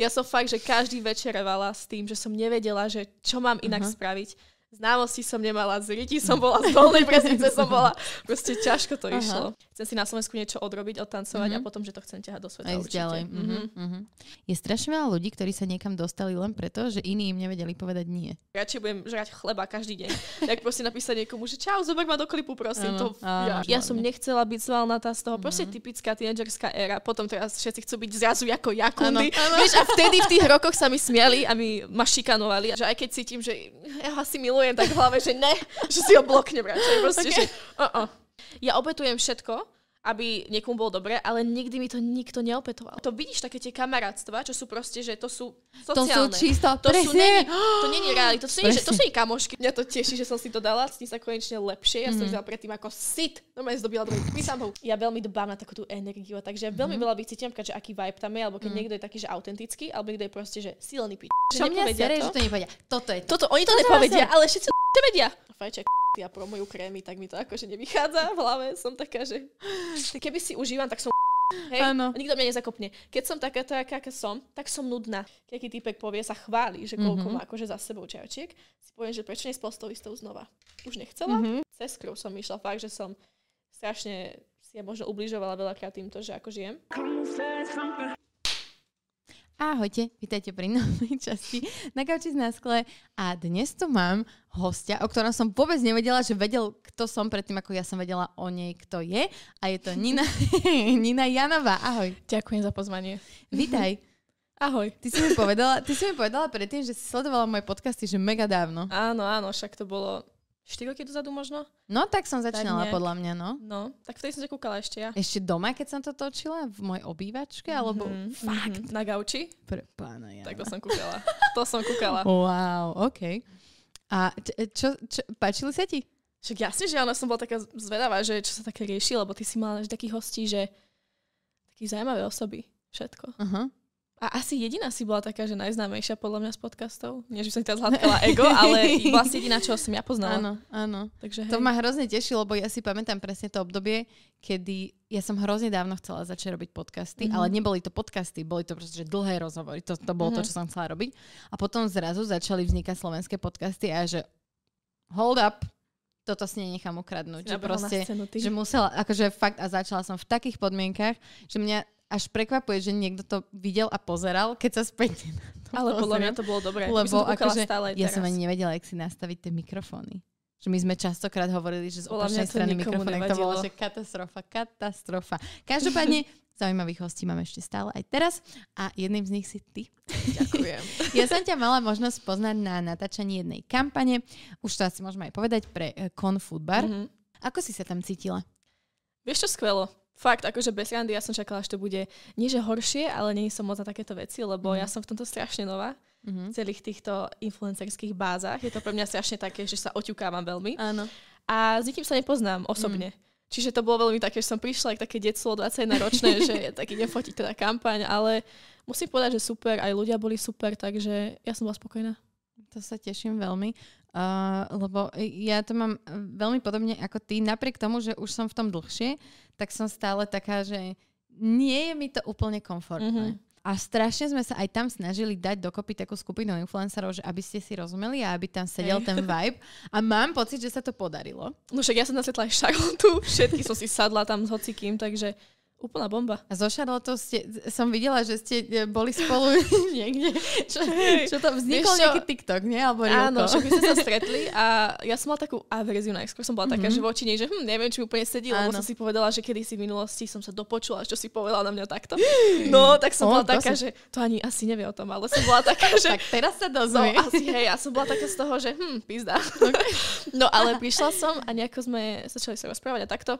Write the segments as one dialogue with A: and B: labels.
A: Ja som fakt, že každý večer revala s tým, že som nevedela, že čo mám inak uh-huh. spraviť známosti som nemala, z riti som bola, z dolnej presnice som bola. Proste ťažko to Aha. išlo. Chcem si na Slovensku niečo odrobiť, odtancovať mm-hmm. a potom, že to chcem ťahať do sveta Aj určite. ďalej. Mm-hmm.
B: Mm-hmm. Je strašne veľa ľudí, ktorí sa niekam dostali len preto, že iní im nevedeli povedať nie.
A: Radšej budem žrať chleba každý deň. tak proste napísať niekomu, že čau, zober ma do klipu, prosím. Ano, to, ja, ja som nechcela byť svalnatá z toho. Mm-hmm. Proste typická tínedžerská éra. Potom teraz všetci chcú byť zrazu ako Jakundy. Vieš, a vtedy v tých rokoch sa mi smiali a mi ma šikanovali. Že aj keď cítim, že ja asi milujem, tak v hlave, že ne, že si ho bloknem radšej. Proste, okay. že, uh-uh. Ja obetujem všetko, aby niekomu bolo dobre, ale nikdy mi to nikto neopetoval. To vidíš také tie kamarátstva, čo sú proste, že to sú sociálne.
B: To sú čisto,
A: to presne. Sú, není, to není reálne, to sú, nie, že, to sú nie kamošky. Mňa to teší, že som si to dala, cítim sa konečne lepšie. Ja mm. som mm-hmm. predtým ako sit, normálne zdobila druhý prísamou. Ja veľmi dbám na takú tú energiu, takže ja veľmi mm. veľa vycítim, že aký vibe tam je, alebo keď mm. niekto je taký, že autentický, alebo niekto je proste, že silný pič.
B: Čo mňa sere, že to nepovedia. Toto je
A: to. Toto, oni to, to nepovedia, ale všetci to vedia. Fajček ja promujú krémy, tak mi to akože nevychádza v hlave. Som taká, že keby si užívam, tak som Hej, ano. nikto mňa nezakopne. Keď som takáto, aká som, tak som nudná. Keď týpek povie, sa chváli, že koľko mm-hmm. má akože za sebou čajočiek, si poviem, že prečo nespol s tou istou znova. Už nechcela. Mm-hmm. Cez krv som išla fakt, že som strašne si ja možno ubližovala veľakrát týmto, že ako žijem.
B: Ahojte, vítajte pri novej časti na kauči na skle a dnes tu mám hostia, o ktorom som vôbec nevedela, že vedel, kto som predtým, ako ja som vedela o nej, kto je a je to Nina, Nina Janová. Ahoj.
A: Ďakujem za pozvanie.
B: Vítaj.
A: Ahoj.
B: Ty si mi povedala, ty si mi povedala predtým, že si sledovala moje podcasty, že mega dávno.
A: Áno, áno, však to bolo 4 roky dozadu možno?
B: No, tak som začínala tak podľa mňa, no.
A: No, tak vtedy som sa kúkala ešte ja.
B: Ešte doma, keď som to točila? V mojej obývačke? Alebo mm-hmm,
A: fakt? Mm-hmm. Na gauči?
B: Pre pána ja.
A: Tak to som kúkala. to som kúkala.
B: Wow, OK. A čo, čo, páčili sa ti?
A: Však jasne, že ona som bola taká zvedavá, že čo sa také rieši, lebo ty si mala takých hostí, že takí zaujímavé osoby. Všetko. Uh-huh. A asi jediná si bola taká, že najznámejšia podľa mňa z podcastov. Nie, že som teraz hladkala ego, ale vlastne jediná, čo som ja poznala.
B: Áno, áno. Takže, hej. To ma hrozne tešilo, lebo ja si pamätám presne to obdobie, kedy ja som hrozne dávno chcela začať robiť podcasty, mm-hmm. ale neboli to podcasty, boli to proste dlhé rozhovory. To, to bolo mm-hmm. to, čo som chcela robiť. A potom zrazu začali vznikať slovenské podcasty a že hold up, toto si nenechám ukradnúť. Že proste, že musela, akože fakt, a začala som v takých podmienkach, že mňa až prekvapuje, že niekto to videl a pozeral, keď sa späť
A: Ale podľa mňa to bolo dobré.
B: Lebo akože, stále ja teraz. som ani nevedela, jak si nastaviť tie mikrofóny. Že my sme častokrát hovorili, že z opačnej strany mikrofóny to bolo, že katastrofa, katastrofa. Každopádne zaujímavých hostí máme ešte stále aj teraz a jedným z nich si ty.
A: Ďakujem.
B: ja som ťa mala možnosť poznať na natáčaní jednej kampane, už to asi môžeme aj povedať, pre Con eh, Bar. Mm-hmm. Ako si sa tam cítila?
A: Vieš čo, skvelo. Fakt, akože bez randy ja som čakala, že to bude nie že horšie, ale nie som moc na takéto veci, lebo mm. ja som v tomto strašne nová. Mm-hmm. V celých týchto influencerských bázach. Je to pre mňa strašne také, že sa oťukávam veľmi.
B: Áno.
A: A s nikým sa nepoznám osobne. Mm. Čiže to bolo veľmi také, že som prišla ako také detstvo 21 ročné, že tak idem fotiť teda kampaň, ale musím povedať, že super, aj ľudia boli super, takže ja som bola spokojná.
B: To sa teším veľmi. Uh, lebo ja to mám veľmi podobne ako ty, napriek tomu, že už som v tom dlhšie, tak som stále taká, že nie je mi to úplne komfortné. Mm-hmm. A strašne sme sa aj tam snažili dať dokopy takú skupinu influencerov, že aby ste si rozumeli a aby tam sedel hey. ten vibe. A mám pocit, že sa to podarilo.
A: No však ja som nasvetla aj Charlotte, všetky som si sadla tam s hocikým, takže Úplná bomba.
B: A so Charlotte ste, som videla, že ste e, boli spolu niekde. Čo, čo to vznikol Víš, nejaký TikTok, nie? Alebo
A: Áno, že my sme sa stretli a ja som mala takú averziu na skôr som bola taká, mm-hmm. že voči nej, že hm, neviem, či úplne sedí, lebo som si povedala, že kedy si v minulosti som sa dopočula, čo si povedala na mňa takto. No, tak som oh, bola taká, som... že to ani asi nevie o tom, ale som bola taká, že...
B: tak teraz sa dozvie.
A: No, asi, hej, ja som bola taká z toho, že hm, pizda. Okay. No, ale prišla som a nejako sme začali sa rozprávať a takto.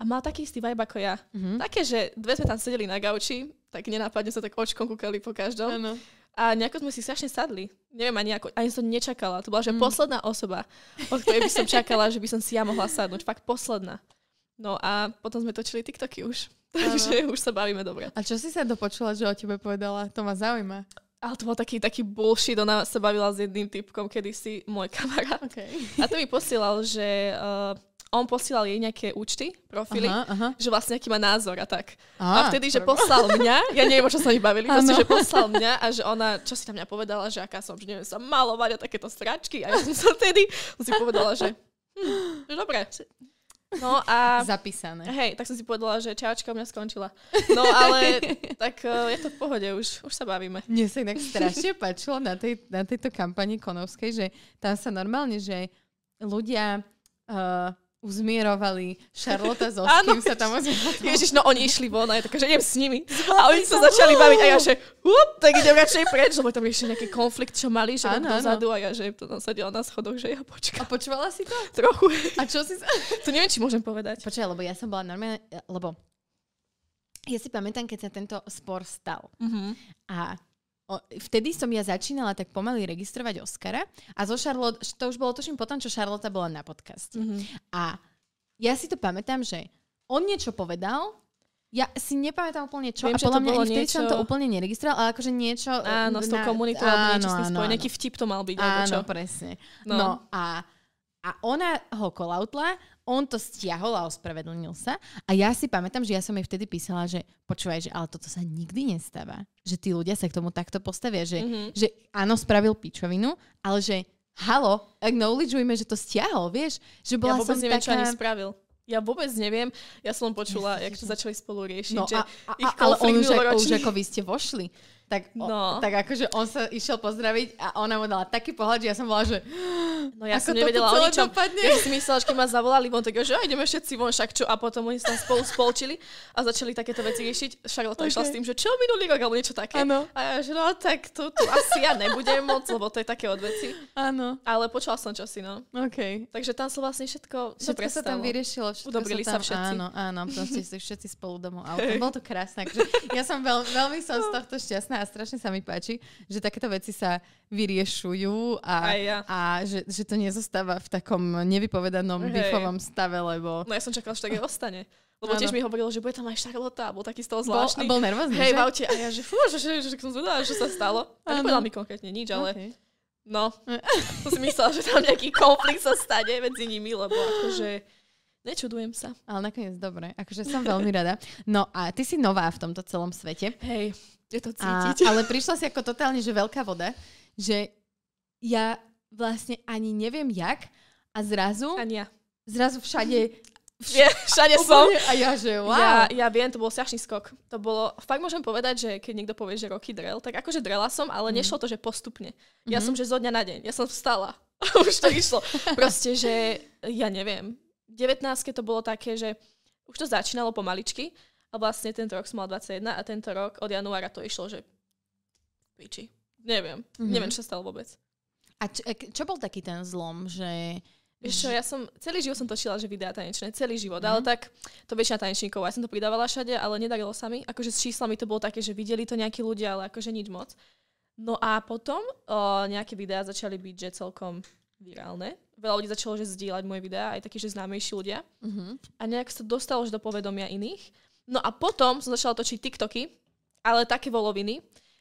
A: A mal taký istý vibe ako ja. Mm-hmm. Také, že dve sme tam sedeli na gauči, tak nenápadne sa tak očkom kúkali po každom. Ano. A nejako sme si strašne sadli. Neviem ani ako, ani som nečakala. To bola, že mm. posledná osoba, od ktorej by som čakala, že by som si ja mohla sadnúť. Fakt posledná. No a potom sme točili TikToky už. Takže už sa bavíme dobre.
B: A čo si sa dopočula, že o tebe povedala? To ma zaujíma.
A: Ale to bol taký, taký bullshit. Ona sa bavila s jedným typkom kedysi, môj kamarát. Okay. A to mi posielal, že uh, on posielal jej nejaké účty, profily,
B: Aha, aha.
A: že vlastne aký má názor a tak.
B: Á,
A: a vtedy, že poslal mňa, ja neviem, o čo sa mi bavili, proste, že poslal mňa a že ona, čo si tam mňa povedala, že aká som, že neviem sa malovať a takéto stračky a ja som sa vtedy, si povedala, že, hm, že dobre. No a
B: Zapísané.
A: hej, tak som si povedala, že čačka u mňa skončila. No ale tak eh, je to v pohode, už, už sa bavíme.
B: Mne sa inak strašne páčilo na, tej, na tejto kampani Konovskej, že tam sa normálne, že ľudia uh, uzmierovali Charlotte so
A: Áno.
B: kým sa tam ozvala.
A: Ježiš, no oni išli von a ja taká, že idem s nimi. A oni sa začali baviť a ja, že up, tak idem radšej preč, lebo tam ešte nejaký konflikt, čo mali, že
B: áno.
A: dozadu a ja, že to tam sedela na schodoch, že ja
B: A
A: počkám
B: počúvala si to?
A: trochu.
B: A čo si sa...
A: To neviem, či môžem povedať.
B: Počkaj, lebo ja som bola normálne, lebo ja si pamätám, keď sa tento spor stal.
A: Uh-huh.
B: A vtedy som ja začínala tak pomaly registrovať Oscara a zo Charlotte, to už bolo tuším potom, čo Charlotte bola na podcaste.
A: Uh-huh.
B: A ja si to pamätám, že on niečo povedal, ja si nepamätám úplne čo,
A: Viem,
B: a podľa mňa ani vtedy som to
A: niečo-
B: úplne neregistroval, ale akože niečo...
A: Áno, s tou komunitou alebo niečo s tým
B: áno,
A: spojené.
B: áno.
A: Nejaký vtip to mal byť, alebo čo.
B: Áno, presne.
A: No.
B: No, a, a ona ho kolautla, on to stiahol a ospravedlnil sa. A ja si pamätám, že ja som jej vtedy písala, že počúvaj, že ale toto sa nikdy nestáva. Že tí ľudia sa k tomu takto postavia, že,
A: Mhm.
B: že áno, spravil pičovinu, ale že halo, acknowledgeujme, že to stiahol, vieš? Že
A: Ja
B: bola
A: vôbec
B: som
A: neviem,
B: taká...
A: čo ani spravil. Ja vôbec neviem. Ja som len počula, jak to začali spolu riešiť,
B: No
A: že
B: a, a,
A: ich
B: ale on už, už ako vy ste vošli, tak, o,
A: No.
B: tak akože on sa išiel pozdraviť a ona mu dala taký pohľad, že ja som bola, že
A: No ja som nevedela o ničom.
B: dopadne.
A: Ja si myslela, že keď ma zavolali von, tak ja, že "A, ideme všetci von, však čo. A potom oni sa spolu spolčili a začali takéto veci riešiť. Charlotte išla
B: Ok.
A: s tým, že čo minulý rok, alebo niečo také.
B: Áno.
A: A ja, že no tak to tu asi ja nebudem moc, lebo to je také od veci.
B: áno,
A: Ale počula som čosi, no.
B: OK.
A: Takže tam sa vlastne všetko,
B: Všetko sa tam vyriešilo. Všetko
A: Udobrili
B: sa, tam,
A: sa všetci.
B: Áno, áno, proste všetci spolu domov autom. Bolo to krásne. Akože ja som veľ, veľmi som z tohto šťastná a strašne sa mi páči, že takéto veci sa vyriešujú a,
A: ja.
B: a že, že to nezostáva v takom nevypovedanom
A: Hej.
B: bifovom stave, lebo
A: No ja som čakala, že tak ostane. Lebo
B: Áno.
A: tiež mi hovoril, že bude tam aj Charlotte a bol taký z toho
B: bol,
A: zvláštny.
B: bol nervózny,
A: Hej,
B: že?
A: v aute. A ja, že fú, že, že, že, že som zvedala, čo sa stalo. A nepovedal mi konkrétne nič, ale
B: Okay.
A: no, to si myslela, že tam nejaký konflikt sa stane medzi nimi, lebo akože nečudujem sa.
B: Ale nakoniec dobre, akože som veľmi rada. No a ty si nová v tomto celom svete.
A: Hej, je to
B: A,
A: cítiť.
B: ale prišla si ako totálne, že veľká voda, že ja vlastne ani neviem jak a zrazu,
A: Ani ja.
B: zrazu všade
A: Vie, všade som.
B: A ja, že wow.
A: Ja, ja viem, to bol strašný skok. To bolo, fakt môžem povedať, že keď niekto povie, že roky drel, tak akože drela som, ale nešlo to, že postupne. Ja
B: Mhm.
A: som, že zo dňa na deň. Ja som vstala. A už to išlo. Proste, že ja neviem. V 19 to bolo také, že už to začínalo pomaličky a vlastne tento rok som mala 21 a tento rok od januára to išlo, že piči. Neviem.
B: Mhm.
A: Neviem, čo stalo vôbec.
B: A čo, e, čo bol taký ten zlom, že...
A: Vieš čo, ja som, celý život som točila, že videá tanečné, celý život,
B: Mhm.
A: ale tak to väčšina tanečníkov, ja som to pridávala všade, ale nedarilo sa mi, akože s číslami to bolo také, že videli to nejakí ľudia, ale akože nič moc. No a potom o, nejaké videá začali byť, že celkom virálne. Veľa ľudí začalo, že zdieľať moje videá, aj takí, že známejší ľudia.
B: Uh-huh.
A: A nejak sa to dostalo už do povedomia iných. No a potom som začala točiť TikToky, ale také voloviny,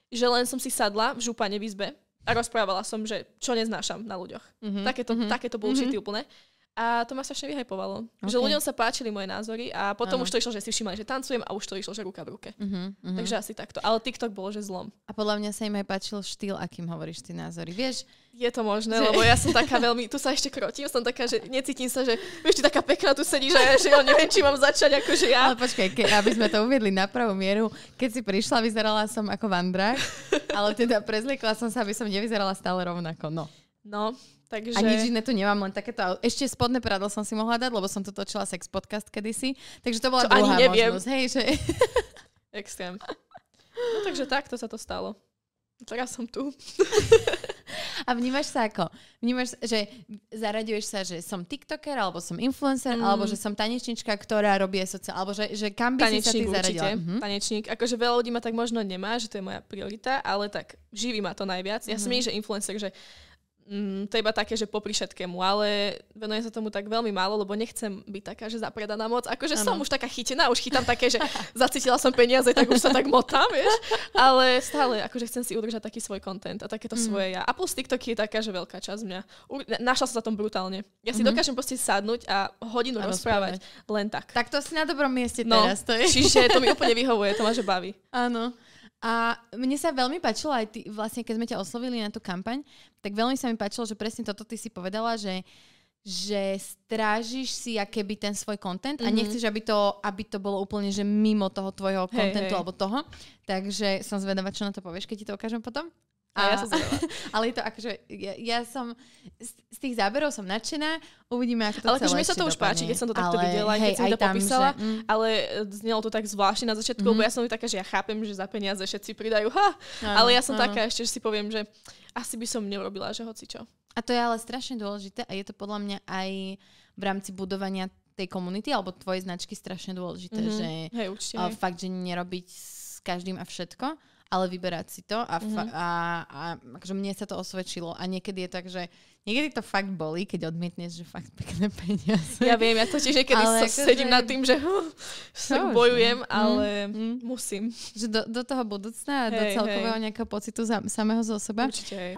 A: že len som si sadla v župane v izbe a rozprávala som, že čo neznášam na ľuďoch.
B: Uh-huh.
A: Takéto,
B: Mhm.
A: takéto bullshity úplne. A to ma strašne vyhypovalo.
B: Ok.
A: Že ľuďom sa páčili moje názory a potom
B: Áno.
A: už to išlo, že si všimali, že tancujem a už to išlo, že ruka v ruke.
B: Uh-huh. Uh-huh.
A: Takže asi takto. Ale TikTok bolo, že zlom.
B: A podľa mňa sa im aj páčil štýl, akým hovoríš ty názory. Vieš,
A: Je to možné,
B: Že-
A: lebo ja som taká veľmi, tu sa ešte krotím, som taká, že necítim sa, že vieš, ty taká pekná tu sedíš a ja, že ja neviem, či mám začať akože ja.
B: ale počkaj, ke, aby sme to uviedli na pravú mieru, keď si prišla, vyzerala som ako vandrák, ale teda prezliekla som sa, aby som nevyzerala stále rovnako. No.
A: No, takže...
B: A nič iné tu nemám, len takéto. Ešte spodné pradlo som si mohla dať, lebo som to točila sex podcast kedysi. Takže to bola
A: Čo ani
B: druhá
A: neviem.
B: možnosť. Hej, že...
A: Extrém. No takže takto sa to stalo. Teraz som tu.
B: A vnímaš sa ako? Vnímaš, že zaraďuješ sa, že som tiktoker, alebo som influencer,
A: Mm.
B: alebo že som tanečnička, ktorá robí sociál, alebo že, že kam by si sa ty
A: Tanečník určite.
B: Mhm.
A: Tanečník. Akože veľa ľudí ma tak možno nemá, že to je moja priorita, ale tak živí ma to najviac. Ja som
B: Mhm.
A: nie, že influencer, že Mm, to je iba také, že popri všetkému, ale venujem sa tomu tak veľmi málo, lebo nechcem byť taká, že zapredaná moc. Akože ano. som už taká chytená, už chytám také, že zacítila som peniaze, tak už sa tak motám, vieš. Ale stále, akože chcem si udržať taký svoj content a takéto mm. svoje ja. A plus TikTok je taká, že veľká časť mňa. Našla som sa tom brutálne. Ja si mm-hmm. dokážem proste sadnúť a hodinu a rozprávať. rozprávať len tak.
B: Tak to si na dobrom mieste no, teraz. To je.
A: Čiže to mi úplne vyhovuje, to ma že baví.
B: Áno. A mne sa veľmi páčilo aj ty, vlastne keď sme ťa oslovili na tú kampaň, tak veľmi sa mi páčilo, že presne toto ty si povedala, že že strážiš si akéby ten svoj content mm-hmm. a mhm. nechceš, aby to, aby to bolo úplne, že mimo toho tvojho kontentu hey. alebo toho. Takže som zvedavá, čo na to povieš, keď ti to ukážem potom.
A: A, ja som
B: ale je to akože, ja, ja som, z, z tých záberov som nadšená, uvidíme, ako to
A: Ale
B: akože
A: mi sa to už páči, keď som to takto ale, videla, hej, keď som to tam, popísala, že, mm. ale znelo to tak zvláštne na začiatku, mm-hmm. lebo ja som taká, že ja chápem, že za peniaze všetci pridajú, ha, ano, ale ja som ano. taká ešte, že si poviem, že asi by som neurobila, že hoci čo.
B: A to je ale strašne dôležité a je to podľa mňa aj v rámci budovania tej komunity alebo tvojej značky strašne dôležité, mm-hmm. že
A: hej, určite,
B: fakt, že nerobiť s každým a všetko, ale vyberať si to a, fa- mm-hmm. a, a akože mne sa to osvedčilo a niekedy je tak, že niekedy to fakt bolí, keď odmietneš, že fakt pekné peniaze.
A: Ja viem, ja to tiež niekedy ale so, sedím že... nad tým, že huh, tak bojujem, mm, ale mm, musím.
B: Že do, do toho budúcna a hey, do celkového hey. nejakého pocitu za, samého zo seba.
A: Určite.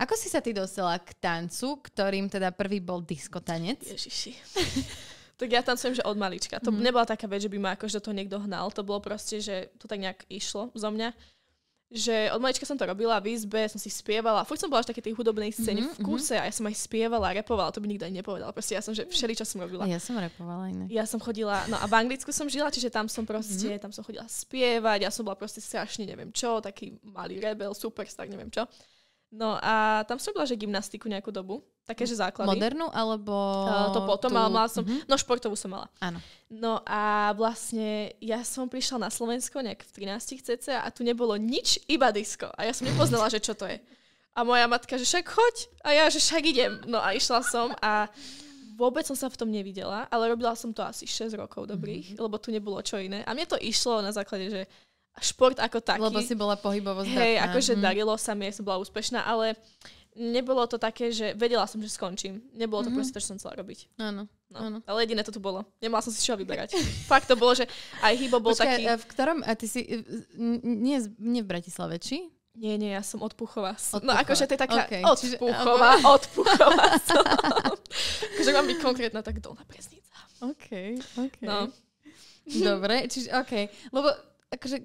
B: Ako si sa ty dostala k tancu, ktorým teda prvý bol diskotanec?
A: Ježiši. tak ja tancujem, že od malička. To mm. nebola taká vec, že by ma akože to niekto hnal. To bolo proste, že to tak nejak išlo zo mňa že od malička som to robila v izbe, som si spievala. Furt som bola až také tej hudobnej scéne mm-hmm, v kúse a ja som aj spievala, repovala, to by nikto ani nepovedal. Proste ja som, že všeli, čo som robila.
B: Ja som repovala inak.
A: Ja som chodila, no a v Anglicku som žila, čiže tam som proste, mm-hmm. tam som chodila spievať, ja som bola proste strašne neviem čo, taký malý rebel, superstar, neviem čo. No a tam som bola, že gymnastiku nejakú dobu, také, že základy.
B: Modernú alebo...
A: Uh, to potom, tú... ale mala som, uh-huh. no športovú som mala.
B: Áno.
A: No a vlastne ja som prišla na Slovensko nejak v 13 cc a tu nebolo nič, iba disko. A ja som nepoznala, že čo to je. A moja matka, že však choď. A ja, že však idem. No a išla som a vôbec som sa v tom nevidela, ale robila som to asi 6 rokov dobrých, mm-hmm. lebo tu nebolo čo iné. A mne to išlo na základe, že šport ako taký.
B: Lebo si bola pohybovo zdatná.
A: Hej, akože hm. darilo sa mi, som bola úspešná, ale nebolo to také, že vedela som, že skončím. Nebolo to mm-hmm. proste to, čo som chcela robiť.
B: Áno.
A: No, áno. Ale jediné to tu bolo. Nemala som si čo vyberať. Fakt to bolo, že aj Hybo bol Počkaj, taký...
B: v ktorom... A ty si... Nie, nie v Bratislave, či?
A: Nie, nie, ja som od Puchova. Od no akože to je taká
B: okay.
A: od Čiže, Puchova, okay. od Puchova akože mám byť konkrétna, tak dolná preznica.
B: OK, OK. No. Dobre, čiže OK. Lebo akože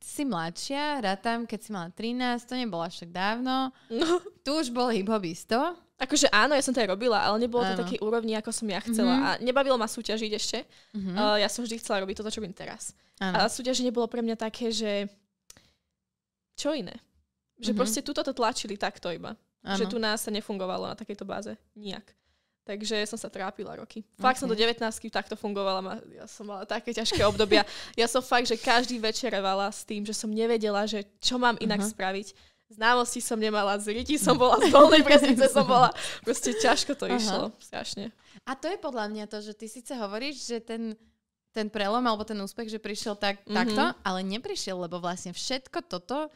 B: si mladšia, rátam, keď si mala 13, to nebolo až tak dávno. No. Tu už bol hip-hop isto.
A: Akože áno, ja som to aj robila, ale nebolo áno. to takej úrovni, ako som ja chcela. Mm-hmm. A nebavilo ma súťažiť ešte. Mm-hmm. Uh, ja som vždy chcela robiť toto, čo robím teraz. Áno. A súťaži nebolo pre mňa také, že čo iné? Že mm-hmm. proste tuto to tlačili takto iba. Áno. Že tu nás sa nefungovalo na takejto báze. Nijak. Takže som sa trápila roky. Fakt okay. som do 19 takto fungovala. Ja som mala také ťažké obdobia. Ja som fakt, že každý večer revala s tým, že som nevedela, že čo mám inak uh-huh. spraviť. Známosti som nemala, z riti som bola, z dolnej presnice som bola. Proste ťažko to uh-huh. išlo. Strašne.
B: A to je podľa mňa to, že ty síce hovoríš, že ten ten prelom alebo ten úspech, že prišiel tak, mm-hmm. takto, ale neprišiel, lebo vlastne všetko toto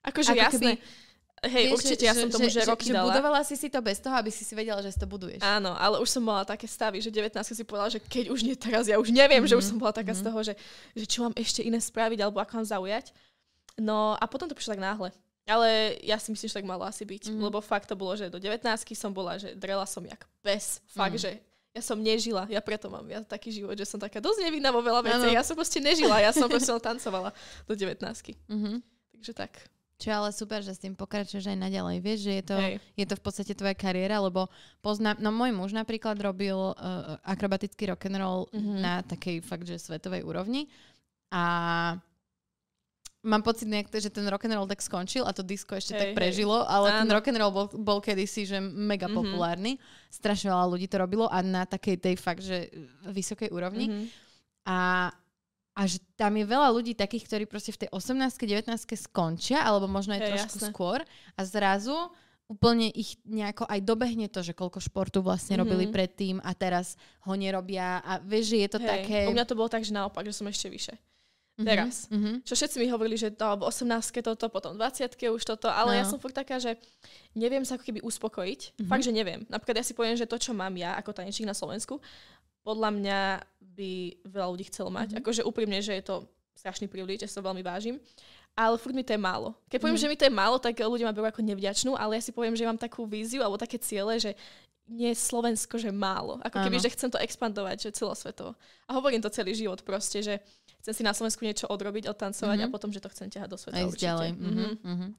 A: Akože ako jasné. Keby, Hej, Vieš, určite, že, ja som tomu že, že roky
B: že, dala. budovala si si to bez toho, aby si si vedela, že si to buduješ.
A: Áno, ale už som mala také stavy, že 19 si povedala, že keď už nie teraz, ja už neviem, mm-hmm. že už mhm, som bola taká mm-hmm. z toho, že, že čo mám ešte iné spraviť, alebo ako mám zaujať. No a potom to prišlo tak náhle. Ale ja si myslím, že tak malo asi byť. Mm-hmm. Lebo fakt to bolo, že do 19 som bola, že drela som jak pes. Fakt, mm-hmm. že ja som nežila. Ja preto mám ja taký život, že som taká dosť nevinná vo veľa veciach. Ja som proste nežila. Ja som proste tancovala do 19 mm-hmm. Takže tak.
B: Čo je ale super, že s tým pokračuješ aj naďalej. Vieš, že je to, je to v podstate tvoja kariéra, lebo poznám, no môj muž napríklad robil uh, akrobatický rock'n'roll mm-hmm. na takej fakt, že svetovej úrovni A mám pocit, nejak, že ten rock and roll tak skončil a to disco ešte hey, tak prežilo, ale áno. ten rock and roll bol, bol kedysi, že mega mm-hmm. populárny. Strašne veľa ľudí to robilo a na takej tej fakt, že vysokej úrovni. Mm-hmm. A, a že tam je veľa ľudí takých, ktorí proste v tej 18 19 skončia, alebo možno aj hey, trošku jasné. skôr a zrazu úplne ich nejako aj dobehne to, že koľko športu vlastne mm-hmm. robili predtým a teraz ho nerobia a vieš, že je to hey, také...
A: U mňa to bolo tak, že naopak, že som ešte vyššie. Mm-hmm. Teraz. Mm-hmm. Čo všetci mi hovorili, že to, alebo 18 toto, potom 20 už toto, ale no. ja som fakt taká, že neviem sa ako keby uspokojiť. Mm-hmm. Fakt, že neviem. Napríklad ja si poviem, že to, čo mám ja ako tanečník na Slovensku, podľa mňa by veľa ľudí chcelo mať. Mm-hmm. Akože úprimne, že je to strašný príliš, že sa veľmi vážim. Ale furt mi to je málo. Keď poviem, mm. že mi to je málo, tak ľudia ma berú ako nevďačnú, ale ja si poviem, že mám takú víziu alebo také ciele, že nie je Slovensko, že málo. Ako keby, že chcem to expandovať, že celosvetovo. A hovorím to celý život proste, že chcem si na Slovensku niečo odrobiť, odtancovať mm-hmm. a potom, že to chcem ťahať do sveta Aj určite. Ďalej. Mm-hmm. Mm-hmm.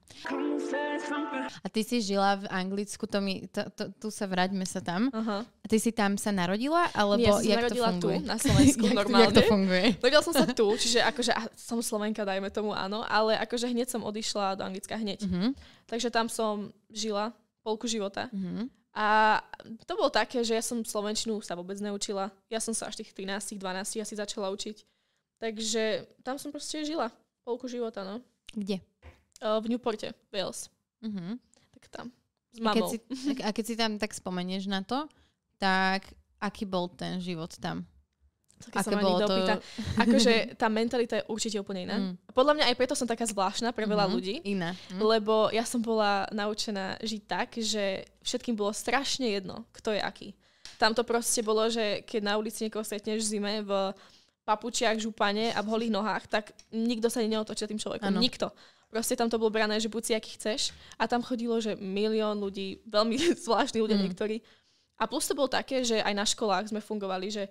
B: A ty si žila v Anglicku, to mi, to, to, tu sa vráťme sa tam. Uh-huh. A ty si tam sa narodila? Alebo Nie,
A: ja
B: som narodila
A: tu, na Slovensku
B: jak,
A: normálne.
B: Jak to funguje?
A: Narodila som sa tu, čiže akože som Slovenka, dajme tomu áno, ale akože hneď som odišla do Anglicka hneď. Uh-huh. Takže tam som žila polku života. Uh-huh. A to bolo také, že ja som slovenčinu sa vôbec neučila. Ja som sa až tých 13, 12 asi začala učiť. Takže tam som proste žila polku života, no.
B: Kde?
A: Uh, v Newporte, Wales. Uh-huh. Tak tam. S
B: mamou. A keď, si, a keď si tam tak spomenieš na to, tak aký bol ten život tam?
A: Aké bolo to... Akože tá mentalita je určite úplne iná. Mm. Podľa mňa aj preto som taká zvláštna pre veľa mm-hmm. ľudí.
B: Iná. Mm.
A: Lebo ja som bola naučená žiť tak, že všetkým bolo strašne jedno, kto je aký. Tam to proste bolo, že keď na ulici niekoho stretneš v zime v papučiach, župane a v holých nohách, tak nikto sa neotočil tým človekom. Ano. Nikto. Proste tam to bolo brané, že buď si aký chceš. A tam chodilo, že milión ľudí, veľmi zvláštni ľudia mm. niektorí. A plus to bolo také, že aj na školách sme fungovali, že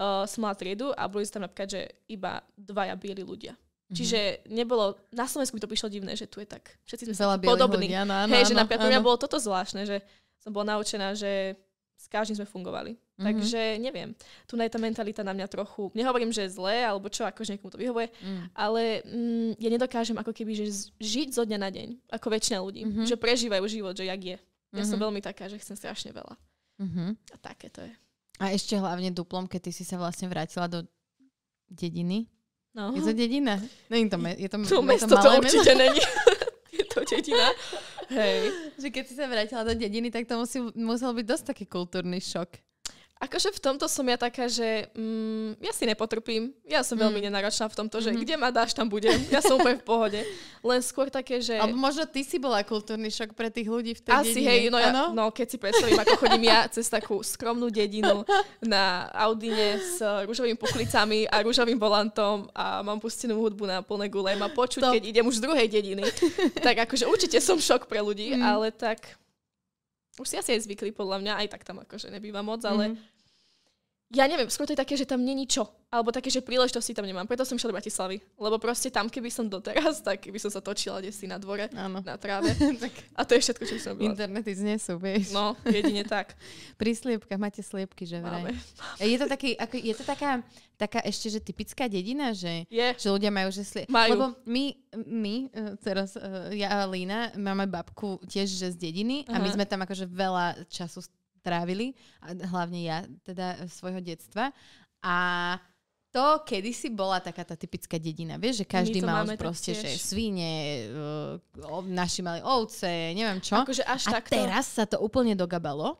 A: uh, som mala triedu a boli tam napríklad, že iba dvaja bieli ľudia. Mm-hmm. Čiže nebolo, na Slovensku mi to prišlo divné, že tu je tak, všetci sme sa podobní. Ľudia, no, no, Hej, že napríklad pre mňa bolo toto zvláštne, že som bola naučená, že s každým sme fungovali. Mm-hmm. Takže neviem, tu je tá mentalita na mňa trochu, nehovorím, že je zlé, alebo čo, akože niekomu to vyhovuje, mm. ale mm, ja nedokážem ako keby, že žiť zo dňa na deň, ako väčšina ľudí, mm-hmm. že prežívajú život, že jak je. Ja mm-hmm. som veľmi taká, že chcem strašne veľa. Mm-hmm. A také to je.
B: A ešte hlavne duplom, keď ty si sa vlastne vrátila do dediny. No. Je to dedina? Není to, me- je to,
A: to mesto to, to určite není. je to dedina. Hej.
B: Že keď si sa vrátila do dediny, tak to musí, musel byť dosť taký kultúrny šok.
A: Akože v tomto som ja taká, že mm, ja si nepotrpím. Ja som veľmi mm. nenáročná v tomto, že mm-hmm. kde ma dáš, tam budem. Ja som úplne v pohode. Len skôr také, že...
B: Alebo možno ty si bola kultúrny šok pre tých ľudí v tej
A: Asi, dedine. hej, no, ja, no keď si predstavím, ako chodím ja cez takú skromnú dedinu na Audine s rúžovými puklicami a rúžovým volantom a mám pustenú hudbu na plné gule, ma počuť, to... keď idem už z druhej dediny. tak akože určite som šok pre ľudí, mm. ale tak už si asi aj zvykli podľa mňa, aj tak tam akože nebýva moc, ale mm-hmm ja neviem, skôr to je také, že tam není čo. Alebo také, že príležitosti tam nemám. Preto som išla do Bratislavy. Lebo proste tam, keby som doteraz, tak by som sa točila kde si na dvore, Áno. na tráve. tak. A to je všetko, čo som bola.
B: Internety znesú, vieš.
A: No, jedine tak.
B: Pri sliepkach máte sliepky, že vraj. Máme. Máme. Je to, taký, ako, je to taká, taká ešte, že typická dedina, že,
A: je.
B: že ľudia majú, že sliepky.
A: Majú.
B: Lebo my, my, e, teraz e, ja a Lína, máme babku tiež, že z dediny uh-huh. a my sme tam akože veľa času trávili, hlavne ja, teda svojho detstva. A to kedysi bola taká tá typická dedina, vieš, že každý mal proste, že svine, uh, naši mali ovce, neviem čo.
A: Akože až
B: a
A: takto.
B: teraz sa to úplne dogabalo.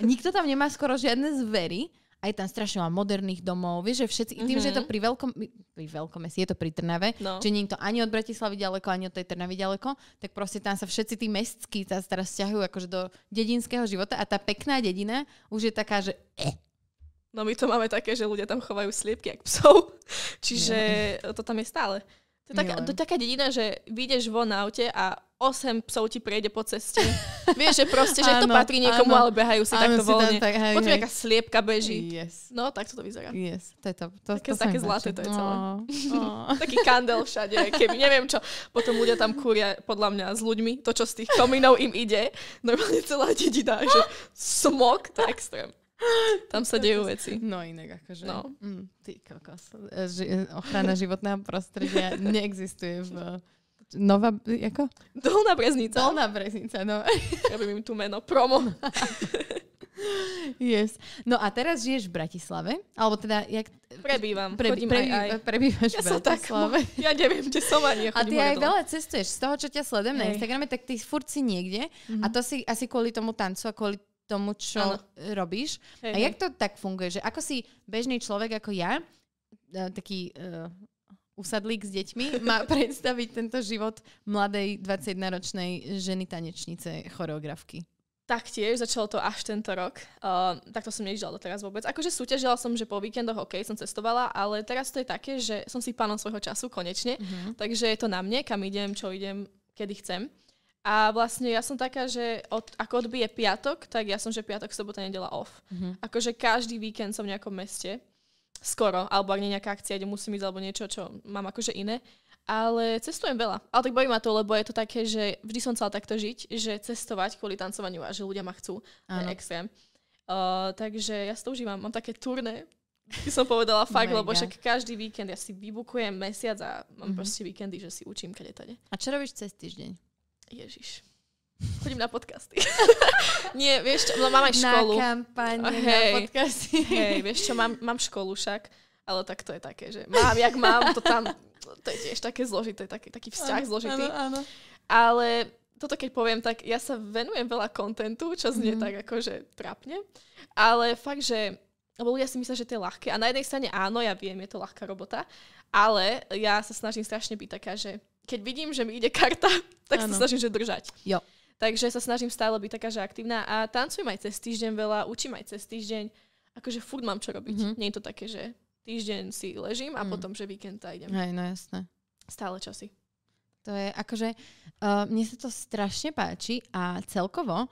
B: Nikto tam nemá skoro žiadne zvery aj tam strašne veľa moderných domov. Vieš, že všetci, mm-hmm. tým, že je to mhm. pri veľkom, pri veľkom meste, je to pri Trnave, no. že nie je to ani od Bratislavy ďaleko, ani od tej Trnavy ďaleko, tak proste tam sa všetci tí mestskí sa teraz stiahujú akože do dedinského života a tá pekná dedina už je taká, že eh.
A: No my to máme také, že ľudia tam chovajú sliepky jak psov, čiže no. to tam je stále. To je, taká, to je taká dedina, že vyjdeš von na aute a 8 psov ti prejde po ceste. Vieš, že proste, že to patrí niekomu, áno. ale behajú si áno, takto si voľne. Tak, hej, Potom nejaká sliepka beží.
B: Yes.
A: No, tak to vyzerá.
B: Yes, to je to. to
A: také to také zlaté to je celé. Oh, oh. Taký kandel všade, keby neviem čo. Potom ľudia tam kúria podľa mňa s ľuďmi, to čo z tých komínov im ide. Normálne celá dedina, že smog, to je extrém. Tam sa dejú veci.
B: No inak akože. No. Mm, ty kokos. Ži- ochrana životného prostredia neexistuje v Nová, ako?
A: Dolná Breznica.
B: Dolná Breznica, no.
A: Robím im tu meno, promo.
B: yes. No a teraz žiješ v Bratislave? Alebo teda, jak...
A: Prebývam, Pre, chodím prebý, aj, aj.
B: Prebývaš ja v Bratislave.
A: Tak, ja neviem, kde som ani.
B: A ty aj veľa cestuješ. Z toho, čo ťa sledujem na Instagrame, tak ty furt si niekde. Mm-hmm. A to si asi kvôli tomu tancu a kvôli tomu, čo ano. robíš. Hej, a jak to tak funguje? Že ako si bežný človek ako ja, e, taký uh, usadlík s deťmi, má predstaviť tento život mladej 21-ročnej ženy tanečnice, choreografky?
A: Taktiež, začalo to až tento rok. Uh, takto som nežila doteraz vôbec. Akože súťažila som, že po víkendoch, OK, som cestovala, ale teraz to je také, že som si pánom svojho času, konečne. Uh-huh. Takže je to na mne, kam idem, čo idem, kedy chcem. A vlastne ja som taká, že od, ako odbije piatok, tak ja som, že piatok, sobota, nedela off. Uh-huh. Akože každý víkend som v nejakom meste skoro, alebo ak nie nejaká akcia, kde musím ísť, alebo niečo, čo mám akože iné. Ale cestujem veľa. Ale tak bojí ma to, lebo je to také, že vždy som chcela takto žiť, že cestovať kvôli tancovaniu a že ľudia ma chcú. To je extrém. Uh, takže ja si to užívam. Mám také turné, by som povedala fakt, lebo však každý víkend ja si vybukujem mesiac a mám mm-hmm. proste víkendy, že si učím kade tade.
B: A čo robíš cez týždeň?
A: Ježiš. Chodím na podcasty. Nie, vieš čo, no mám aj školu.
B: Na kampani, hej, na podcasty.
A: Hej, vieš čo, mám, mám školu však, ale tak to je také, že mám, jak mám, to tam, to je tiež také zložité, taký, taký vzťah ano, zložitý. Áno, áno. Ale toto keď poviem, tak ja sa venujem veľa kontentu, čo znie mm. tak akože trapne, ale fakt, že lebo ľudia si myslia, že to je ľahké. A na jednej strane áno, ja viem, je to ľahká robota, ale ja sa snažím strašne byť taká, že keď vidím, že mi ide karta, tak ano. sa snažím, že držať.
B: Jo.
A: Takže sa snažím stále byť taká, že aktívna a tancujem aj cez týždeň veľa, učím aj cez týždeň. Akože furt mám čo robiť. Mm-hmm. Nie je to také, že týždeň si ležím a mm. potom, že víkend idem.
B: Hej, no jasné.
A: Stále časy.
B: To je akože, uh, mne sa to strašne páči a celkovo,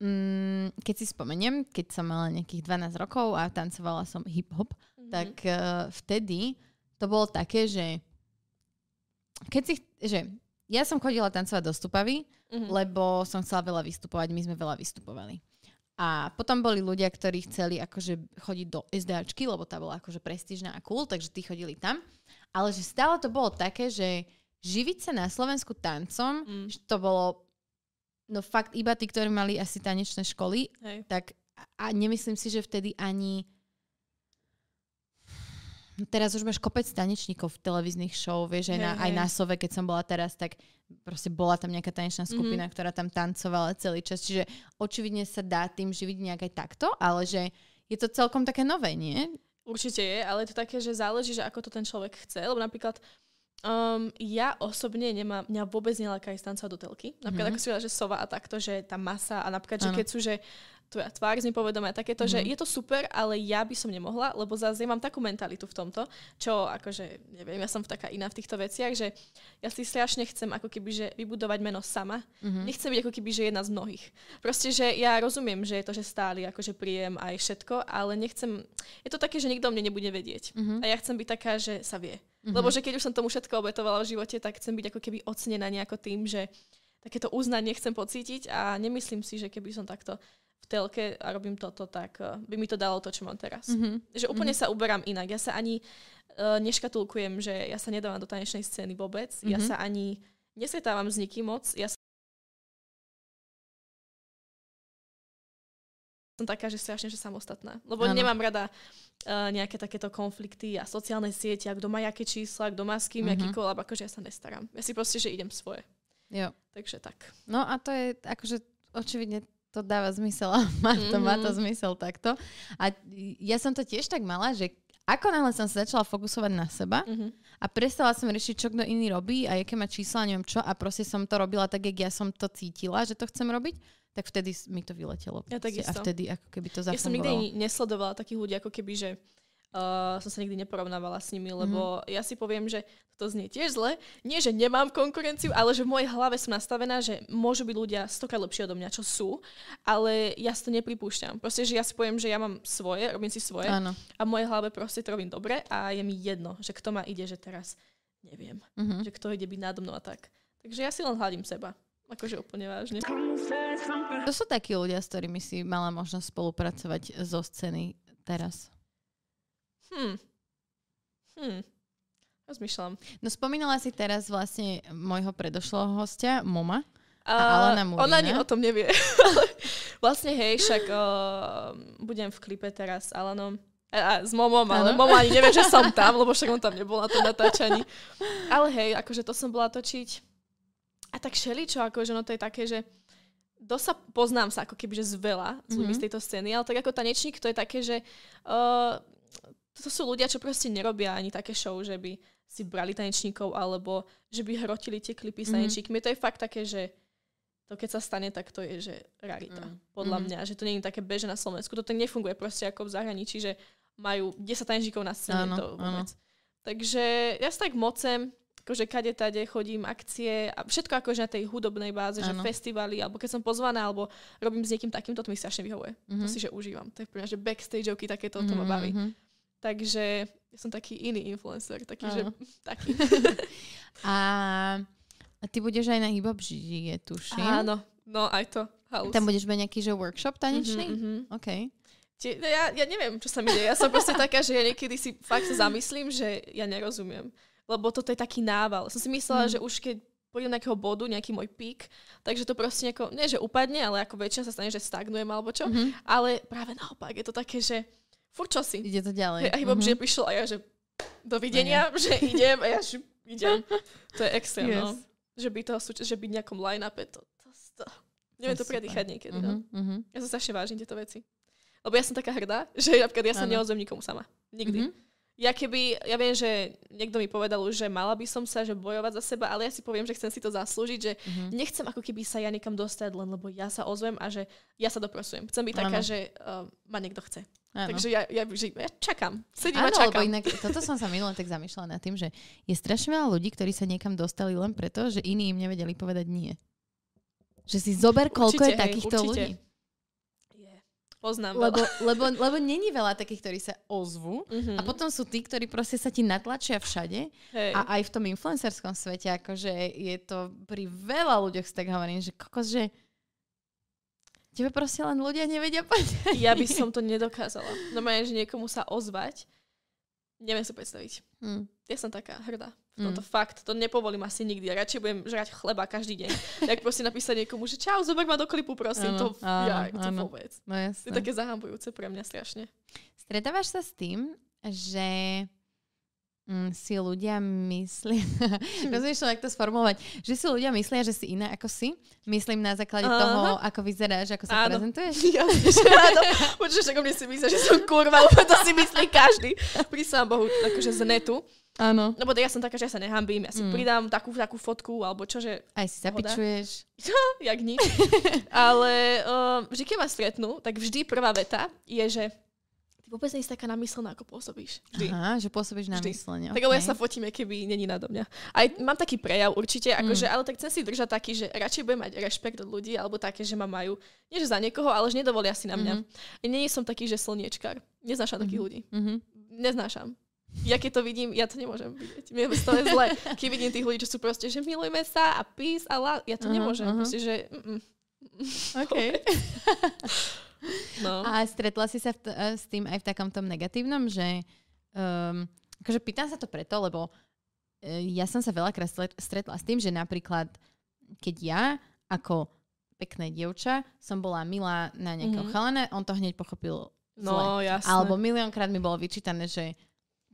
B: um, keď si spomeniem, keď som mala nejakých 12 rokov a tancovala som hip-hop, mm-hmm. tak uh, vtedy to bolo také, že keď si, že ja som chodila tancovať do Stupavy, mm-hmm. lebo som chcela veľa vystupovať, my sme veľa vystupovali. A potom boli ľudia, ktorí chceli akože chodiť do SDAčky, lebo tá bola akože prestížna a cool, takže tí chodili tam. Ale že stále to bolo také, že živiť sa na Slovensku tancom, mm. že to bolo no fakt iba tí, ktorí mali asi tanečné školy, Hej. tak a nemyslím si, že vtedy ani teraz už máš kopec tanečníkov v televíznych show, vieš, aj, na, aj na Sove, keď som bola teraz, tak proste bola tam nejaká tanečná mhm. skupina, mm-hmm. ktorá tam tancovala celý čas. Čiže očividne sa dá tým živiť nejak aj takto, ale že je to celkom také nové, nie?
A: Určite je, ale je to také, že záleží, že ako to ten človek chce, lebo napríklad Um, ja osobne nemám, mňa vôbec neláka ísť tancovať do telky. Napríklad, mm-hmm. ako si že sova a takto, že tá masa a napríklad, že keď sú, že tvoja tvár z nepovedomia takéto, mm-hmm. že mhm. je to super, ale ja by som nemohla, lebo zase ja mám takú mentalitu v tomto, čo akože, neviem, ja som taká iná v týchto veciach, že ja si strašne chcem ako keby, že vybudovať meno sama. Mm-hmm. Nechcem byť ako keby, že jedna z mnohých. Proste, že ja rozumiem, že je to, že stáli akože príjem aj všetko, ale nechcem, je to také, že nikto mne nebude vedieť. Mm-hmm. A ja chcem byť taká, že sa vie. Mm-hmm. Lebo že keď už som tomu všetko obetovala v živote, tak chcem byť ako keby ocenená nejako tým, že takéto uznanie chcem pocítiť a nemyslím si, že keby som takto v telke a robím toto, tak uh, by mi to dalo to, čo mám teraz. Mm-hmm. Že úplne mm-hmm. sa uberám inak. Ja sa ani uh, neškatulkujem, že ja sa nedávam do tanečnej scény vôbec. Mm-hmm. Ja sa ani nesretávam s nikým moc. Ja som taká, že strašne, že samostatná. Lebo ano. nemám rada uh, nejaké takéto konflikty a sociálne siete, a kto má aké čísla, kto má s kým, uh-huh. aký kolab, akože ja sa nestaram. Ja si proste, že idem svoje.
B: Jo.
A: Takže tak.
B: No a to je akože očividne to dáva zmysel a má to, mm-hmm. má to mhm. zmysel takto. A ja som to tiež tak mala, že ako náhle som sa začala fokusovať na seba mm-hmm. a prestala som riešiť, čo kto iný robí a aké má čísla, neviem čo a proste som to robila tak, jak ja som to cítila, že to chcem robiť, tak vtedy mi to vyletelo.
A: Ja
B: a vtedy ako keby to zafungovalo.
A: Ja som nikdy nesledovala takých ľudí, ako keby, že uh, som sa nikdy neporovnávala s nimi, lebo mm-hmm. ja si poviem, že to znie tiež zle. Nie, že nemám konkurenciu, ale že v mojej hlave som nastavená, že môžu byť ľudia stokrát lepšie odo mňa, čo sú, ale ja si to nepripúšťam. Proste, že ja si poviem, že ja mám svoje, robím si svoje Áno. a v mojej hlave proste to robím dobre a je mi jedno, že kto ma ide, že teraz neviem, mm-hmm. že kto ide byť nádo mnou a tak. Takže ja si len hľadím seba. Akože úplne vážne.
B: To sú takí ľudia, s ktorými si mala možnosť spolupracovať zo scény teraz.
A: Hm. Hm. Rozmýšľam.
B: No spomínala si teraz vlastne môjho predošlého hostia, Moma.
A: A Alana Murina. Ona ani o tom nevie. vlastne hej, však uh, budem v klipe teraz s Alanom. A, a s Momom, ale Momo ani nevie, že som tam, lebo však on tam nebol na tom natáčaní. Ale hej, akože to som bola točiť. A tak čo, akože no to je také, že dosa poznám sa ako keby, že z veľa mm-hmm. z tejto scény, ale tak ako tanečník to je také, že uh, to sú ľudia, čo proste nerobia ani také show, že by si brali tanečníkov alebo že by hrotili tie klipy s mhm. tanečníkmi. Mm. To je fakt také, že to keď sa stane, tak to je, že rarita. Mm. Podľa mm. mňa, že to nie je také bežné na Slovensku. Toto nefunguje proste ako v zahraničí, že majú 10 tanečníkov na scéne. Áno, to vôbec. Áno. Takže ja sa tak mocem, akože kade tade chodím, akcie a všetko akože na tej hudobnej báze, ano. že festivaly, alebo keď som pozvaná, alebo robím s niekým takýmto, to mi strašne vyhovuje. Mm-hmm. To si že užívam. To je pre mňa, že backstageovky takéto, to ma mhm, baví. Mm-hmm. Takže ja som taký iný influencer, taký, že taký.
B: a, a ty budeš aj na hip-hop žije, tuším.
A: Áno, no aj to.
B: House. Tam budeš mať nejaký že workshop tanečný?
A: Mm-hmm,
B: OK.
A: Tie, no ja, ja neviem, čo sa mi deje. Ja som proste taká, že ja niekedy si fakt sa zamyslím, že ja nerozumiem. Lebo toto je taký nával. Som si myslela, mm. že už keď pôjdem nejakého bodu, nejaký môj pík, takže to proste nejako, nie že upadne, ale ako väčšina sa stane, že stagnujem alebo čo. Mm-hmm. Ale práve naopak je to také, že furt čo si.
B: Ide to ďalej.
A: A iba, mm-hmm. že prišiel a ja, že dovidenia, že idem a ja, že idem. To je extrém, no. yes. no. Že by to, že byť nejakom line-upe, to, to, to, neviem to, to predýchať niekedy, mm-hmm. no. Mm-hmm. Ja sa strašne vážim tieto veci. Lebo ja som taká hrdá, že napríklad ja sa neozvem nikomu sama. Nikdy. Mm-hmm ja keby, ja viem, že niekto mi povedal už, že mala by som sa, že bojovať za seba, ale ja si poviem, že chcem si to zaslúžiť, že mm-hmm. nechcem ako keby sa ja niekam dostať, len lebo ja sa ozvem a že ja sa doprosujem. Chcem byť ano. taká, že uh, ma niekto chce. Ano. Takže ja, ja, že, ja čakám. Sedím ano, a čakám.
B: Lebo inak, toto som sa minule tak zamýšľala nad tým, že je strašne veľa ľudí, ktorí sa niekam dostali len preto, že iní im nevedeli povedať nie. Že si zober, koľko určite, je takýchto hej, ľudí.
A: Poznám
B: lebo, lebo, lebo není veľa takých, ktorí sa ozvu mm-hmm. a potom sú tí, ktorí proste sa ti natlačia všade Hej. a aj v tom influencerskom svete, akože je to pri veľa ľuďoch tak hovorím, že kokos, že tebe proste len ľudia nevedia povedať.
A: Ja by som to nedokázala. No že niekomu sa ozvať, neviem si predstaviť. Hmm. Ja som taká hrdá. Mm. fakt, to nepovolím asi nikdy. Ja radšej budem žrať chleba každý deň. tak proste napísať niekomu, že čau, zober ma do klipu, prosím. Ano, to, áno, ja, to áno. vôbec.
B: No jasné.
A: To je také zahambujúce pre mňa strašne.
B: Stretávaš sa s tým, že si ľudia myslia, hm. jak to sformulovať, že si ľudia myslia, že si iná ako si? Myslím na základe Aha. toho, ako vyzeráš, ako sa Áno. prezentuješ?
A: Ja, ráno. Počuješ, ako mne si myslia, že som kurva, to si myslí každý. Prísam Bohu, akože z netu.
B: Áno.
A: Lebo ja som taká, že ja sa nehambím, ja si mm. pridám takú, takú fotku, alebo čo, že...
B: Aj si zapičuješ.
A: Jak nič. Ale um, vždy, keď ma stretnú, tak vždy prvá veta je, že ty vôbec nie si taká namyslená, ako pôsobíš. Vždy.
B: Aha, že pôsobíš namyslene.
A: Okay. Tak ja sa fotím, keby není nado mňa. Aj mám taký prejav určite, akože, mm. ale tak chcem si držať taký, že radšej budem mať rešpekt od ľudí, alebo také, že ma majú, nie že za niekoho, ale že nedovolia si na mňa. Mm-hmm. Nie som taký, že slniečkar. Neznášam mm-hmm. takých ľudí. Mm-hmm. Neznášam ja keď to vidím, ja to nemôžem vidieť. Mne je zle. Keď vidím tých ľudí, čo sú proste, že milujeme sa a peace a la, ja to uh-huh, nemôžem. Uh-huh. Proste, že... Mm-mm.
B: OK. no. A stretla si sa t- s tým aj v takom tom negatívnom, že... Um, akože pýtam sa to preto, lebo uh, ja som sa veľakrát stretla s tým, že napríklad, keď ja ako pekné dievča som bola milá na nejakého mm-hmm. chalana, on to hneď pochopil zle.
A: No, jasné.
B: Alebo miliónkrát mi bolo vyčítané, že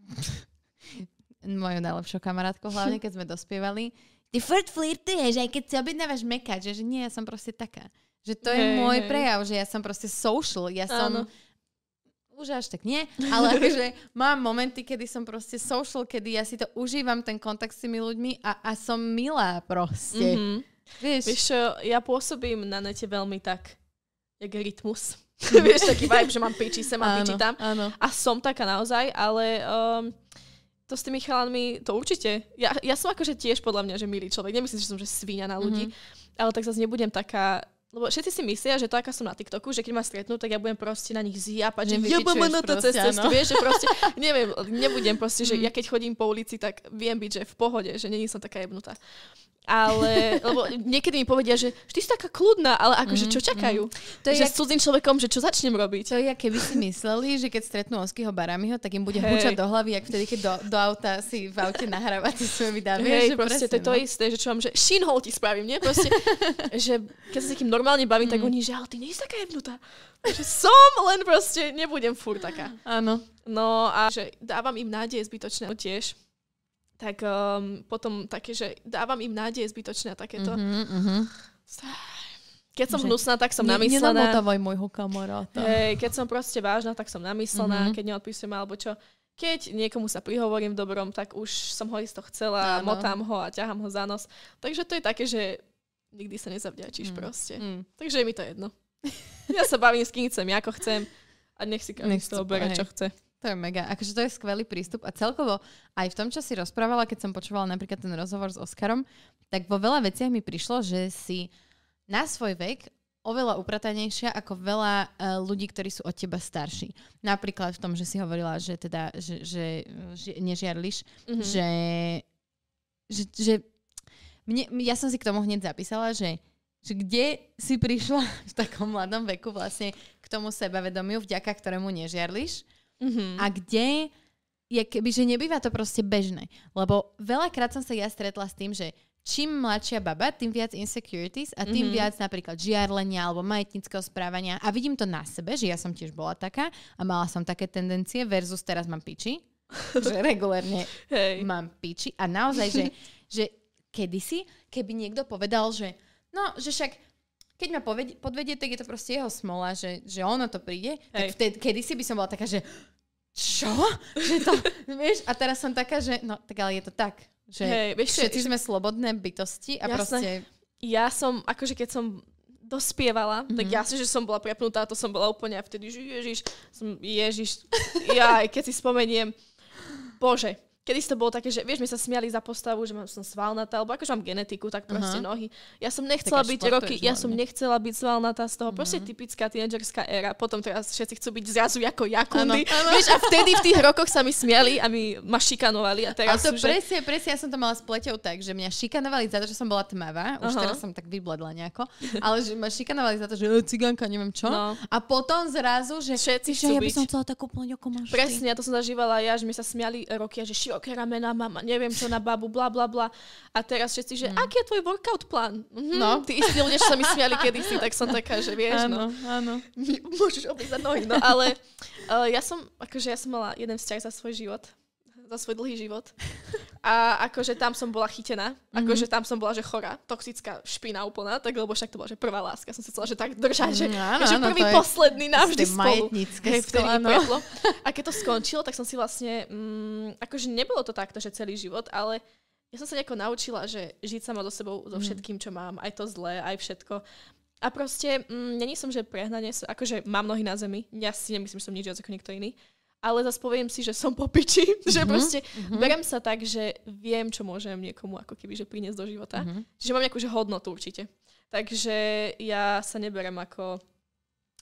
B: moju najlepšiu kamarátku, hlavne keď sme dospievali, ty furt flirtuješ, aj keď si objednávaš mekať, že, že nie, ja som proste taká. Že to hey, je môj hey. prejav, že ja som proste social, ja som... Áno. Už až tak nie, ale akože mám momenty, kedy som proste social, kedy ja si to užívam, ten kontakt s tými ľuďmi a, a som milá proste. Mm-hmm.
A: Vieš? Vieš ja pôsobím na nete veľmi tak, jak rytmus. Vieš, taký vibe, že mám piči sem a piči tam. Áno. A som taká naozaj, ale um, to s tými chalanmi, to určite. Ja, ja som akože tiež podľa mňa, že milý človek. Nemyslím, že som že svíňa na ľudí, mm-hmm. ale tak zase nebudem taká lebo všetci si myslia, že to, aká som na TikToku, že keď ma stretnú, tak ja budem proste na nich zjapať, že jebam na to cez cestu, vieš, že proste, neviem, nebudem proste, že mm. ja keď chodím po ulici, tak viem byť, že v pohode, že není som taká jebnutá. Ale, lebo niekedy mi povedia, že ty si taká kľudná, ale akože čo mhm, čakajú? Mm-hmm. To je že jak... s cudzým človekom, že čo začnem robiť?
B: To je, keby si mysleli, že keď stretnú Oskyho Baramiho, tak im bude hey. hučať do hlavy, ak vtedy, keď do, do auta si v aute nahrávate svoje videá.
A: Hej, proste, to je to no. isté, že čo mám, že shinhole ti spravím, nie? Proste, že keď sa s takým normálne bavím, mm. tak oni, že ale ty nie si taká jebnutá. Že som, len proste nebudem furt taká.
B: Áno.
A: No a že dávam im nádej zbytočné tiež tak um, potom také, že dávam im nádej zbytočné a takéto. Uh-huh, uh-huh. Keď som že hnusná, tak som ne, namyslená.
B: Nenamotávaj môjho kamaráta.
A: Hej, keď som proste vážna, tak som namyslená, uh-huh. keď neodpísujem alebo čo. Keď niekomu sa prihovorím v dobrom, tak už som ho isto chcela, Áno. motám ho a ťahám ho za nos. Takže to je také, že nikdy sa nezavďačíš mm. proste. Mm. Takže je mi to jedno. ja sa bavím s kým chcem, ako chcem a nech si každý z toho bere, čo chce.
B: To je mega. Akože to je skvelý prístup a celkovo aj v tom, čo si rozprávala, keď som počúvala napríklad ten rozhovor s Oskarom, tak vo veľa veciach mi prišlo, že si na svoj vek oveľa upratanejšia ako veľa uh, ľudí, ktorí sú od teba starší. Napríklad v tom, že si hovorila, že teda, že, že, že nežiarliš, mm-hmm. že, že, že mne, ja som si k tomu hneď zapísala, že že kde si prišla v takom mladom veku vlastne k tomu sebavedomiu, vďaka ktorému nežiarliš Mm-hmm. A kde je keby, že nebýva to proste bežné. Lebo veľakrát som sa ja stretla s tým, že čím mladšia baba, tým viac insecurities a tým mm-hmm. viac napríklad žiarlenia alebo majetnického správania. A vidím to na sebe, že ja som tiež bola taká a mala som také tendencie versus teraz mám piči. že regulérne hey. mám piči. A naozaj, že, že kedysi, keby niekto povedal, že no, že však keď ma podvedie, tak je to proste jeho smola, že, že ono to príde. Hej. Tak vtedy, kedysi by som bola taká, že čo? Že to, vieš? A teraz som taká, že no, tak ale je to tak. Že Hej, vieš, všetci že, sme slobodné bytosti a Jasné. proste...
A: Ja som, akože keď som dospievala, mm-hmm. tak ja si, že som bola prepnutá, to som bola úplne a vtedy, že Ježiš, som, Ježiš, ja keď si spomeniem, Bože, Kedy to bolo také, že vieš, my sa smiali za postavu, že mám, som svalnatá, alebo akože mám genetiku, tak proste uh-huh. nohy. Ja som nechcela byť roky, ja som nechcela byť svalnatá z toho, uh-huh. proste typická tínedžerská éra. Potom teraz všetci chcú byť zrazu ako Jakundy. Ano, ano. Vieš, a vtedy v tých rokoch sa mi smiali a mi ma šikanovali. A teraz
B: a to
A: sú,
B: presne, že... presne, ja som to mala s pleťou tak, že mňa šikanovali za to, že som bola tmavá. Už uh-huh. teraz som tak vybledla nejako. Ale že ma šikanovali za to, že cigánka, neviem čo. No. A potom zrazu, že
A: všetci že
B: ja by som chcela takú pleť, ako máš
A: Presne, ja to som zažívala ja, že mi sa smiali roky a že široké ramena mám a neviem čo na babu, bla bla bla. A teraz všetci, že mm. aký je tvoj workout plán? Mm-hmm. No. Tí istí ľudia, čo sa mi smiali kedysi, tak som taká, že vieš,
B: áno, no. Áno,
A: Môžeš oblízať nohy, no. Ale uh, ja som, akože ja som mala jeden vzťah za svoj život za svoj dlhý život. A akože tam som bola chytená, mm-hmm. akože tam som bola, že chorá, toxická špina úplná, tak lebo však to bola, že prvá láska. Som si chcela, že tak držať, že, mm, áno, že prvý, áno, posledný navždy spolu. Hej, vtedy A keď to skončilo, tak som si vlastne, mm, akože nebolo to takto, že celý život, ale ja som sa nejako naučila, že žiť sama so sebou, so mhm. všetkým, čo mám, aj to zlé, aj všetko. A proste, mm, není som, že prehnanie, akože mám nohy na zemi, ja si nemyslím, že som nič viac ako niekto iný, ale zase poviem si, že som po piči, mm-hmm. že mhm, proste mm-hmm. berem sa tak, že viem, čo môžem niekomu ako keby že priniesť do života. Mm-hmm. Čiže mám nejakú že hodnotu určite. Takže ja sa neberem ako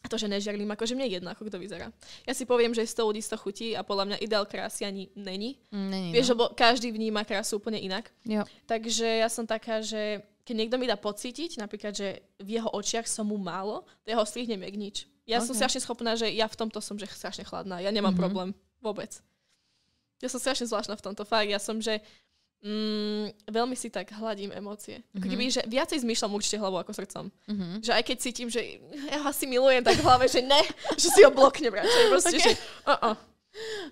A: to, že nežiarlím, akože mne jedno, ako kto vyzerá. Ja si poviem, že 100 ľudí 100 chutí a podľa mňa ideál krásy ani není. Není Vieš, no. lebo každý vníma krásu úplne inak. Jo. Takže ja som taká, že keď niekto mi dá pocítiť, napríklad, že v jeho očiach som mu málo, to jeho strihnem jak nič. Ja okay. som strašne schopná, že ja v tomto som že strašne chladná. Ja nemám mm-hmm. problém vôbec. Ja som strašne zvláštna v tomto. Fakt, ja som, že mm, veľmi si tak hladím emócie. Mm-hmm. Ako keby, že viacej zmýšľam určite hlavou ako srdcom. Mm-hmm. Že aj keď cítim, že ja ho asi milujem, tak v hlave, že ne, že si ho bloknem radšej. Proste, okay. že uh-uh.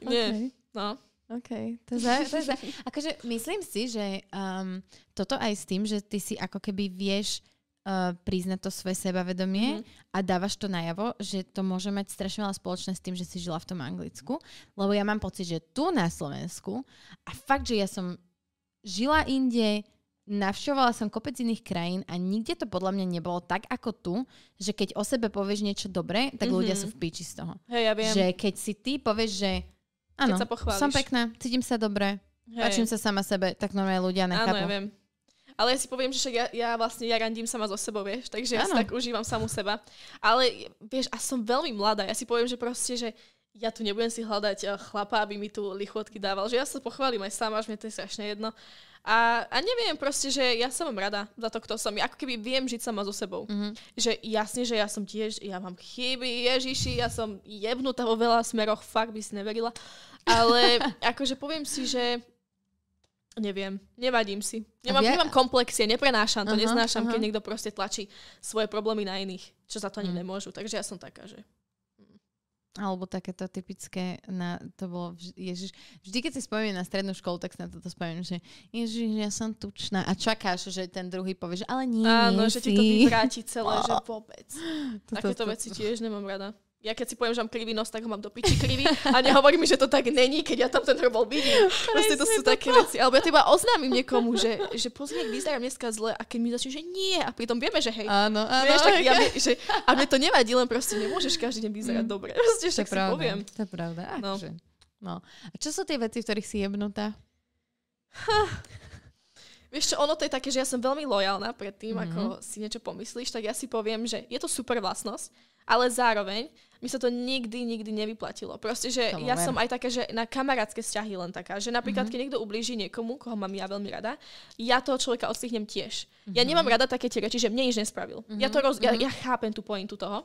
A: Nie. Okay. No.
B: OK, to je, to je Akože myslím si, že um, toto aj s tým, že ty si ako keby vieš uh, priznať to svoje sebavedomie mm-hmm. a dávaš to najavo, že to môže mať strašne veľa spoločné s tým, že si žila v tom Anglicku. Lebo ja mám pocit, že tu na Slovensku a fakt, že ja som žila inde, navšťovala som kopec iných krajín a nikde to podľa mňa nebolo tak ako tu, že keď o sebe povieš niečo dobré, tak mm-hmm. ľudia sú v píči z toho.
A: Hey, ja viem.
B: Že keď si ty povieš, že áno, som pekná, cítim sa dobre, hey. páčim sa sama sebe, tak normálne ľudia nechápu. Áno,
A: ja viem. Ale ja si poviem, že ja, ja vlastne ja randím sama so sebou, vieš, takže ja si tak užívam samu seba. Ale vieš, a som veľmi mladá, ja si poviem, že proste, že ja tu nebudem si hľadať eh, chlapa, aby mi tu lichotky dával, že ja sa pochválim aj sama, až mi to je strašne jedno. A, a neviem proste, že ja som vám rada za to, kto som. Ja ako keby viem žiť sama so sebou. Mm-hmm. Že jasne, že ja som tiež, ja mám chyby, ježiši, ja som jebnutá vo veľa smeroch, fakt by si neverila. Ale akože poviem si, že Neviem, nevadím si. Nemám, ja... nemám komplexie, neprenášam to, uh-huh, neznášam, uh-huh. keď niekto proste tlačí svoje problémy na iných, čo za to ani uh-huh. nemôžu. Takže ja som taká, že...
B: Alebo takéto typické, na, to bolo, ježiš, vždy keď si spomínam na strednú školu, tak si na toto spomínam, že ježiš, ja som tučná a čakáš, že ten druhý povie, že ale nie,
A: Áno,
B: nie
A: že si. ti to vyvráti celé, že vôbec. Takéto veci tiež nemám rada ja keď si poviem, že mám krivý nos, tak ho mám do piči krivý a nehovorí mi, že to tak není, keď ja tam ten hrbol vidím. Proste to sú také veci. Alebo ja teba oznámim niekomu, že, že pozri, vyzerám dneska zle a keď mi začne, že nie a pritom vieme, že hej.
B: Áno, áno.
A: Vieš, tak ja, že, a mne to nevadí, len proste nemôžeš každý deň vyzerať mm. dobre. Proste však si pravda, poviem.
B: To je pravda. No. no. A čo sú tie veci, v ktorých si jebnutá?
A: Vieš čo, ono to je také, že ja som veľmi lojálna pred tým, mm-hmm. ako si niečo pomyslíš, tak ja si poviem, že je to super vlastnosť, ale zároveň mi sa to nikdy, nikdy nevyplatilo. Proste, že Tomu ja som aj taká, že na kamarátske vzťahy len taká, že napríklad, mm-hmm. keď niekto ublíži niekomu, koho mám ja veľmi rada, ja toho človeka odstihnem tiež. Mm-hmm. Ja mhm. nemám rada také tie reči, že mne nič nespravil. Mm-hmm. Ja to roz, ja, mhm. ja chápem tú pointu toho,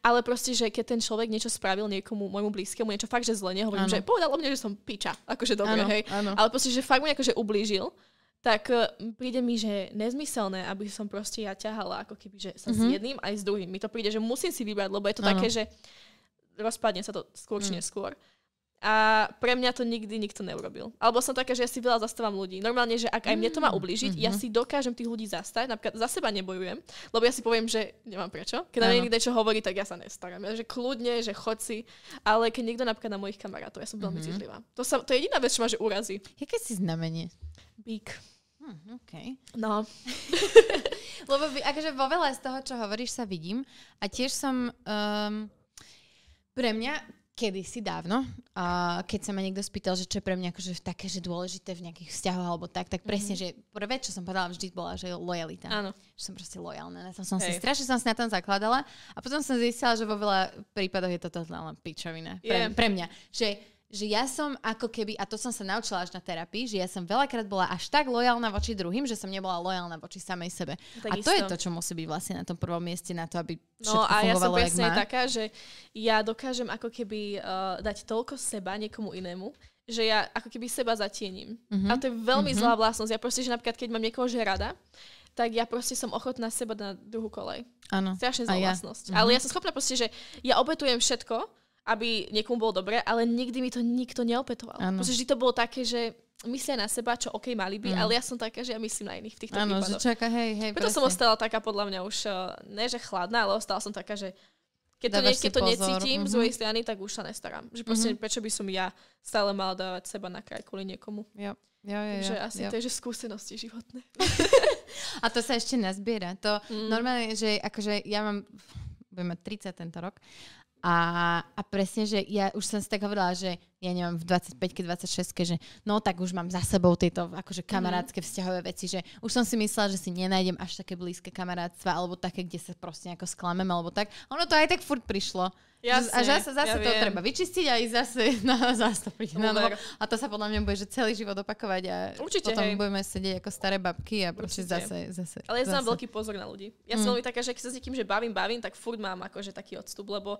A: ale proste, že keď ten človek niečo spravil niekomu, môjmu blízkemu, niečo fakt, že zle, nehovorím, ano. že povedal o mne, že som piča, akože dobre, ano, hej. Ano. Ale proste, že fakt mu akože ublížil, tak uh, príde mi, že nezmyselné, aby som proste ja ťahala ako keby, že sa mm-hmm. s mhm. jedným aj s druhým. Mi to príde, že musím si vybrať, lebo je to ano. také, že rozpadne sa to skôr či mm. neskôr. A pre mňa to nikdy nikto neurobil. Alebo som taká, že ja si veľa zastávam ľudí. Normálne, že ak aj mne to má mm. ublížiť, mm-hmm. ja si dokážem tých ľudí zastať. Napríklad za seba nebojujem, lebo ja si poviem, že nemám prečo. Keď na niekto čo hovorí, tak ja sa nestaram. Ja, že kľudne, že chod si. Ale keď niekto napríklad na mojich kamarátov, ja som veľmi mm-hmm. citlivá. To, sa, to je jediná vec, čo ma že urazí.
B: Jaké si znamenie?
A: Bík.
B: Hm, okay.
A: No.
B: lebo akože vo veľa z toho, čo hovoríš, sa vidím. A tiež som... Um, pre mňa kedysi dávno, uh, keď sa ma niekto spýtal, že čo je pre mňa akože také, že dôležité v nejakých vzťahoch alebo tak, tak presne, mm-hmm. že prvé, čo som povedala vždy bola, že lojalita.
A: Áno.
B: Že som proste lojálna. Na tom som Hej. si strašne som si na tom zakladala a potom som zistila, že vo veľa prípadoch je to len pičovina. Pre, yeah. pre mňa. Že že ja som ako keby, a to som sa naučila až na terapii, že ja som veľakrát bola až tak lojálna voči druhým, že som nebola lojálna voči samej sebe. Tak a to je to, čo musí byť vlastne na tom prvom mieste, na to, aby No a
A: ja som
B: presne
A: taká, že ja dokážem ako keby uh, dať toľko seba niekomu inému, že ja ako keby seba zatiením. Uh-huh. A to je veľmi uh-huh. zlá vlastnosť. Ja proste, že napríklad, keď mám niekoho že rada, tak ja proste som ochotná seba na druhú kolej.
B: Áno.
A: Strašne zlá ja. vlastnosť. Uh-huh. Ale ja som schopná proste, že ja obetujem všetko, aby niekomu bolo dobre, ale nikdy mi to nikto neopetoval. Pretože vždy to bolo také, že myslia na seba, čo OK mali by, mm. ale ja som taká, že ja myslím na iných v týchto ano, prípadoch.
B: Že čaká, hej, hej,
A: Preto presne. som ostala taká podľa mňa už, uh, ne že chladná, ale ostala som taká, že keď to, nie, keď to necítim mm-hmm. z mojej strany, tak už sa nestaram. Že proste, mm-hmm. prečo by som ja stále mala dávať seba na kraj kvôli niekomu.
B: Jo. Jo, jo,
A: Takže
B: jo,
A: asi
B: jo.
A: to je, že skúsenosti životné.
B: A to sa ešte nazbiera. To mm. normálne, že akože ja mám, budem mať 30 tento rok a, a presne, že ja už som si tak hovorila, že ja neviem, v 25-ke, 26 že no tak už mám za sebou tieto akože kamarátske mm. vzťahové veci, že už som si myslela, že si nenájdem až také blízke kamarátstva alebo také, kde sa proste nejako sklamem alebo tak. Ono to aj tak furt prišlo.
A: Jasne,
B: a zase, zase ja to viem. treba vyčistiť a ísť zase na zastopiť. Na novo. A to sa podľa mňa bude, že celý život opakovať a
A: Určite,
B: potom
A: hej.
B: budeme sedieť ako staré babky a proste zase, zase.
A: Ale ja
B: som
A: veľký pozor na ľudí. Ja mm. som veľmi taká, že keď sa s niekým že bavím, bavím, tak furt mám akože taký odstup, lebo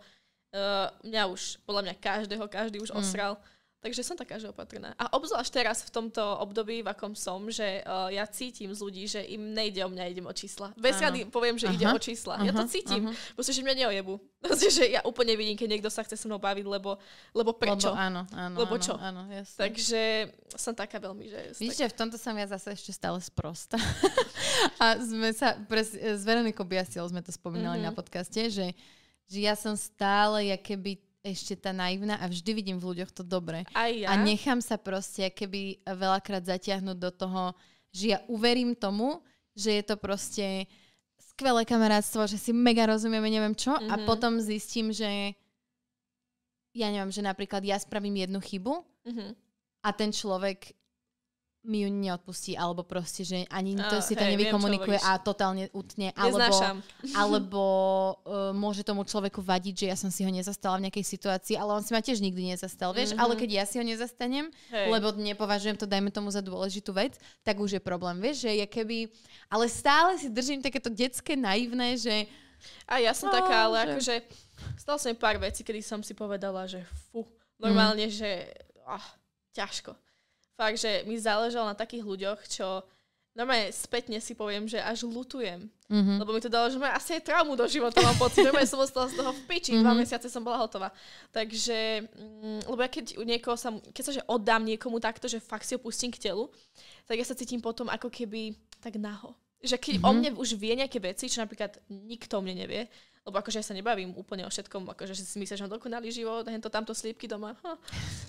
A: Uh, mňa už, podľa mňa každého, každý už mm. osral. Takže som taká, že opatrná. A obzvlášť teraz v tomto období, v akom som, že uh, ja cítim z ľudí, že im nejde o mňa, idem o čísla. Bez rady poviem, že aha, ide o čísla. Aha, ja to cítim. Aha. Proste, že mňa neojebu. Že ja úplne vidím, keď niekto sa chce so mnou baviť, lebo, lebo prečo?
B: Lebo áno, áno.
A: Lebo
B: áno,
A: čo?
B: Áno, jasne.
A: Takže som taká veľmi, že...
B: Vidíte, tak... v tomto som ja zase ešte stále sprosta. A sme sa, pres, s Veronikou Biasiel sme to spomínali mm-hmm. na podcaste, že že ja som stále keby ešte tá naivná a vždy vidím v ľuďoch to dobre.
A: Aj ja.
B: A nechám sa proste keby veľakrát zatiahnuť do toho, že ja uverím tomu, že je to proste skvelé kamarátstvo, že si mega rozumieme, neviem čo. Mm-hmm. A mhm. potom zistím, že ja neviem, že napríklad ja spravím jednu chybu mm-hmm. a ten človek mi ju neodpustí, alebo proste, že ani to uh, si to hej, nevykomunikuje viem, a totálne utne, alebo, alebo uh, môže tomu človeku vadiť, že ja som si ho nezastala v nejakej situácii, ale on si ma tiež nikdy nezastal, vieš, mm-hmm. ale keď ja si ho nezastanem, hej. lebo nepovažujem to, dajme tomu za dôležitú vec, tak už je problém, vieš, že je keby, ale stále si držím takéto detské naivné, že
A: a ja som no, taká, ale že... akože stalo sa mi pár vecí, kedy som si povedala, že fu, normálne, mm. že oh, ťažko fakt, že mi záležalo na takých ľuďoch, čo normálne spätne si poviem, že až lutujem. Mm-hmm. Lebo mi to dalo, že ma asi aj traumu do života mám pocit. Normálne som ostala z toho v piči. Mm-hmm. Dva mesiace som bola hotová. Takže, mm, lebo ja keď u niekoho sa, keď sa že oddám niekomu takto, že fakt si ho pustím k telu, tak ja sa cítim potom ako keby tak naho. Že keď mm-hmm. o mne už vie nejaké veci, čo napríklad nikto o mne nevie, lebo akože ja sa nebavím úplne o všetkom, akože si myslíš, že mám dokonalý život, hento tamto slípky doma, ha.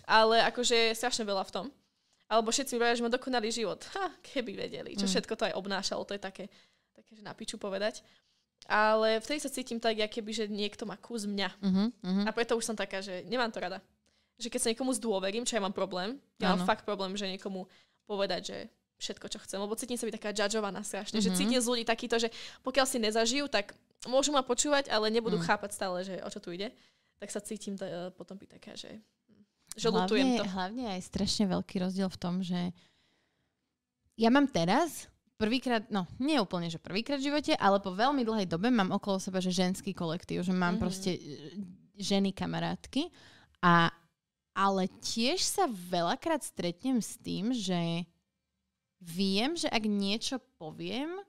A: ale akože strašne veľa v tom. Alebo všetci mi že má dokonalý život. Ha, keby vedeli, čo mm. všetko to aj obnášalo, to je také, také že na piču povedať. Ale vtedy sa cítim tak, keby, že niekto má kus mňa. Mm-hmm, A preto už som taká, že nemám to rada. Že keď sa niekomu zdôverím, čo ja mám problém, ja ano. mám fakt problém, že niekomu povedať, že všetko, čo chcem. Lebo cítim sa byť taká judgeovaná strašne. Mm-hmm. Že mhm. cítim z ľudí takýto, že pokiaľ si nezažijú, tak môžu ma počúvať, ale nebudú mm. chápať stále, že o čo tu ide. Tak sa cítim t- potom byť taká, že že hlavne, to.
B: Hlavne aj strašne veľký rozdiel v tom, že ja mám teraz prvýkrát, no nie úplne, že prvýkrát v živote, ale po veľmi dlhej dobe mám okolo seba, že ženský kolektív, že mám mm-hmm. proste e, ženy kamarátky a ale tiež sa veľakrát stretnem s tým, že viem, že ak niečo poviem,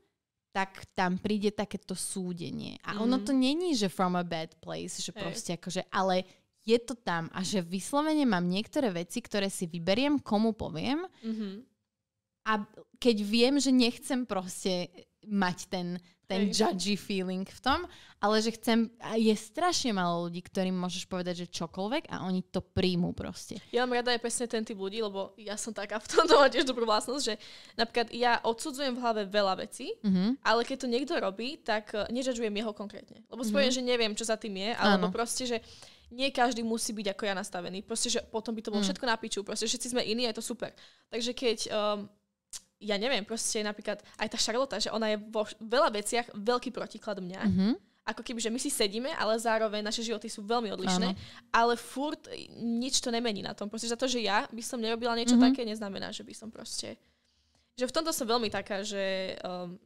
B: tak tam príde takéto súdenie. A mm-hmm. ono to není, že from a bad place, že hey. proste akože, ale je to tam a že vyslovene mám niektoré veci, ktoré si vyberiem, komu poviem mm-hmm. a keď viem, že nechcem proste mať ten, ten Hej. judgy feeling v tom, ale že chcem, je strašne málo ľudí, ktorým môžeš povedať, že čokoľvek a oni to príjmú proste.
A: Ja mám rada aj presne ten typ ľudí, lebo ja som taká v tomto mám tiež dobrú vlastnosť, že napríklad ja odsudzujem v hlave veľa vecí, mm-hmm. ale keď to niekto robí, tak uh, nežadžujem jeho konkrétne. Lebo spojím, mm-hmm. že neviem, čo za tým je, alebo Áno. proste, že nie každý musí byť ako ja nastavený. Proste, že potom by to bolo mm. všetko na piču. Proste, všetci sme iní a je to super. Takže keď, um, ja neviem, proste napríklad aj tá Charlotte, že ona je vo veľa veciach veľký protiklad mňa. Mm-hmm. Ako keby, že my si sedíme, ale zároveň naše životy sú veľmi odlišné. Áno. Ale furt nič to nemení na tom. Proste za to, že ja by som nerobila niečo mm-hmm. také, neznamená, že by som proste... Že v tomto som veľmi taká, že um,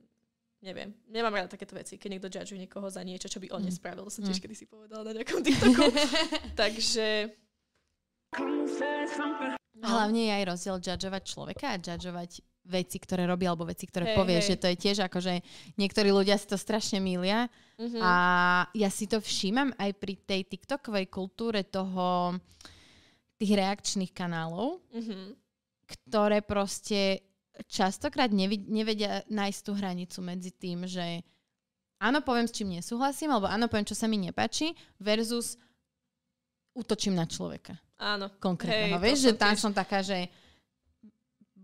A: neviem, nemám rada takéto veci, keď niekto judge niekoho za niečo, čo by on mm. nespravil. To som tiež mm. kedy si povedala na nejakom TikToku. Takže...
B: No. Hlavne je aj rozdiel judgeovať človeka a judgeovať veci, ktoré robí, alebo veci, ktoré hey, povie, hey. že to je tiež ako, že niektorí ľudia si to strašne milia mm-hmm. a ja si to všímam aj pri tej TikTokovej kultúre toho tých reakčných kanálov, mm-hmm. ktoré proste častokrát nevedia nájsť tú hranicu medzi tým, že áno, poviem, s čím nesúhlasím, alebo áno, poviem, čo sa mi nepáči, versus útočím na človeka.
A: Áno.
B: Konkrétneho. Vieš, že tam tiež... som taká, že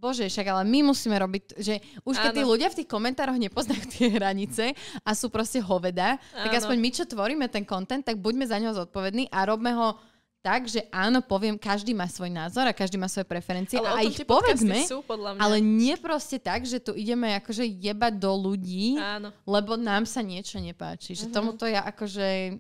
B: Bože, však ale my musíme robiť, že už keď tí ľudia v tých komentároch nepoznajú tie hranice a sú proste hoveda, Áno. tak aspoň my, čo tvoríme ten kontent, tak buďme za neho zodpovední a robme ho tak, že áno, poviem, každý má svoj názor a každý má svoje preferencie ale a ich povedzme, sú, podľa mňa. ale nie proste tak, že tu ideme akože jebať do ľudí, áno. lebo nám sa niečo nepáči. Že uh-huh. tomuto ja akože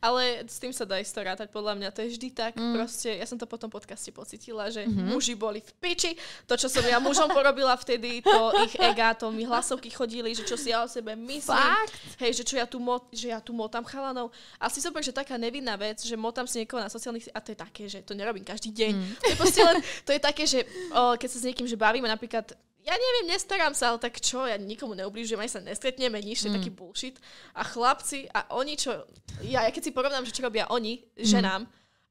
A: ale s tým sa dá isto rátať, podľa mňa to je vždy tak. Mm. Proste, ja som to po tom podcaste pocitila, že mm-hmm. muži boli v piči. To, čo som ja mužom porobila vtedy, to ich ega, to mi hlasovky chodili, že čo si ja o sebe myslím. Fakt? Hej, že čo ja tu, mo- že ja tu motám chalanov. A si som že taká nevinná vec, že motám si niekoho na sociálnych a to je také, že to nerobím každý deň. Mm. To, je len, to je také, že o, keď sa s niekým že bavíme, napríklad ja neviem, nestarám sa, ale tak čo, ja nikomu neublížujem, aj sa nestretneme, nič, to mm. taký bullshit. A chlapci, a oni čo, ja, ja keď si porovnám, že čo robia oni, mm. ženám,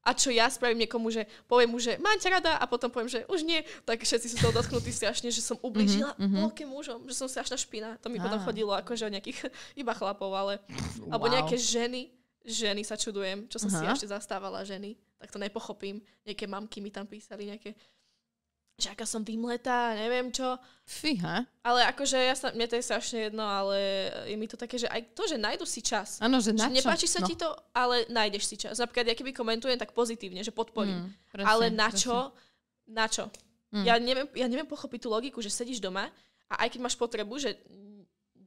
A: a čo ja spravím niekomu, že poviem mu, že mám ťa rada a potom poviem, že už nie, tak všetci sú toho dotknutí strašne, že som ublížila mm-hmm. veľkým mužom, že som strašná špina. To mi ah. potom chodilo akože o nejakých iba chlapov, ale wow. alebo nejaké ženy, ženy sa čudujem, čo som uh-huh. si ešte zastávala ženy, tak to nepochopím. Nejaké mamky mi tam písali, nejaké že aká som vymletá, neviem čo.
B: Fíha.
A: Ale akože ja sa, mne to je strašne jedno, ale je mi to také, že aj to, že nájdu si čas.
B: Áno, že na čo?
A: Nepáči sa no. ti to, ale nájdeš si čas. Napríklad, ja keby komentujem, tak pozitívne, že podporím. Mm, presne, ale na presne. čo? Na čo? Mm. Ja, neviem, ja neviem pochopiť tú logiku, že sedíš doma a aj keď máš potrebu, že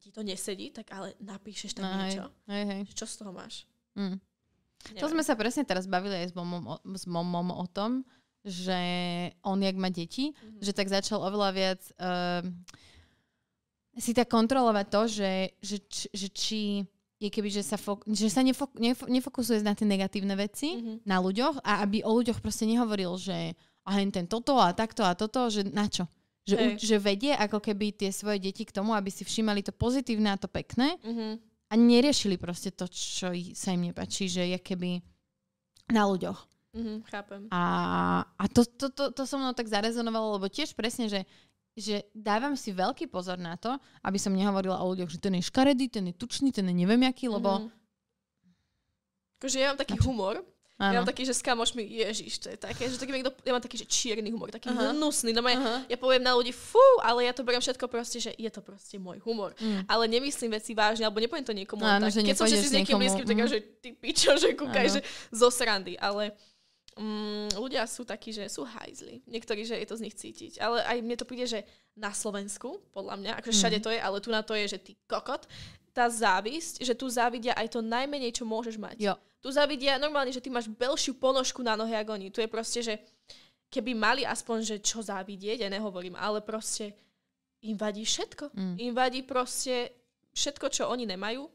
A: ti to nesedí, tak ale napíšeš tam no, niečo. Hej, hej. Čo z toho máš? Mm.
B: To sme sa presne teraz bavili aj s momom, s momom o tom, že on, jak má deti, mm-hmm. že tak začal oveľa viac uh, si tak kontrolovať to, že, že, že či je keby, že sa, fok- že sa nefok- nef- nefokusuje na tie negatívne veci mm-hmm. na ľuďoch a aby o ľuďoch proste nehovoril, že a hen ten toto a takto a toto, že na čo? Že, hey. že vedie ako keby tie svoje deti k tomu, aby si všímali to pozitívne a to pekné mm-hmm. a neriešili proste to, čo sa im nepačí, že je keby na ľuďoch.
A: Mm-hmm, chápem.
B: A, a to, to, to, to so mnou tak zarezonovalo, lebo tiež presne, že, že dávam si veľký pozor na to, aby som nehovorila o ľuďoch, že ten je škaredý, ten je tučný, ten je neviem aký, lebo...
A: Akože ja mám taký humor, Ano. Ja mám taký, že s kamošmi, ježiš, to je také, že taký, ja mám taký, že čierny humor, taký uh-huh. hnusný. No uh-huh. ja poviem na ľudí, fú, ale ja to beriem všetko proste, že je to proste môj humor. Mm. Ale nemyslím veci vážne, alebo nepoviem to niekomu. Áno, tak. Keď som všetci s niekým blízkym, tak mm. že ty pičo, že kúkaj, že zo srandy. Ale mm, ľudia sú takí, že sú hajzli. Niektorí, že je to z nich cítiť. Ale aj mne to príde, že na Slovensku, podľa mňa, akože všade mm. to je, ale tu na to je, že ty kokot, tá závisť, že tu závidia aj to najmenej, čo môžeš mať.
B: Jo.
A: Tu závidia normálne, že ty máš belšiu ponožku na nohe ako oni. Tu je proste, že keby mali aspoň, že čo závidieť, ja nehovorím, ale proste im vadí všetko. Mm. Im vadí proste všetko, čo oni nemajú,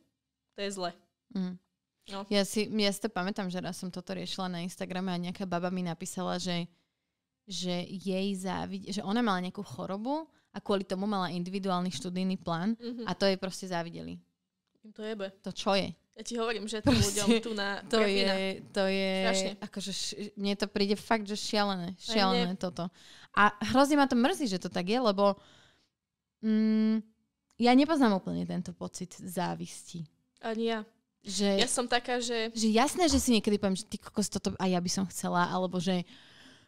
A: to je zle. Mm.
B: No. Ja, si, ja si to pamätám, že raz som toto riešila na Instagrame a nejaká baba mi napísala, že, že jej závidie, že ona mala nejakú chorobu a kvôli tomu mala individuálny študijný plán mm-hmm. a to jej proste závideli.
A: To jebe.
B: To čo je?
A: Ja ti hovorím, že tým ľuďom tu na
B: to je, to je, akože mne to príde fakt, že šialené, šialené toto. A hrozne ma to mrzí, že to tak je, lebo mm, ja nepoznám úplne tento pocit závisti.
A: Ani ja. Že, ja som taká, že...
B: Že jasné, že si niekedy poviem, že ty kokos, toto a ja by som chcela, alebo že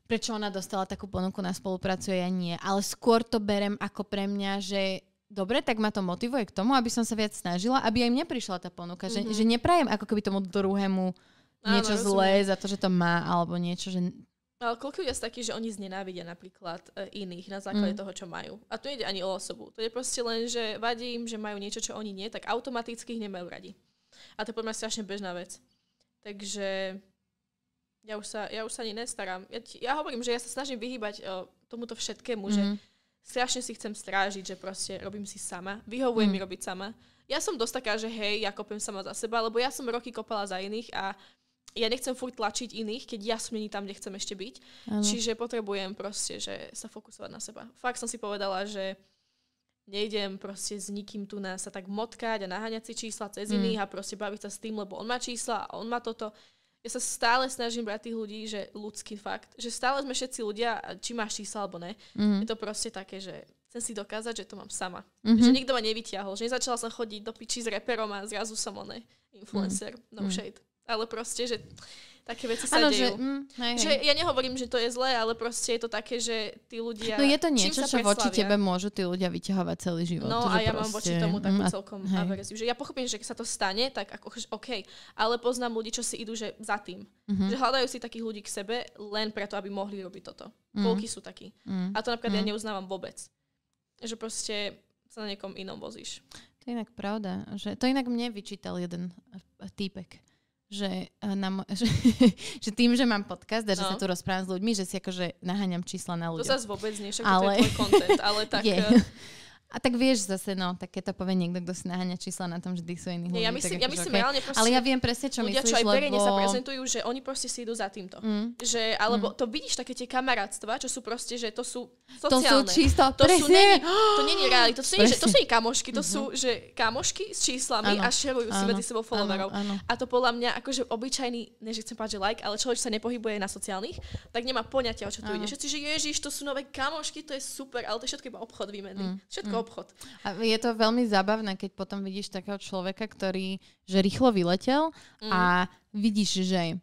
B: prečo ona dostala takú ponuku na spoluprácu a ja nie. Ale skôr to berem ako pre mňa, že dobre, tak ma to motivuje k tomu, aby som sa viac snažila, aby aj mne prišla tá ponuka. Mm-hmm. Že, že neprajem ako keby tomu druhému niečo Áno, zlé za to, že to má, alebo niečo, že...
A: Ale koľko ľudia sú takí, že oni znenávidia napríklad e, iných na základe mm. toho, čo majú. A to nejde ani o osobu. To je proste len, že vadí im, že majú niečo, čo oni nie, tak automaticky ich nemajú radi. A to je podľa mňa strašne bežná vec. Takže ja už sa, ja už sa ani nestarám. Ja, ja hovorím, že ja sa snažím vyhýbať o, tomuto všetkému, mm. že strašne si chcem strážiť, že proste robím si sama. Vyhovuje mm. mi robiť sama. Ja som dosť taká, že hej, ja kopem sama za seba, lebo ja som roky kopala za iných a ja nechcem furt tlačiť iných, keď ja som tam, kde chcem ešte byť. Ano. Čiže potrebujem proste, že sa fokusovať na seba. Fakt som si povedala, že nejdem proste s nikým tu na sa tak motkať a naháňať si čísla cez mm. iných a proste baviť sa s tým, lebo on má čísla a on má toto ja sa stále snažím brať tých ľudí, že ľudský fakt, že stále sme všetci ľudia, či máš čísla alebo ne. Mm-hmm. Je to proste také, že chcem si dokázať, že to mám sama. Mm-hmm. Že nikto ma nevyťahol, že nezačala som chodiť do piči s reperom a zrazu som oné influencer, mm-hmm. no shade. Ale proste, že také veci sa ano, dejú. Že, mm, hej, hej. že ja nehovorím, že to je zlé, ale proste je to také, že tí ľudia...
B: No je to niečo, čo voči tebe môžu tí ľudia vyťahovať celý život.
A: No a ja proste... mám voči tomu takú mm, celkom hej. averziu. Že ja pochopím, že keď sa to stane, tak ako, OK. Ale poznám ľudí, čo si idú že za tým. Mm-hmm. Že hľadajú si takých ľudí k sebe len preto, aby mohli robiť toto. Mm. Koľky sú takí. Mm. A to napríklad mm. ja neuznávam vôbec. Že proste sa na niekom inom vozíš.
B: To je inak pravda. Že to inak mne vyčítal jeden týpek že, eh, na, že, že tým, že mám podcast a že no. sa tu rozprávam s ľuďmi, že si akože naháňam čísla na ľudí.
A: To sa vôbec nie, však ale... to je tvoj content, ale tak... Je.
B: A tak vieš zase, no, tak keď to povie niekto, kto si naháňa čísla na tom, že sú iní ľudí.
A: Ja myslím,
B: ja
A: myslím okay. reálne proste,
B: Ale ja viem presne, čo ľudia, myslíš, čo aj
A: verejne lebo... sa prezentujú, že oni proste si idú za týmto. Mm. Že, alebo mm. to vidíš také tie kamarátstva, čo sú proste, že to sú sociálne.
B: To sú čisto,
A: to presne. Sú, není, to je reálne, to, sú, nie, že, to sú nie kamošky, to mm-hmm. sú, že kamošky s číslami ano. a šerujú si medzi sebou followerov. Ano, ano. A to podľa mňa, akože obyčajný, než chcem povedať, že like, ale človek sa nepohybuje na sociálnych, tak nemá poňatia, o čo tu ide. Všetci, že ježiš, to sú nové kamošky, to je super, ale to je všetko iba obchod výmenný. Mm. Všetko mm. Obchod.
B: A je to veľmi zábavné, keď potom vidíš takého človeka, ktorý že rýchlo vyletel mm. a vidíš, že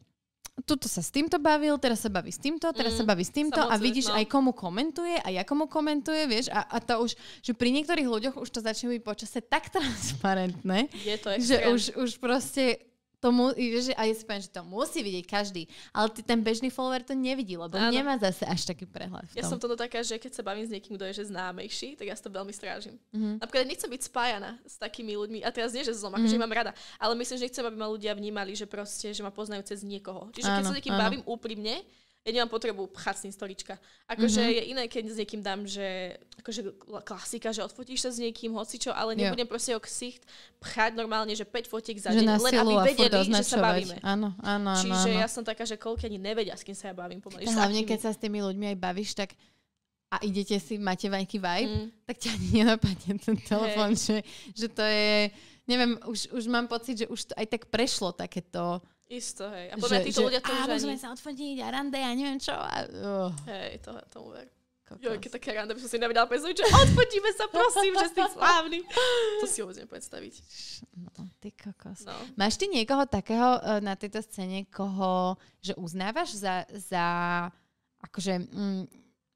B: tuto sa s týmto bavil, teraz sa baví s týmto, teraz mm, sa baví s týmto a vidíš no. aj komu komentuje a ja komu komentuje, vieš, a, a to už, že pri niektorých ľuďoch už to začne byť počase tak transparentné,
A: Je to
B: že už, už proste to mu, že, a ja si poviem, že to musí vidieť každý. Ale ty, ten bežný follower to nevidí, lebo Áno. nemá zase až taký prehľad.
A: Ja som toto taká, že keď sa bavím s niekým, kto je že známejší, tak ja to veľmi strážim. Mm-hmm. Napríklad nechcem byť spájana s takými ľuďmi. A teraz nie, že som, akože mm-hmm. mám rada. Ale myslím, že nechcem, aby ma ľudia vnímali, že proste, že ma poznajú cez niekoho. Čiže áno, keď sa s niekým áno. bavím úprimne, ja nemám potrebu pchať s ním storička. Akože mm-hmm. je iné, keď s niekým dám, že akože klasika, že odfotíš sa s niekým, hocičo, ale nebudem yeah. proste o ksicht pchať normálne, že 5 fotiek za deň, len aby vedeli, že sa bavíme.
B: Áno, áno, áno.
A: Čiže
B: áno.
A: ja som taká, že koľko ani nevedia, s kým sa ja bavím pomaly.
B: Hlavne, keď sa s tými ľuďmi aj bavíš, tak a idete si, máte nejaký vibe, mm. tak ťa ani nenapadne ten telefón, hey. že, že to je, neviem, už, už mám pocit, že už to aj tak prešlo takéto
A: Isto, hej. A podľa títo ľudia to už
B: ani... sa odfotiť a rande a neviem čo. A,
A: oh. Hej, to, tomu ver. Jo, keď také rande by som si nevedela predstaviť, že odfotíme sa, prosím, že si slávny. To si vôbec predstaviť.
B: No, ty kokos. No. Máš ty niekoho takého uh, na tejto scéne, koho, že uznávaš za, za akože, mm,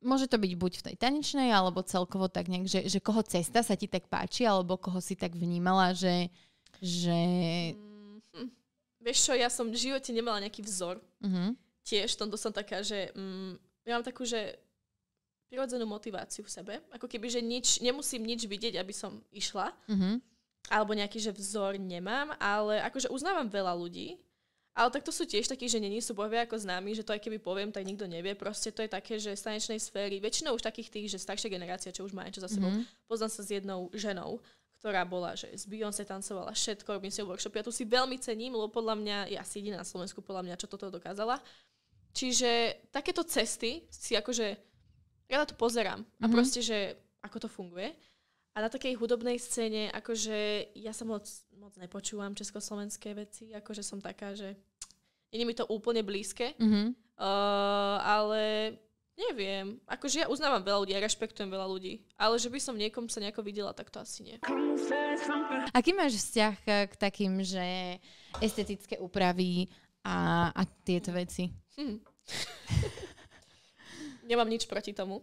B: môže to byť buď v tej tanečnej, alebo celkovo tak nejak, že, že koho cesta sa ti tak páči, alebo koho si tak vnímala, že, že mm
A: Vieš čo, ja som v živote nemala nejaký vzor. Uh-huh. Tiež tomto som taká, že mm, ja mám takú, že prirodzenú motiváciu v sebe. Ako keby, že nič, nemusím nič vidieť, aby som išla. Uh-huh. Alebo nejaký, že vzor nemám, ale akože uznávam veľa ľudí. Ale tak to sú tiež takí, že není sú bohvia ako známi, že to aj keby poviem, tak nikto nevie. Proste to je také, že z tanečnej sféry, väčšinou už takých tých, že staršia generácia, čo už má niečo za sebou, mm-hmm. poznám sa s jednou ženou, ktorá bola, že z Beyoncé tancovala všetko, robím si workshop. Ja tu si veľmi cením, lebo podľa mňa je asi jediná na Slovensku, podľa mňa, čo toto dokázala. Čiže takéto cesty si akože, ja na to pozerám a mm-hmm. proste, že ako to funguje. A na takej hudobnej scéne, akože ja sa moc, moc nepočúvam československé veci, akože som taká, že nie je mi to úplne blízke, mm-hmm. uh, ale Neviem. Akože ja uznávam veľa ľudí, ja rešpektujem veľa ľudí. Ale že by som niekom sa nejako videla, tak to asi nie.
B: Aký máš vzťah k takým, že estetické úpravy a, a tieto veci? Hm.
A: nemám nič proti tomu.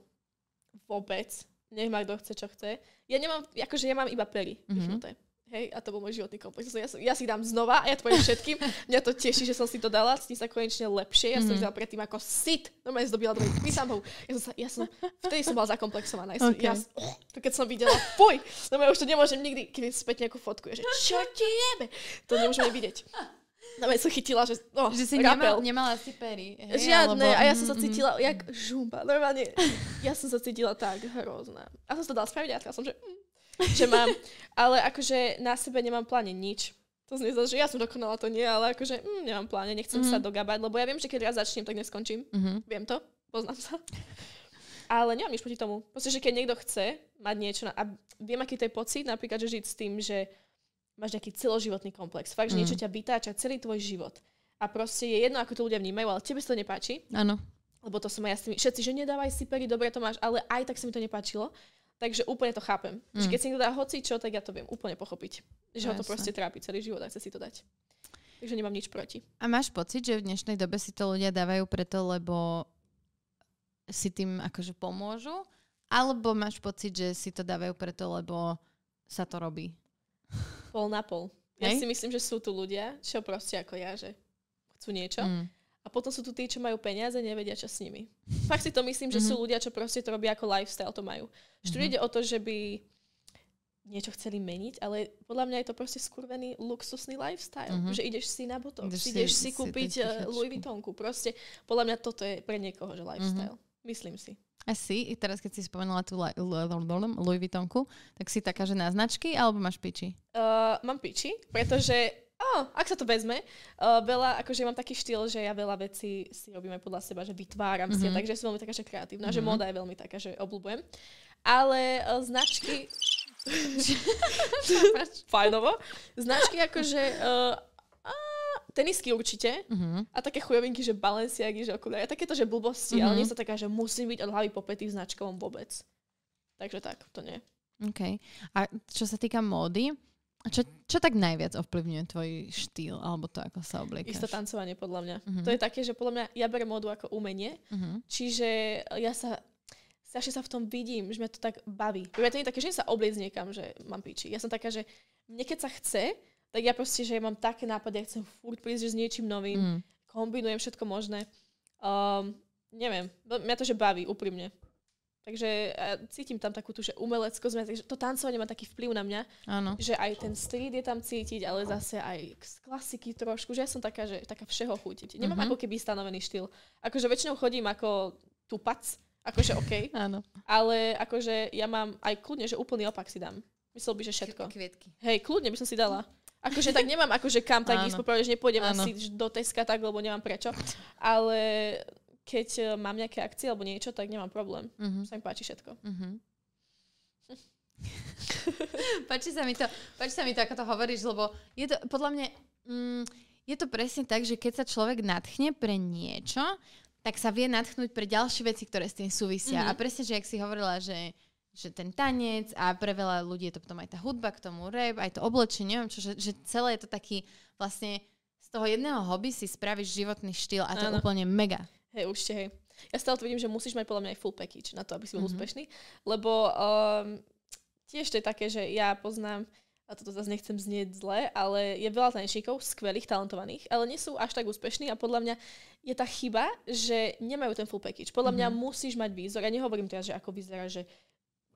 A: Vôbec. Nech ma kto chce, čo chce. Ja nemám, akože ja mám iba pery mm-hmm. Hej, a to bol môj životný komplex. Ja, ja si dám znova a ja to poviem všetkým. Mňa to teší, že som si to dala, cítim sa konečne lepšie. Ja mm-hmm. som mhm. dala predtým ako sit. No ma zdobila druhý. Písam ho. Ja som, sa, ja som, vtedy som bola zakomplexovaná. Ja som, okay. ja, oh, to keď som videla, fuj, no ja už to nemôžem nikdy, keď späť nejakú fotku, že čo ti jebe? To nemôžeme vidieť. No ja som chytila, že, oh,
B: že si nemal, nemala si pery.
A: Hej, Žiadne. Alebo... A ja som sa cítila, jak žumba. Normálne, ja som sa cítila tak hrozná. A som to dala spraviť a som, že... Mm že mám. Ale akože na sebe nemám pláne nič. To znie že ja som dokonala, to nie, ale akože mm, nemám pláne, nechcem mm-hmm. sa dogabať, lebo ja viem, že keď raz začnem, tak neskončím. Mm-hmm. Viem to, poznám sa. Ale nemám nič proti tomu. Proste, že keď niekto chce mať niečo na, a viem, aký to je pocit, napríklad, že žiť s tým, že máš nejaký celoživotný komplex. Fakt, že mm. niečo ťa vytáča celý tvoj život. A proste je jedno, ako to ľudia vnímajú, ale tebe sa to nepáči.
B: Áno.
A: Lebo to som aj ja s tými, všetci, že nedávaj si pery, dobre to máš, ale aj tak sa mi to nepáčilo. Takže úplne to chápem. Mm. Že keď si niekto dá hoci čo, tak ja to viem úplne pochopiť. Že no, ho to proste trápi celý život a chce si to dať. Takže nemám nič proti.
B: A máš pocit, že v dnešnej dobe si to ľudia dávajú preto, lebo si tým akože pomôžu? Alebo máš pocit, že si to dávajú preto, lebo sa to robí?
A: Pol na pol. Ja Hej? si myslím, že sú tu ľudia, čo proste ako ja, že chcú niečo. Mm. A potom sú tu tí, čo majú peniaze, nevedia, čo s nimi. Fakt si to myslím, že mm-hmm. sú mhm. ľudia, čo proste to robia ako lifestyle, to majú. Že tu mm-hmm. ide o to, že by niečo chceli meniť, ale podľa mňa je to proste skurvený luxusný lifestyle. Mm-hmm. Že ideš si na botok, ideš, ideš si, si kúpiť si eh, Louis Vuittonku. Proste podľa mňa toto je pre niekoho, že lifestyle. Mm-hmm. Myslím si.
B: A si, teraz keď si spomenula tú Louis Vuittonku, tak si taká, že na značky, alebo máš piči?
A: Uh, mám piči, pretože oh, ak sa to vezme, uh, veľa, akože mám taký štýl, že ja veľa vecí si robím aj podľa seba, že vytváram mm-hmm. si, mhm. takže som veľmi taká, že kreatívna, mm-hmm. že móda je veľmi taká, že obľúbujem. Ale uh, značky... Fajnovo. Značky akože... Uh, tenisky určite uh-huh. a také chujovinky, že Balenciagy, že okuliare, takéto, že blbosti, uh-huh. ale nie sa taká, že musím byť od hlavy po pety v značkovom vôbec. Takže tak, to nie.
B: OK. A čo sa týka módy, a čo, čo tak najviac ovplyvňuje tvoj štýl, alebo to, ako sa obliekaš?
A: Isto tancovanie, podľa mňa. Uh-huh. To je také, že podľa mňa ja berem módu ako umenie, uh-huh. čiže ja sa strašne sa v tom vidím, že mňa to tak baví. Ja to nie je také, že sa obliec niekam, že mám piči. Ja som taká, že mne keď sa chce, tak ja proste, že ja mám také nápady, ja chcem furt prísť že s niečím novým, mm. kombinujem všetko možné. Um, neviem, mňa to, že baví, úprimne. Takže ja cítim tam takú tú, že umeleckosť, takže to tancovanie má taký vplyv na mňa,
B: Áno.
A: že aj ten street je tam cítiť, ale zase aj z klasiky trošku, že ja som taká, že taká všeho chutiť. Nemám uh-huh. ako keby stanovený štýl. Akože väčšinou chodím ako tupac, akože OK,
B: Áno.
A: ale akože ja mám aj kľudne, že úplný opak si dám. Myslel by, že všetko.
B: Kvietky.
A: Hej, kľudne by som si dala. Akože tak nemám akože kam tak ísť, že nepôjdem Áno. asi do Teska tak, lebo nemám prečo. Ale keď uh, mám nejaké akcie alebo niečo, tak nemám problém. Uh-huh. Sa mi páči všetko. Uh-huh.
B: páči, sa mi to, páči sa mi to, ako to hovoríš, lebo je to podľa mňa... Mm, je to presne tak, že keď sa človek nadchne pre niečo, tak sa vie nadchnúť pre ďalšie veci, ktoré s tým súvisia. Mm-hmm. A presne, že ak si hovorila, že, že ten tanec a pre veľa ľudí je to potom aj tá hudba k tomu rap, aj to oblečenie, neviem čo, že, že celé je to taký vlastne z toho jedného hobby si spravíš životný štýl a to je úplne mega.
A: Hej, určite, hej. Ja stále to vidím, že musíš mať podľa mňa aj full package na to, aby si bol mm-hmm. úspešný, lebo um, tiež to je také, že ja poznám, a toto zase nechcem znieť zle, ale je veľa tanečníkov, skvelých, talentovaných, ale nie sú až tak úspešní a podľa mňa je tá chyba, že nemajú ten full package. Podľa mm-hmm. mňa mhm. musíš mať výzor. Ja nehovorím teraz, že ako vyzerá, že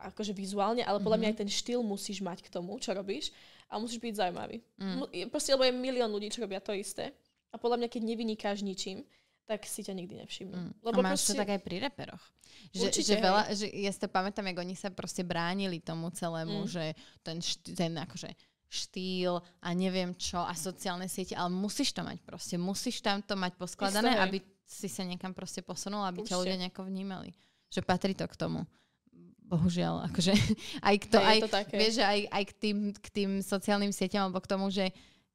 A: akože vizuálne, ale podľa mm-hmm. mňa aj ten štýl musíš mať k tomu, čo robíš a musíš byť zaujímavý. Mm. Proste, lebo je milión ľudí, čo robia to isté a podľa mňa, keď nevynikáš ničím, tak si ťa nikdy nevšimnú. Mm.
B: Lebo a máš proste... to tak aj pri reperoch. Že, Určite, že, veľa, že ja si to pamätám, ako oni sa proste bránili tomu celému, mm. že ten, ten akože štýl a neviem čo a sociálne siete, ale musíš to mať proste. Musíš tam to mať poskladané, Isté, aby si sa niekam proste posunul, aby Určite. ťa ľudia nejako vnímali. Že patrí to k tomu. Bohužiaľ, akože aj, k to, aj, to vieš, aj, aj k, tým, k tým sociálnym sieťam alebo k tomu, že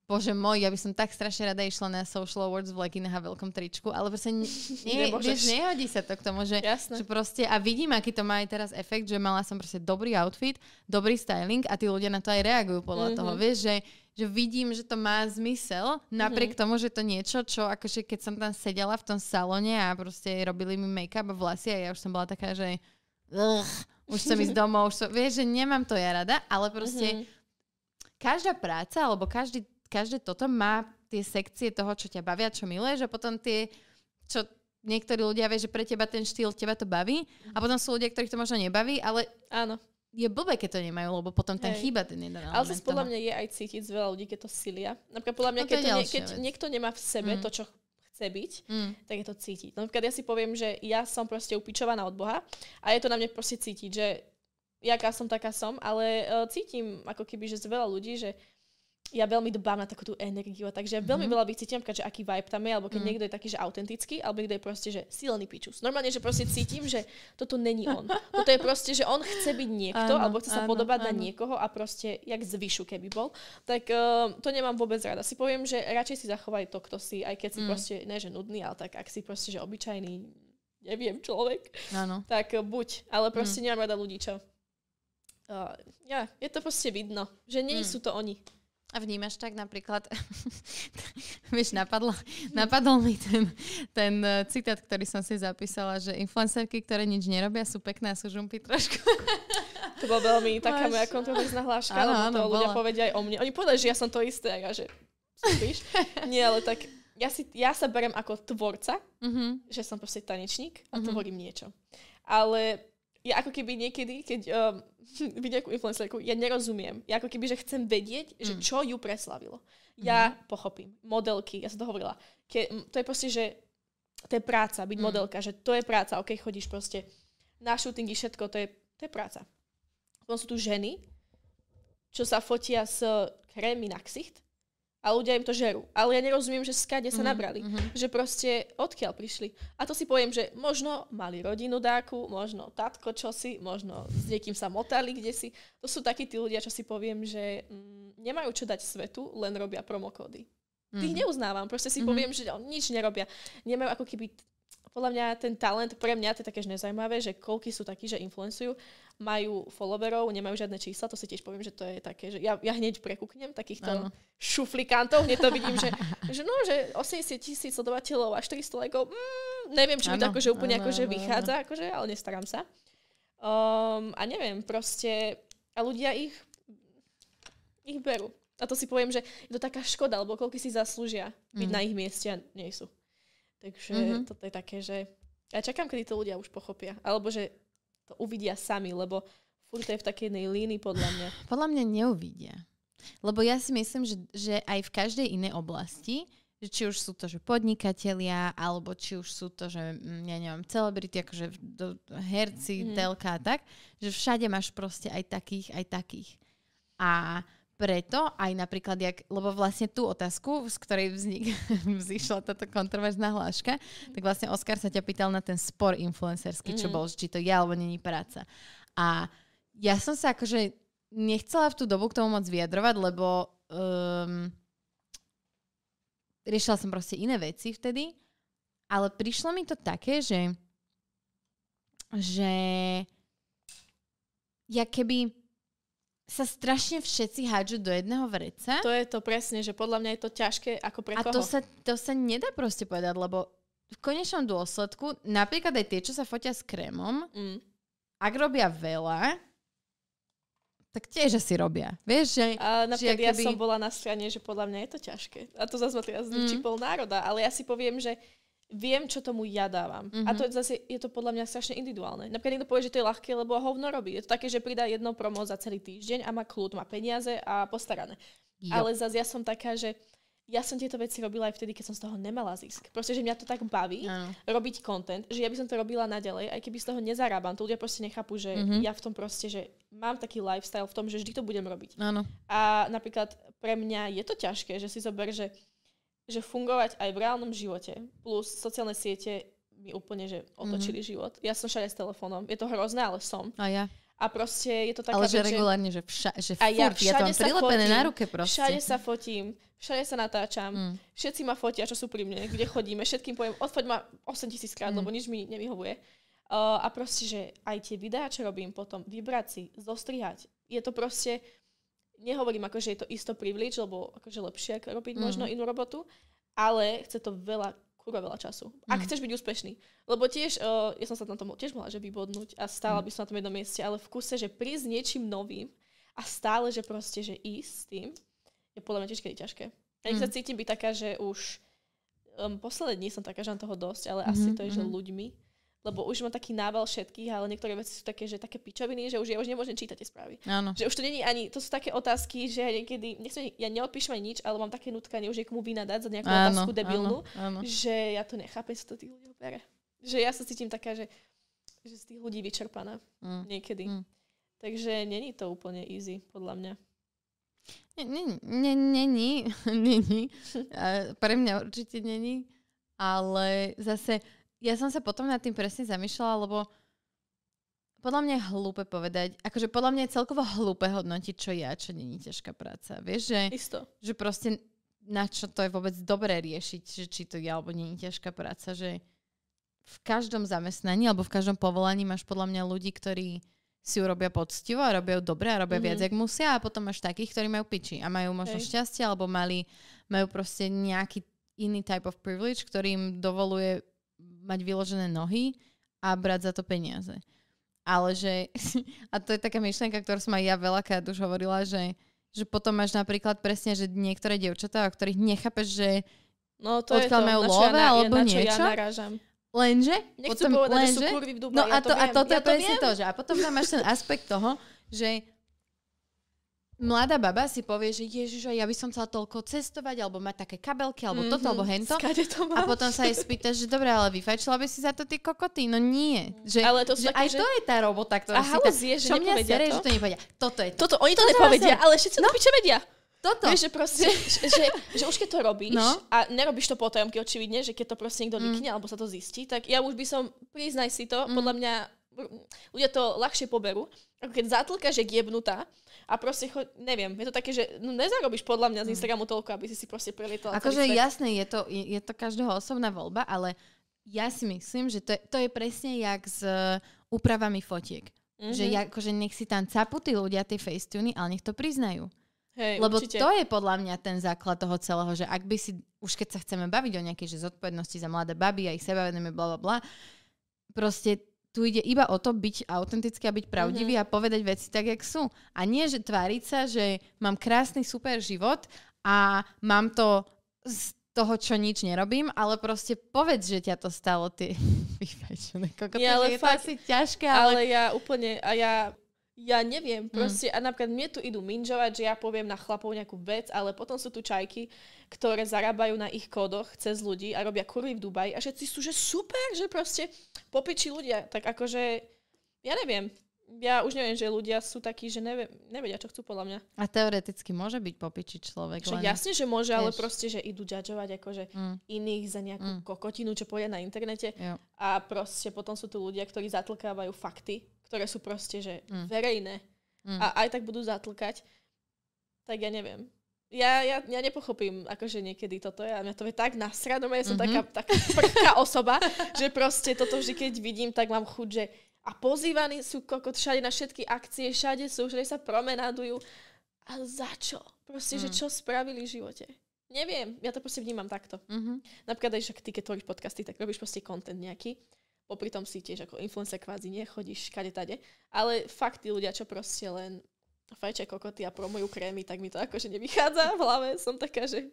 B: Bože môj, ja by som tak strašne rada išla na Social Awards v leginách a veľkom tričku, ale proste nie, vieš, nehodí sa to k tomu, že, že proste, a vidím, aký to má aj teraz efekt, že mala som proste dobrý outfit, dobrý styling a tí ľudia na to aj reagujú podľa mm-hmm. toho, vieš, že, že vidím, že to má zmysel, napriek mm-hmm. tomu, že to niečo, čo akože keď som tam sedela v tom salone a proste robili mi make-up a vlasy a ja už som bola taká, že ugh, už som ísť domov, už som, vieš, že nemám to ja rada, ale proste mm-hmm. každá práca alebo každý každé toto má tie sekcie toho, čo ťa bavia, čo miluješ a potom tie, čo niektorí ľudia vie, že pre teba ten štýl, teba to baví a potom sú ľudia, ktorých to možno nebaví, ale
A: áno.
B: Je blbé, keď to nemajú, lebo potom ten chýba ten jeden
A: Ale zase podľa mňa je aj cítiť z veľa ľudí, keď to silia. Napríklad podľa mňa, no keď, to nie, keď niekto nemá v sebe mm. to, čo chce byť, mm. tak je to cítiť. No, napríklad ja si poviem, že ja som proste upičovaná od Boha a je to na mne proste cítiť, že jaká som, taká som, ale uh, cítim ako keby, že z veľa ľudí, že ja veľmi dbám na takú tú energiu, takže ja veľmi mm-hmm. veľa vycítim, že aký vibe tam je, alebo keď mm. niekto je taký, že autentický, alebo niekto je proste, že silný pičus. Normálne, že proste cítim, že toto není on. Toto je proste, že on chce byť niekto, áno, alebo chce sa áno, podobať áno. na niekoho a proste jak zvyšu, keby bol. Tak uh, to nemám vôbec rada. Si poviem, že radšej si zachovaj to, kto si, aj keď si mm. proste, ne že nudný, ale tak ak si proste, že obyčajný, neviem, človek,
B: áno.
A: tak uh, buď. Ale proste mm. nemám rada ľudí, čo Uh, ja, je to proste vidno, že nie mm. sú to oni.
B: A vnímaš tak napríklad, vieš, napadlo, napadol mi ten, ten uh, citát, ktorý som si zapísala, že influencerky, ktoré nič nerobia, sú pekné a sú žumpy trošku.
A: To bola veľmi taká moja kontroverzná hláška, lebo to áno, ľudia bola. povedia aj o mne. Oni povedali, že ja som to isté, a ja že spíš. Nie, ale tak ja, si, ja sa berem ako tvorca, mm-hmm. že som proste tanečník a mm-hmm. tvorím niečo. Ale ja ako keby niekedy, keď um, vidím nejakú influencerku, ja nerozumiem. Ja ako keby, že chcem vedieť, mm. že čo ju preslavilo. Ja mm. pochopím. Modelky, ja som to hovorila. Ke, to je proste, že to je práca, byť mm. modelka, že to je práca. Ok, chodíš proste na shootingy, všetko, to je, to je práca. Potom sú tu ženy, čo sa fotia s krémy na ksicht a ľudia im to žerú. Ale ja nerozumiem, že skade sa mm-hmm, nabrali. Mm-hmm. Že proste odkiaľ prišli. A to si poviem, že možno mali rodinu dáku, možno tatko čosi, možno s niekým sa motali kde si. To sú takí tí ľudia, čo si poviem, že mm, nemajú čo dať svetu, len robia promokódy. Mm-hmm. Tých neuznávam. Proste si mm-hmm. poviem, že on nič nerobia. Nemajú ako keby podľa mňa ten talent, pre mňa to je také nezaujímavé, že koľky sú takí, že influencujú, majú followerov, nemajú žiadne čísla, to si tiež poviem, že to je také, že ja, ja hneď prekúknem takýchto ano. šuflikantov, hneď to vidím, že, že no, že 80 tisíc sledovateľov a 400 lajkov, mm, neviem, či mi to akože úplne ano, akože ano, vychádza, ano. akože, ale nestaram sa. Um, a neviem, proste, a ľudia ich, ich berú. A to si poviem, že je to taká škoda, lebo koľko si zaslúžia byť mm. na ich mieste a nie sú. Takže mm-hmm. toto je také, že ja čakám, kedy to ľudia už pochopia. Alebo že to uvidia sami, lebo furt to je v takej jednej línii podľa mňa.
B: Podľa mňa neuvidia. Lebo ja si myslím, že, že aj v každej inej oblasti, že či už sú to že podnikatelia, alebo či už sú to, že mm, ja neviem, celebrity, akože do, herci, mm. telka a tak, že všade máš proste aj takých, aj takých. A preto aj napríklad, jak, lebo vlastne tú otázku, z ktorej vznik, vzýšla táto kontroverzná hláška, tak vlastne Oskar sa ťa pýtal na ten spor influencerský, čo mm. bol, či to je alebo není práca. A ja som sa akože nechcela v tú dobu k tomu moc vyjadrovať, lebo um, riešila som proste iné veci vtedy, ale prišlo mi to také, že že ja keby sa strašne všetci hádžu do jedného vreca.
A: To je to presne, že podľa mňa je to ťažké ako pre
B: A
A: koho.
B: to sa, to sa nedá proste povedať, lebo v konečnom dôsledku, napríklad aj tie, čo sa fotia s krémom, mm. ak robia veľa, tak tiež asi robia. Vieš, že...
A: A napríklad že ja keby... som bola na strane, že podľa mňa je to ťažké. A to zase ma teraz mm. pol národa, ale ja si poviem, že viem, čo tomu ja dávam. Mm-hmm. A to je zase, je to podľa mňa strašne individuálne. Napríklad niekto povie, že to je ľahké, lebo hovno robí. Je to také, že pridá jedno promo za celý týždeň a má kľud, má peniaze a postarané. Jo. Ale zase ja som taká, že ja som tieto veci robila aj vtedy, keď som z toho nemala zisk. Proste, že mňa to tak baví, ano. robiť content, že ja by som to robila naďalej, aj keby z toho nezarábam. To ľudia proste nechápu, že mm-hmm. ja v tom proste, že mám taký lifestyle v tom, že vždy to budem robiť.
B: Ano.
A: A napríklad pre mňa je to ťažké, že si zober, že že fungovať aj v reálnom živote, plus sociálne siete mi úplne, že otočili mm-hmm. život. Ja som všade s telefónom. Je to hrozné, ale som.
B: A ja.
A: A proste je to taká
B: Ale že regulárne, že, vša, že furt, ja, ja to mám prilepené fotím, na ruke proste.
A: Všade sa fotím, všade sa natáčam, mm. všetci ma fotia, čo sú pri mne, kde chodíme, všetkým poviem, odfoď ma 8 tisíc krát, mm. lebo nič mi nevyhovuje. Uh, a proste, že aj tie videá, čo robím potom, vybrať si, zostrihať, je to proste, nehovorím ako, že je to isto privilege, lebo akože lepšie ako robiť mm. možno inú robotu, ale chce to veľa, kurva veľa času. Mm. Ak chceš byť úspešný. Lebo tiež, uh, ja som sa na tom tiež mohla, že vybodnúť a stála mm. by som na tom jednom mieste, ale v kuse, že prísť niečím novým a stále, že proste, že ísť s tým, je podľa mňa tiež kedy ťažké. Ja mm. sa cítim byť taká, že už um, posledné dni som taká, že mám toho dosť, ale mm-hmm. asi to je, že mhm. ľuďmi lebo už mám taký nával všetkých, ale niektoré veci sú také, že také pičoviny, že už ja už nemôžem čítať tie správy.
B: Áno.
A: Že už to není ani, to sú také otázky, že ja niekedy, nechcem, ja neodpíšem ani nič, ale mám také nutkanie už niekomu vynadať za nejakú áno, otázku debilnú, áno, áno. že ja to nechápem, sa to tých ľudí opere. Že ja sa cítim taká, že, že z tých ľudí vyčerpaná mm. niekedy. Mm. Takže není to úplne easy, podľa mňa.
B: Není, není, není. Pre mňa určite není, ale zase ja som sa potom nad tým presne zamýšľala, lebo podľa mňa je hlúpe povedať, akože podľa mňa je celkovo hlúpe hodnotiť, čo ja, čo není ťažká práca. Vieš, že,
A: Isto.
B: že proste na čo to je vôbec dobré riešiť, že či to je alebo není ťažká práca, že v každom zamestnaní alebo v každom povolaní máš podľa mňa ľudí, ktorí si urobia poctivo a robia ju dobre a robia mm-hmm. viac, jak musia a potom máš takých, ktorí majú piči a majú možno Hej. šťastie alebo mali, majú proste nejaký iný type of privilege, ktorý im dovoluje mať vyložené nohy a brať za to peniaze. Ale že, a to je taká myšlienka, ktorú som aj ja veľakrát už hovorila, že, že potom máš napríklad presne, že niektoré dievčatá, o ktorých nechápeš, že
A: no, to odkiaľ
B: majú love ja alebo
A: na
B: niečo.
A: Ja
B: Lenže?
A: Nechcem potom, povedať, lenže, že sú kurvy v Dubaji,
B: no
A: a,
B: to,
A: ja
B: to a toto ja je presne to, že a potom tam máš ten aspekt toho, že mladá baba si povie, že ježiš, ja by som chcela toľko cestovať, alebo mať také kabelky, alebo mm-hmm. toto, alebo hento.
A: To
B: a potom sa jej spýta, že dobre, ale vyfajčila by si za to tie kokoty. No nie. Že,
A: ale to
B: že
A: také,
B: aj že... to je tá robota, ktorá
A: a
B: si tá...
A: je, že mňa sere,
B: to? že to nepovedia. Toto je to.
A: Toto, oni to toto nepovedia, ale všetci no. to piče vedia.
B: Toto.
A: Vieš, že proste, že, že, že už keď to robíš no. a nerobíš to po tajomky, očividne, že keď to proste niekto mm. alebo sa to zistí, tak ja už by som, priznaj si to, mm. podľa mňa ľudia to ľahšie poberú, ako keď zatlkáš, že jebnutá a proste, cho- neviem, je to také, že no, nezarobíš podľa mňa z hm. Instagramu toľko, aby si si proste prelietala
B: Akože jasné, je to, je, je to každého osobná voľba, ale ja si myslím, že to je, to je presne jak s uh, úpravami fotiek. Mm-hmm. Že ja, akože nech si tam capú tí ľudia tie facetuny, ale nech to priznajú.
A: Hej,
B: Lebo
A: určite.
B: to je podľa mňa ten základ toho celého, že ak by si, už keď sa chceme baviť o nejakej že zodpovednosti za mladé baby a ich sebavedomie, bla, bla, bla, proste tu ide iba o to byť autentický a byť pravdivý mm-hmm. a povedať veci tak, jak sú. A nie, že tváriť sa, že mám krásny, super život a mám to z toho, čo nič nerobím, ale proste povedz, že ťa to stalo ty. vyfajčené ja, ale je fakt, to asi ťažké, ale...
A: ale ja úplne, a ja ja neviem, mm. proste, mm. a napríklad mne tu idú minžovať, že ja poviem na chlapov nejakú vec, ale potom sú tu čajky, ktoré zarábajú na ich kódoch cez ľudí a robia kurvy v Dubaji a všetci sú, že super, že proste popiči ľudia. Tak akože, ja neviem, ja už neviem, že ľudia sú takí, že nevie, nevedia, čo chcú podľa mňa.
B: A teoreticky môže byť popiči človek.
A: Len... Jasne, že môže, ale proste, že idú judgeovať akože mm. iných za nejakú mm. kokotinu, čo povie na internete. Jo. A proste potom sú tu ľudia, ktorí zatlkávajú fakty ktoré sú proste, že mm. verejné mm. a aj tak budú zatlkať, tak ja neviem. Ja, ja, ja nepochopím, akože niekedy toto je, a mňa to je tak nasrado, ja som mm-hmm. taká, taká prchá osoba, že proste toto vždy, keď vidím, tak mám chuť, že a pozývaní sú kokot všade na všetky akcie, všade sú, všade sa promenádujú. A za čo? Proste, mm. že čo spravili v živote? Neviem, ja to proste vnímam takto. Mm-hmm. Napríklad aj, že ty, keď tvoríš podcasty, tak robíš proste content nejaký popri tom si tiež ako influencer kvázi nechodíš kade tade. Ale fakt tí ľudia, čo proste len fajčia kokoty a promujú krémy, tak mi to akože nevychádza v hlave. Som taká, že...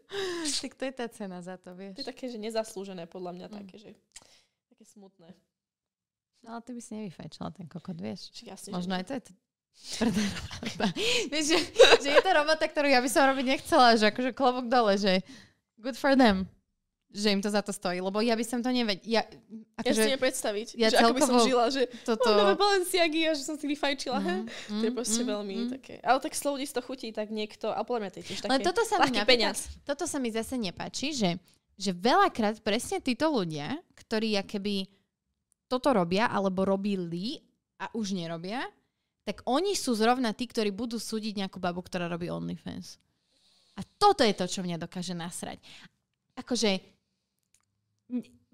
B: Tak to je tá cena za to, vieš.
A: To je také, že nezaslúžené podľa mňa, mm. také, že také smutné.
B: No ale ty by si nevyfajčila ten kokot, vieš.
A: Jasne,
B: Možno aj to je t- Vieš, že, že je to robota, ktorú ja by som robiť nechcela, že akože klobok dole, že good for them že im to za to stojí, lebo ja by som to nevedela. Ja,
A: ako, ja si neviem predstaviť, ja že ako by som žila, že toto... mám nové Balenciagy a že som si vyfajčila. Mm, mm, to je proste mm, veľmi mm. také. Ale tak slovo to chutí, tak niekto, a podľa mňa to je tiež také toto sa mi peniaz.
B: Toto sa mi zase nepáči, že, že veľakrát presne títo ľudia, ktorí keby toto robia, alebo robili a už nerobia, tak oni sú zrovna tí, ktorí budú súdiť nejakú babu, ktorá robí OnlyFans. A toto je to, čo mňa dokáže nasrať. Akože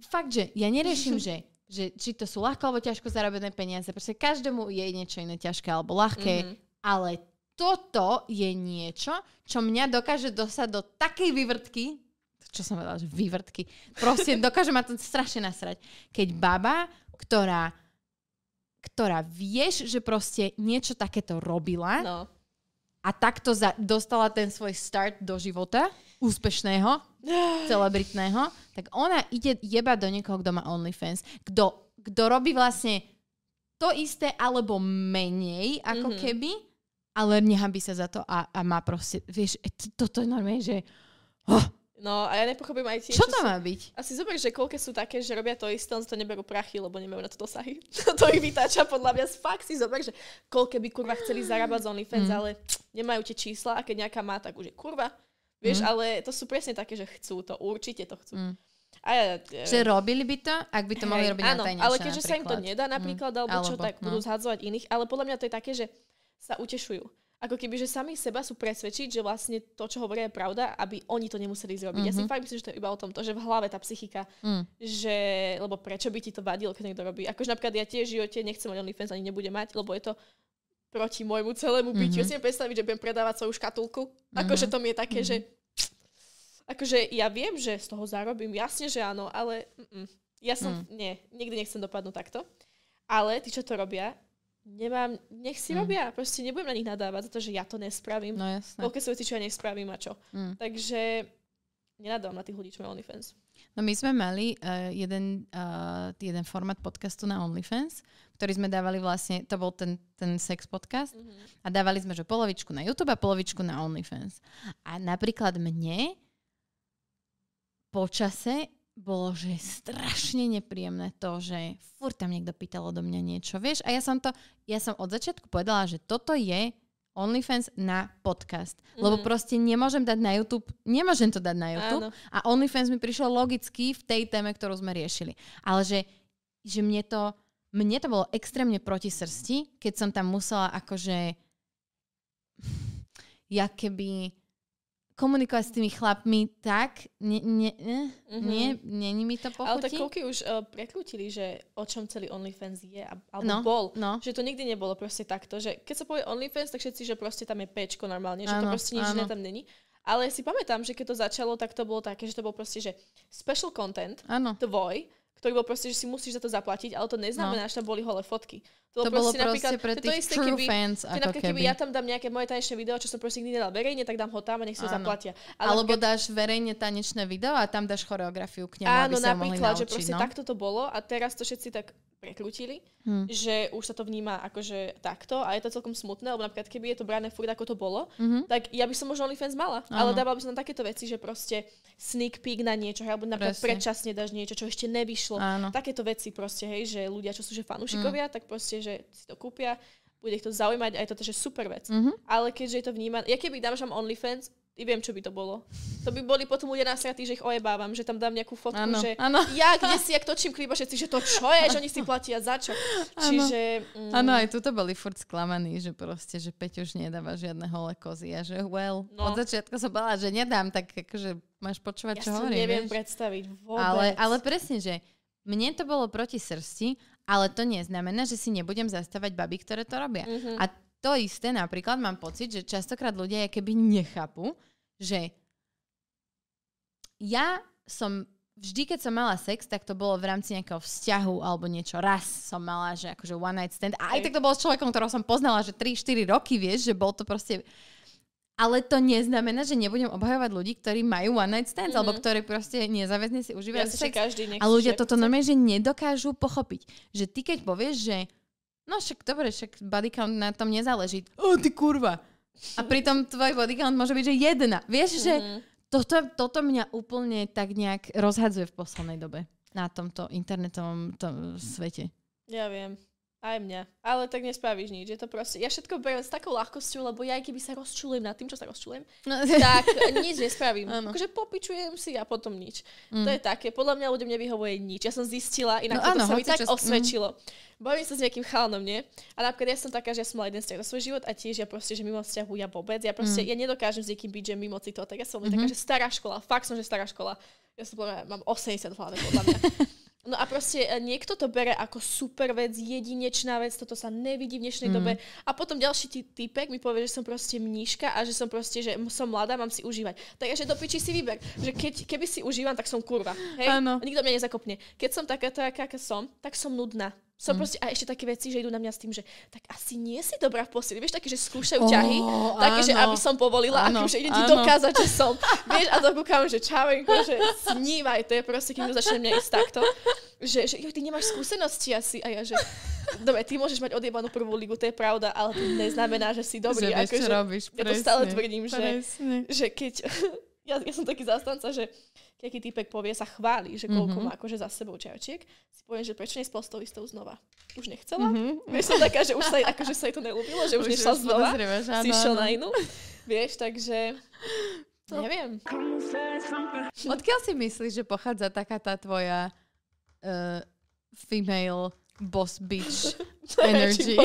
B: fakt, že ja neriešim, že, že či to sú ľahko alebo ťažko zarobené peniaze. Proste každému je niečo iné ťažké alebo ľahké, mm-hmm. ale toto je niečo, čo mňa dokáže dosať do takej vývrtky, čo som povedala, že vývrtky, proste dokáže ma to strašne nasrať. Keď baba, ktorá ktorá vieš, že proste niečo takéto robila no. a takto za, dostala ten svoj start do života úspešného, celebritného, tak ona ide jebať do niekoho, kto má OnlyFans. Kto, kto robí vlastne to isté alebo menej ako mm-hmm. keby, ale nehabí sa za to a, a má proste, vieš, e, toto je normálne, že... Oh,
A: No a ja nepochopím aj
B: tie... Čo to má byť?
A: Asi zober, že koľko sú také, že robia to isté, on to neberú prachy, lebo nemajú na to dosahy. to ich vytáča podľa mňa. Fakt si zober, že koľko by kurva chceli zarábať z OnlyFans, mm. ale nemajú tie čísla a keď nejaká má, tak už je kurva. Vieš, mm. ale to sú presne také, že chcú to, určite to chcú. Mm.
B: A ja, ja, že robili by to, ak by to mohli robiť áno, na
A: ale keďže napríklad. sa im to nedá napríklad, mm. alebo, alebo čo, tak no. budú zhadzovať iných. Ale podľa mňa to je také, že sa utešujú. Ako keby, že sami seba sú presvedčiť, že vlastne to, čo hovoria, je pravda, aby oni to nemuseli zrobiť. Mm-hmm. Ja si mhm. fakt myslím, že to je iba o tom, to, že v hlave tá psychika, mm. že, lebo prečo by ti to vadilo, keď niekto robí. Akože napríklad ja tiež v živote nechcem mať OnlyFans, ani nebudem mať, lebo je to proti môjmu celému bytiu. Mm-hmm. Ja si predstaviť, že budem predávať svoju škatulku. Mm-hmm. Akože to mi je také, mm-hmm. že akože ja viem, že z toho zarobím, jasne, že áno, ale mm, ja som, mm. nie, nikdy nechcem dopadnúť takto. Ale tí, čo to robia, nemám, nech si mm. robia, proste nebudem na nich nadávať za to, že ja to nespravím.
B: No jasné.
A: Koľko sú veci, čo ja nespravím a čo. Mm. Takže nenadávam na tých ľudí, čo majú OnlyFans.
B: No my sme mali uh, jeden, uh, jeden formát podcastu na OnlyFans, ktorý sme dávali vlastne, to bol ten, ten sex podcast mm-hmm. a dávali sme, že polovičku na YouTube a polovičku na OnlyFans. A napríklad mne počase bolo, že strašne nepríjemné to, že furt tam niekto pýtal do mňa niečo, vieš? A ja som to, ja som od začiatku povedala, že toto je OnlyFans na podcast. Mm. Lebo proste nemôžem dať na YouTube, nemôžem to dať na YouTube. Áno. A OnlyFans mi prišlo logicky v tej téme, ktorú sme riešili. Ale že, že mne to, mne to bolo extrémne proti srsti, keď som tam musela akože ja keby komunikovať s tými chlapmi tak, nie, nie, mm-hmm. nie, není mi to pochutí.
A: Ale tak koľky už uh, prekrútili, že o čom celý OnlyFans je, alebo no, bol. No. Že to nikdy nebolo proste takto, že keď sa povie OnlyFans, tak všetci, že proste tam je pečko normálne, že ano, to proste nič iné tam není. Ale si pamätám, že keď to začalo, tak to bolo také, že to bol proste, že special content, ano. tvoj, ktorý bol proste, že si musíš za to zaplatiť, ale to neznamená, no. že tam boli holé fotky.
B: To, to bolo proste pre tých to isté, true keby, fans. Ako
A: keby. keby ja tam dám nejaké moje tanečné video, čo som proste nikdy nedal verejne, tak dám ho tam a nech si ho zaplatia.
B: Ale Alebo keď... dáš verejne tanečné video a tam dáš choreografiu k nemu,
A: Áno,
B: aby sa
A: napríklad,
B: mohli
A: že proste
B: no?
A: takto to bolo a teraz to všetci tak prekrútili, hmm. že už sa to vníma akože takto a je to celkom smutné, lebo napríklad keby je to brané furt ako to bolo, mm-hmm. tak ja by som možno OnlyFans mala, Áno. ale dávala by som tam takéto veci, že proste sneak peek na niečo, alebo napríklad Presne. predčasne dáš niečo, čo ešte nevyšlo. Áno. Takéto veci proste, hej, že ľudia, čo sú že fanúšikovia, mm. tak proste, že si to kúpia, bude ich to zaujímať a je to že super vec. Mm-hmm. Ale keďže je to vnímané, ja keby dám, že mám OnlyFans, i viem, čo by to bolo. To by boli potom ľudia nasratí, že ich ojebávam, že tam dám nejakú fotku, ano, že ano. ja kde si, jak točím klip, všetci, že to čo je, že oni si platia za čo. Čiže...
B: Áno, mm, aj tuto boli furt sklamaní, že proste, že Peť už nedáva žiadne holé kozy a že well, no. od začiatku som bola, že nedám, tak akože máš počúvať,
A: ja
B: čo hovorím.
A: Ja neviem
B: vieš?
A: predstaviť vôbec.
B: Ale, ale presne, že mne to bolo proti srsti, ale to neznamená, že si nebudem zastávať baby, ktoré to robia. Mm-hmm. A to isté napríklad mám pocit, že častokrát ľudia keby nechápu, že ja som vždy, keď som mala sex, tak to bolo v rámci nejakého vzťahu alebo niečo. Raz som mala, že akože one night stand. A aj tak to bolo s človekom, ktorého som poznala, že 3-4 roky, vieš, že bol to proste... Ale to neznamená, že nebudem obhajovať ľudí, ktorí majú one night stands, mm-hmm. alebo ktorí proste nezáväzne si užívajú ja sex.
A: Každý
B: a ľudia toto normálne, že nedokážu pochopiť. Že ty keď povieš, že no však dobre, však body count na tom nezáleží. O, ty kurva. A pritom tvoj body count môže byť, že jedna. Vieš, mm-hmm. že mhm toto, toto mňa úplne tak nejak rozhadzuje v poslednej dobe na tomto internetovom tom svete.
A: Ja viem. Aj mňa. Ale tak nespravíš nič. Je to proste... Ja všetko beriem s takou ľahkosťou, lebo ja aj keby sa rozčulujem nad tým, čo sa rozčulujem, no. tak nič nespravím. Ano. Akože popičujem si a potom nič. Mm. To je také. Podľa mňa ľuďom nevyhovuje nič. Ja som zistila, inak no, to sa mi tak čas... osvedčilo. Mm. Bavím sa s nejakým chalanom, nie? A napríklad ja som taká, že ja som mala jeden vzťah za svoj život a tiež ja proste, že mimo vzťahu ja vôbec. Ja proste, mm. ja nedokážem s niekým byť, že mimo cito. Tak ja som mm-hmm. taká, že stará škola. Fakt som, že stará škola. Ja som povedala, mám 80 hlavne podľa mňa. No a proste e, niekto to bere ako super vec, jedinečná vec, toto sa nevidí v dnešnej mm. dobe. A potom ďalší ty, typek mi povie, že som proste mníška a že som proste, že som mladá, mám si užívať. Takže do piči si vyber. Že keď, keby si užívam, tak som kurva. Hej? Ano. Nikto mňa nezakopne. Keď som taká, taká, aká som, tak som nudná. Som mm. proste, a ešte také veci, že idú na mňa s tým, že tak asi nie si dobrá v posteli. Vieš, také, že skúšajú ťahy, oh, také, áno. že aby som povolila, áno, akože ide ti dokázať, že som. Vieš, a to kúkam, že čaujenko, že snívaj, to je proste, keď začne mňa ísť takto, že, že jo, ty nemáš skúsenosti asi. A ja, že dobre, ty môžeš mať odjebanú prvú ligu, to je pravda, ale to neznamená, že si dobrý.
B: Že vieš, čo robíš,
A: ja to stále tvrdím, že, že keď ja, ja som taký zástanca, že keď typek povie, sa chváli, že koľko mm-hmm. má akože za sebou čajočiek, si poviem, že prečo nespol s tou istou znova. Už nechcela. Mm-hmm. Vieš, som taká, že už sa, akože sa jej to neľúbilo, že už, už nešla znova. Si išiel na inú. Vieš, takže... To... Neviem.
B: Odkiaľ si myslíš, že pochádza taká tá tvoja uh, female boss bitch energy?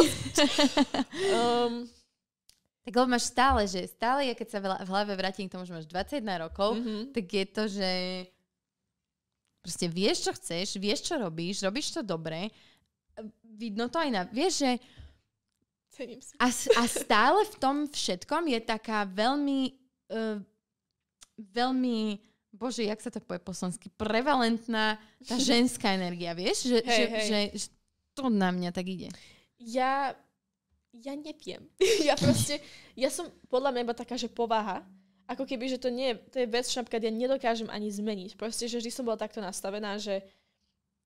B: um, tak lebo máš stále, že stále, ja keď sa v hlave vrátim k tomu, že máš 21 rokov, mm-hmm. tak je to, že proste vieš, čo chceš, vieš, čo robíš, robíš to dobre, vidno to aj na... Vieš, že...
A: Cením si.
B: A, a stále v tom všetkom je taká veľmi... Uh, veľmi bože, jak sa to povie po slovensky, prevalentná tá ženská energia, vieš? Že, hey, že, hey. Že, že to na mňa tak ide.
A: Ja ja neviem. ja proste, ja som podľa mňa iba taká, že povaha, ako keby, že to nie to je vec, čo napríklad ja nedokážem ani zmeniť. Proste, že vždy som bola takto nastavená, že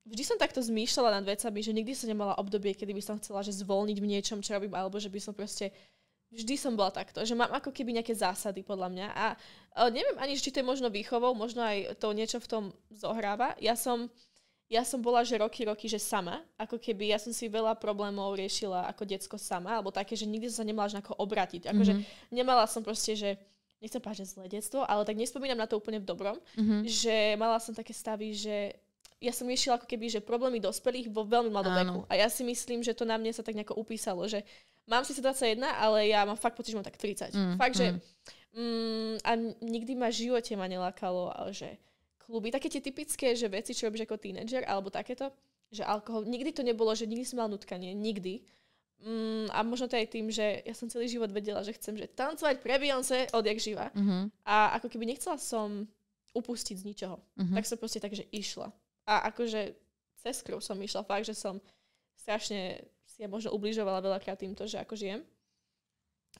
A: vždy som takto zmýšľala nad vecami, že nikdy som nemala obdobie, kedy by som chcela, že zvolniť v niečom, čo robím, alebo že by som proste vždy som bola takto, že mám ako keby nejaké zásady podľa mňa a, a neviem ani, či to je možno výchovou, možno aj to niečo v tom zohráva. Ja som ja som bola, že roky, roky, že sama, ako keby ja som si veľa problémov riešila ako decko sama, alebo také, že nikdy som sa nemala že ako obratiť. Akože mm-hmm. nemala som proste, že nechcem že zlé detstvo, ale tak nespomínam na to úplne v dobrom, mm-hmm. že mala som také stavy, že ja som riešila ako keby, že problémy dospelých vo veľmi mladom veku. A ja si myslím, že to na mne sa tak nejako upísalo, že mám si 21, ale ja mám fakt pocit, že mám tak 30. Mm, fakt, že mm. Mm, a nikdy ma v živote ma nelákalo, že kluby, také tie typické, že veci, čo robíš ako tínedžer, alebo takéto, že alkohol, nikdy to nebolo, že nikdy som mal nutkanie, nikdy. Mm, a možno to aj tým, že ja som celý život vedela, že chcem že tancovať pre Beyoncé odjak živa. Mm-hmm. A ako keby nechcela som upustiť z ničoho. Mm-hmm. Tak som proste tak, že išla. A akože cez krv som išla fakt, že som strašne si ja možno ubližovala veľakrát týmto, že ako žijem.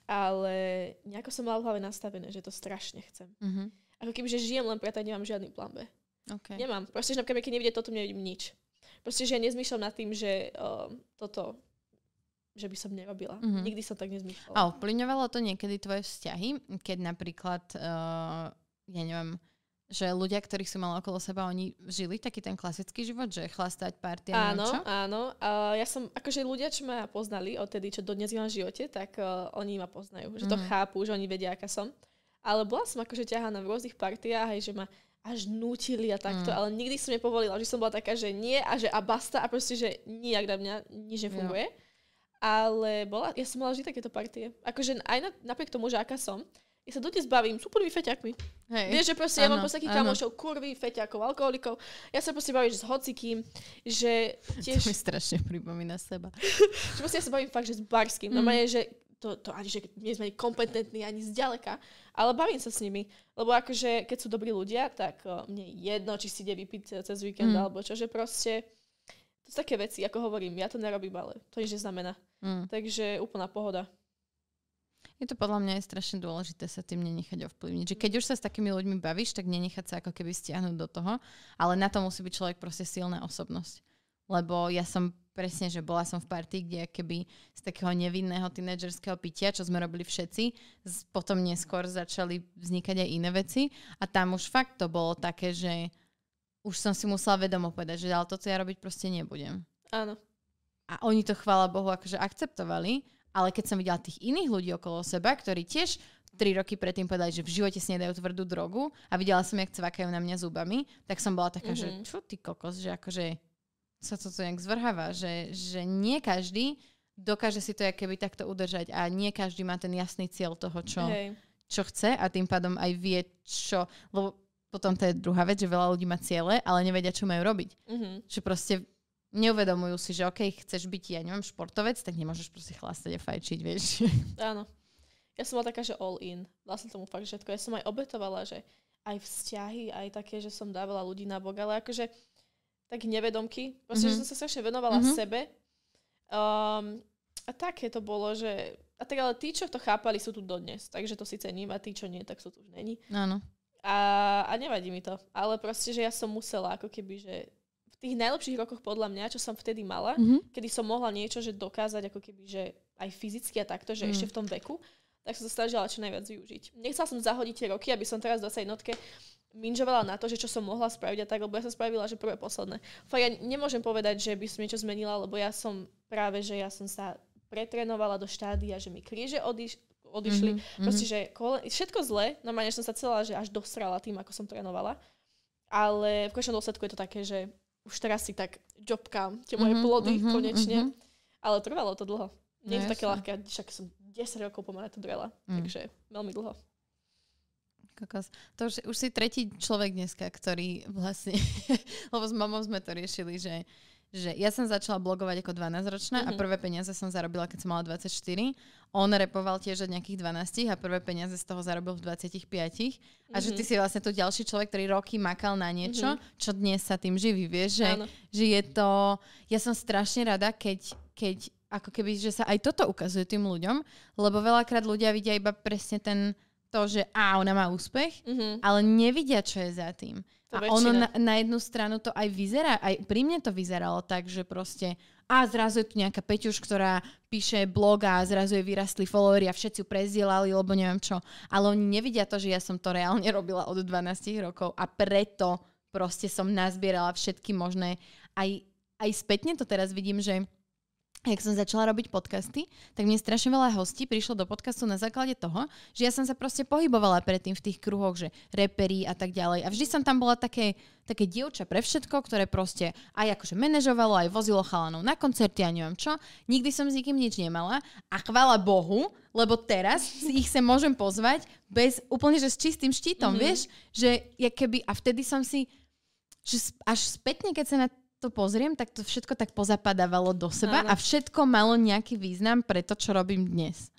A: Ale nejako som mala v hlave nastavené, že to strašne chcem. Mm-hmm. Ako keby, že žijem len preto, nemám žiadny plán B. Okay. Nemám. Proste, že napríklad, keď nevidie toto, nevidím nič. Proste, že ja nezmýšľam nad tým, že uh, toto že by som nerobila. Mm-hmm. Nikdy som tak nezmýšľala.
B: A ovplyvňovalo to niekedy tvoje vzťahy, keď napríklad, uh, ja neviem, že ľudia, ktorých si mala okolo seba, oni žili taký ten klasický život, že chlastať, party
A: a Áno, čo? áno. Uh, ja som, akože ľudia, čo ma poznali odtedy, čo dodnes mám v živote, tak uh, oni ma poznajú. Že to mm. chápu, že oni vedia, aká som. Ale bola som akože ťahaná v rôznych partiách, aj že ma až nutili a takto, mm. ale nikdy som nepovolila, že som bola taká, že nie a že a basta a proste, že nijak na mňa nič nefunguje. Jo. Ale bola, ja som mala vždy takéto partie. Akože aj na, napriek tomu, že aká som, ja sa dodnes bavím s úplnými feťakmi. Hej. Vieš, že proste ano, ja mám proste takých kamošov, kurvy, feťakov, alkoholikov. Ja sa proste bavím s hocikým, že tiež...
B: To mi strašne pripomína seba.
A: že proste ja sa bavím fakt, že s barským. Mm. Normálne, že to, to ani, že nie sme kompetentní ani zďaleka, ale bavím sa s nimi. Lebo akože, keď sú dobrí ľudia, tak uh, mne jedno, či si ide vypiť cez víkend mm. alebo čo, že proste to sú také veci, ako hovorím, ja to nerobím, ale to nič neznamená. Mm. Takže úplná pohoda.
B: Je to podľa mňa aj strašne dôležité sa tým nenechať ovplyvniť. Že keď už sa s takými ľuďmi bavíš, tak nenechať sa ako keby stiahnuť do toho, ale na to musí byť človek proste silná osobnosť. Lebo ja som presne, že bola som v partii, kde keby z takého nevinného tínedžerského pitia, čo sme robili všetci, potom neskôr začali vznikať aj iné veci a tam už fakt to bolo také, že už som si musela vedomo povedať, že ale toto ja robiť proste nebudem.
A: Áno.
B: A oni to, chvála Bohu, akože akceptovali ale keď som videla tých iných ľudí okolo seba, ktorí tiež tri roky predtým povedali, že v živote si nedajú tvrdú drogu a videla som, jak cvakajú na mňa zubami, tak som bola taká, mm-hmm. že čo ty kokos, že akože sa to nejak zvrháva, že, že nie každý dokáže si to keby takto udržať a nie každý má ten jasný cieľ toho, čo, čo chce a tým pádom aj vie, čo... Lebo potom to je druhá vec, že veľa ľudí má ciele, ale nevedia, čo majú robiť. Mm-hmm. Že proste neuvedomujú si, že OK, chceš byť, ja neviem, športovec, tak nemôžeš proste chlastať a fajčiť, vieš.
A: Áno. Ja som bola taká, že all in. Som tomu fakt všetko. Ja som aj obetovala, že aj vzťahy, aj také, že som dávala ľudí na bok, ale akože tak nevedomky. Proste, mm-hmm. že mhm. som sa strašne venovala mm-hmm. sebe. Um, a také to bolo, že... A tak ale tí, čo to chápali, sú tu dodnes. Takže to si cením a tí, čo nie, tak sú tu už není.
B: Áno.
A: A, a nevadí mi to. Ale proste, že ja som musela ako keby, že tých najlepších rokoch podľa mňa, čo som vtedy mala, mm-hmm. kedy som mohla niečo, že dokázať ako keby, že aj fyzicky a takto, že mm. ešte v tom veku, tak som sa snažila čo najviac využiť. Nechcela som zahodiť tie roky, aby som teraz v 20 jednotke minžovala na to, že čo som mohla spraviť a tak, lebo ja som spravila, že prvé posledné. Fakt ja nemôžem povedať, že by som niečo zmenila, lebo ja som práve, že ja som sa pretrenovala do štádia, že mi kríže odiš, odišli. Mm-hmm. Proste, že kole, všetko zle, normálne som sa celá, že až dosrala tým, ako som trénovala. Ale v konečnom dôsledku je to také, že už teraz si tak jobkám tie moje mm-hmm, plody mm-hmm, konečne. Mm-hmm. Ale trvalo to dlho. Nie je no, to také ľahké, však som 10 rokov pomaly to drela, mm. takže veľmi dlho.
B: Kokos. To už, už si tretí človek dneska, ktorý vlastne, lebo s mamou sme to riešili, že že ja som začala blogovať ako 12-ročná mm-hmm. a mhm. prvé peniaze som zarobila, keď som mala 24. On repoval tiež od nejakých 12 a prvé peniaze z toho zarobil v 25. Mm-hmm. A že ty mhm. si vlastne tu ďalší človek, ktorý roky makal na niečo, mm-hmm. čo dnes sa tým živí, vieš, že, že je to... Ja som strašne rada, keď, keď ako keby, že sa aj toto ukazuje tým ľuďom, lebo veľakrát ľudia vidia iba presne ten to, že á, ona má úspech, mm-hmm. ale nevidia, čo je za tým. To a väčšina. ono na, na jednu stranu to aj vyzerá, aj pri mne to vyzeralo tak, že proste a zrazu je tu nejaká Peťuš, ktorá píše blog a zrazu jej vyrastli followery a všetci ju prezdielali, lebo neviem čo. Ale oni nevidia to, že ja som to reálne robila od 12 rokov a preto proste som nazbierala všetky možné. Aj, aj spätne to teraz vidím, že jak som začala robiť podcasty, tak mne strašne veľa hostí prišlo do podcastu na základe toho, že ja som sa proste pohybovala predtým v tých kruhoch, že reperí a tak ďalej. A vždy som tam bola také, také dievča pre všetko, ktoré proste aj akože manažovalo, aj vozilo chalanov na koncerty a neviem čo. Nikdy som s nikým nič nemala a chvála Bohu, lebo teraz si ich sa môžem pozvať bez úplne, že s čistým štítom, mm-hmm. vieš? Že ja keby, a vtedy som si, že až spätne, keď sa na to pozriem, tak to všetko tak pozapadávalo do seba Áno. a všetko malo nejaký význam pre to, čo robím dnes.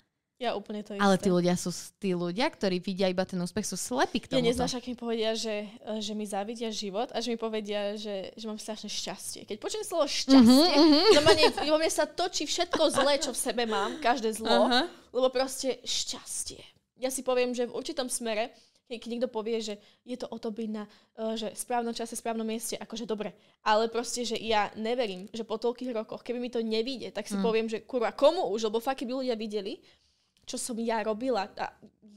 A: Ja úplne to isté.
B: Ale tí ľudia sú tí ľudia, ktorí vidia iba ten úspech, sú slepí k tomu.
A: Ja neznáš, ak mi povedia, že, že mi závidia život a že mi povedia, že, že mám strašné šťastie. Keď počujem slovo šťastie, uh-huh, uh-huh. vo mne sa točí všetko zlé, čo v sebe mám, každé zlo, uh-huh. lebo proste šťastie. Ja si poviem, že v určitom smere keď niekto povie, že je to o to byť na uh, že správnom čase, správnom mieste, akože dobre. Ale proste, že ja neverím, že po toľkých rokoch, keby mi to nevíde, tak si mm. poviem, že kurva, komu už, lebo fakt, keby ľudia videli, čo som ja robila, a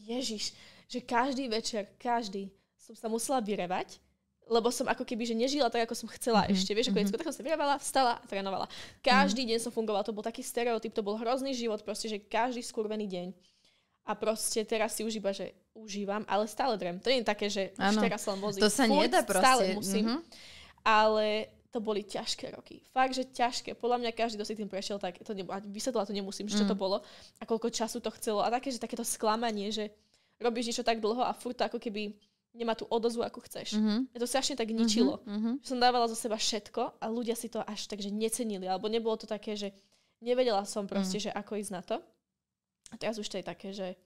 A: Ježiš, že každý večer, každý som sa musela vyrevať, lebo som ako keby, že nežila tak, ako som chcela mm-hmm. ešte. Vieš, ako mm-hmm. tak som sa vyrávala, vstala a trénovala. Každý mm-hmm. deň som fungovala, to bol taký stereotyp, to bol hrozný život, proste, že každý skurvený deň. A proste teraz si už iba, že užívam, ale stále drem. To nie je také, že ano. už teraz len vozím.
B: To sa Furt, nedá proste.
A: Stále musím. Mm-hmm. Ale to boli ťažké roky. Fakt, že ťažké. Podľa mňa každý, kto si tým prešiel, tak to nebo, vysvetla to nemusím, mm. čo to bolo a koľko času to chcelo. A také, že takéto sklamanie, že robíš niečo tak dlho a furt to ako keby nemá tú odozvu, ako chceš. Mm-hmm. Ja to strašne tak ničilo. Mm-hmm. Som dávala zo seba všetko a ľudia si to až tak, že necenili. Alebo nebolo to také, že nevedela som proste, mm. že ako ísť na to. A teraz už to je také, že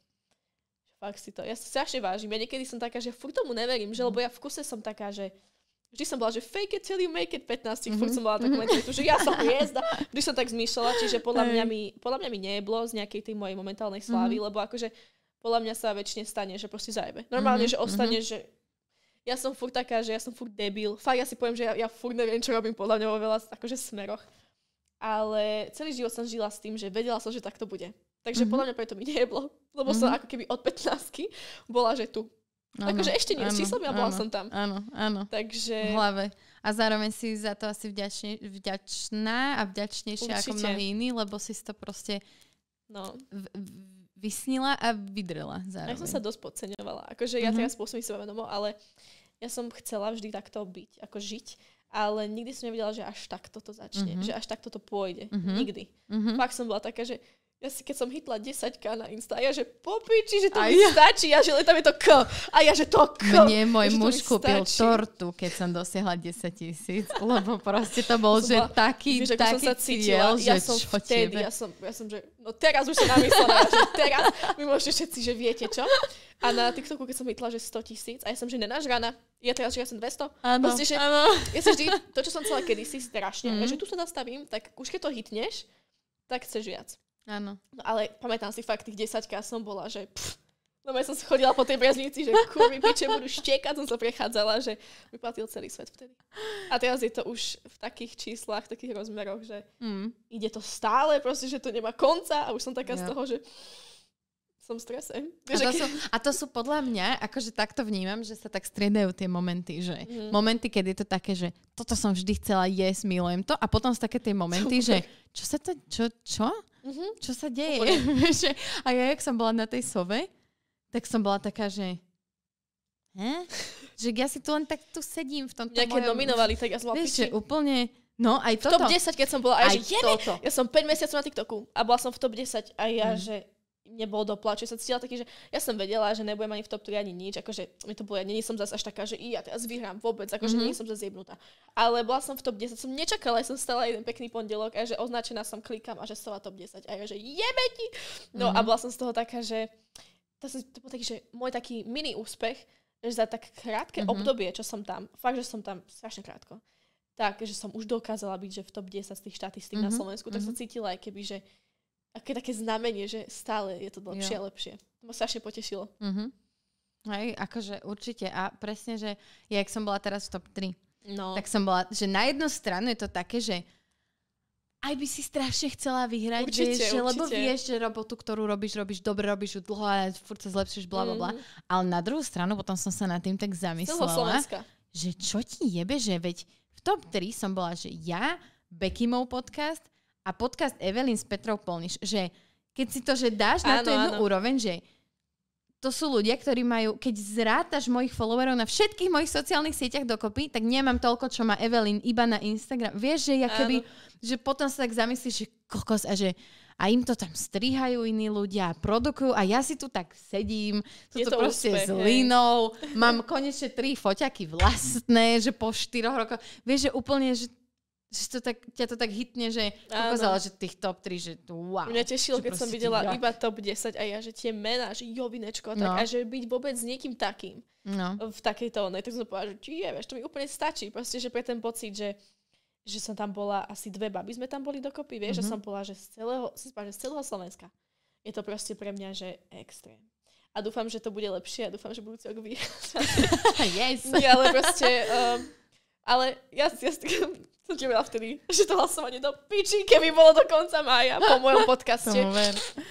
A: fakt si to, ja si strašne vážim. Ja niekedy som taká, že furt tomu neverím, že lebo ja v kuse som taká, že Vždy som bola, že fake it till you make it 15, mm-hmm. furt som bola takú mentalitu, že ja som hviezda. Vždy som tak zmýšľala, čiže podľa mňa mi, podľa mňa mi nejeblo z nejakej tej mojej momentálnej slávy, mm-hmm. lebo akože podľa mňa sa väčšine stane, že proste zajebe. Normálne, mm-hmm. že ostane, mm-hmm. že ja som furt taká, že ja som furt debil. Fakt ja si poviem, že ja, ja furt neviem, čo robím podľa mňa vo veľa akože smeroch. Ale celý život som žila s tým, že vedela som, že tak to bude. Takže mm-hmm. podľa mňa preto mi nejeblo. Lebo mm-hmm. som ako keby od 15 bola, že tu. Ano, akože ešte nie, s číslom ja bola som tam.
B: Áno, áno.
A: Takže...
B: V hlave. A zároveň si za to asi vďačne, vďačná a vďačnejšia Určite. ako mnohí iní, lebo si to proste no. v, vysnila a vydrela zároveň.
A: Ja som sa dosť podceňovala. Akože ja uh-huh. teraz pôsobím seba venomo, ale ja som chcela vždy takto byť, ako žiť, ale nikdy som nevedela, že až takto to začne, uh-huh. že až takto to pôjde. Uh-huh. Nikdy. Uh-huh. Fakt som bola taká, že ja si keď som hitla 10k na Insta, a ja že popiči, že to mi ja. stačí, a že tam je to k, a ja že to k.
B: Mne môj muž kúpil stačí. tortu, keď som dosiahla 10 tisíc, lebo proste to bol, že bola, taký, vieš, taký som sa cítila,
A: ja som vtedy, ja som, ja som, že no teraz už som namyslela, že teraz my môžete všetci, že viete čo. A na TikToku, keď som hitla, že 100 tisíc, a ja som, že nenažraná, ja teraz, že ja som 200.
B: Áno,
A: Proste, že
B: áno.
A: Ja sa vždy, to, čo som chcela kedysi strašne, mm. že tu sa nastavím, tak už keď to hitneš, tak chceš viac.
B: Áno.
A: No, ale pamätám si fakt, tých 10 som bola, že pff, No ja som chodila po tej breznici, že kurvy piče budú štekať, som sa prechádzala, že mi platil celý svet vtedy. A teraz je to už v takých číslach, v takých rozmeroch, že mm. ide to stále, proste, že to nemá konca a už som taká ja. z toho, že som v strese.
B: a, to sú, a to sú podľa mňa, akože takto vnímam, že sa tak striedajú tie momenty, že mm. momenty, keď je to také, že toto som vždy chcela jesť, milujem to a potom sú také tie momenty, že čo sa to, čo, čo? Mm-hmm. Čo sa deje? a ja, jak som bola na tej sove, tak som bola taká, že... He? Že ja si tu len tak tu sedím v tomto
A: Nejaké mojom... nominovali, tak ja som
B: Vieš, že úplne... No, aj
A: v toto. top 10, keď som bola, aj, aj že toto. Ja som 5 mesiacov na TikToku a bola som v top 10 a ja, mm. že nebol doplač, sa cítila taký, že ja som vedela, že nebudem ani v top 3 ani nič, akože mi to bolo, ja nie som zase až taká, že i ja teraz vyhrám vôbec, akože mm-hmm. nie som zase zjebnutá. Ale bola som v top 10, som nečakala, ja som stala jeden pekný pondelok a že označená som, klikám a že stala top 10 a ja, že jebe ti! No mm-hmm. a bola som z toho taká, že to, to bol taký, že môj taký mini úspech, že za tak krátke mm-hmm. obdobie, čo som tam, fakt, že som tam strašne krátko, tak, že som už dokázala byť, že v top 10 z tých štatistík mm-hmm. na Slovensku, tak mm-hmm. som cítila aj keby, že aké také znamenie, že stále je to lepšie a lepšie. To ma strašne potešilo.
B: Mm-hmm. Hej, akože určite. A presne, že ja, jak som bola teraz v top 3, no. tak som bola, že na jednu stranu je to také, že aj by si strašne chcela vyhrať, určite, vieš, určite. lebo vieš, že robotu, ktorú robíš, robíš dobre, robíš ju dlho a furt sa zlepšíš, bla, bla, bla. Mm-hmm. Ale na druhú stranu potom som sa nad tým tak zamyslela, že čo ti jebe, že veď v top 3 som bola, že ja, Beckymov podcast, a podcast Evelyn s Petrou Polniš, že keď si to, že dáš na tú jednu áno. úroveň, že to sú ľudia, ktorí majú, keď zrátaš mojich followerov na všetkých mojich sociálnych sieťach dokopy, tak nemám toľko, čo má Evelyn iba na Instagram. Vieš, že ja keby, áno. že potom sa tak zamyslíš, že kokos a že a im to tam strihajú iní ľudia, produkujú a ja si tu tak sedím, tu to proste úspech, s linou, mám konečne tri foťaky vlastné, že po štyroch rokoch, vieš, že úplne, že že to tak, ťa to tak hitne, že ukázala, že tých top 3, že wow.
A: Mňa tešilo, keď som videla iba top 10 a ja, že tie mená, že jovinečko, tak, no. a že byť vôbec s niekým takým no. v takejto onej, tak som povedala, že je, vieš, to mi úplne stačí, proste, že pre ten pocit, že že som tam bola asi dve baby, sme tam boli dokopy, vieš, mm-hmm. že som bola, že z celého, som spala, že z celého Slovenska. Je to proste pre mňa, že extrém. A dúfam, že to bude lepšie a dúfam, že budúci rok vychádza.
B: yes.
A: Nie, ale proste, um, ale ja, ja som ti vtedy, že to hlasovanie do piči, keby bolo do konca mája po mojom podcaste.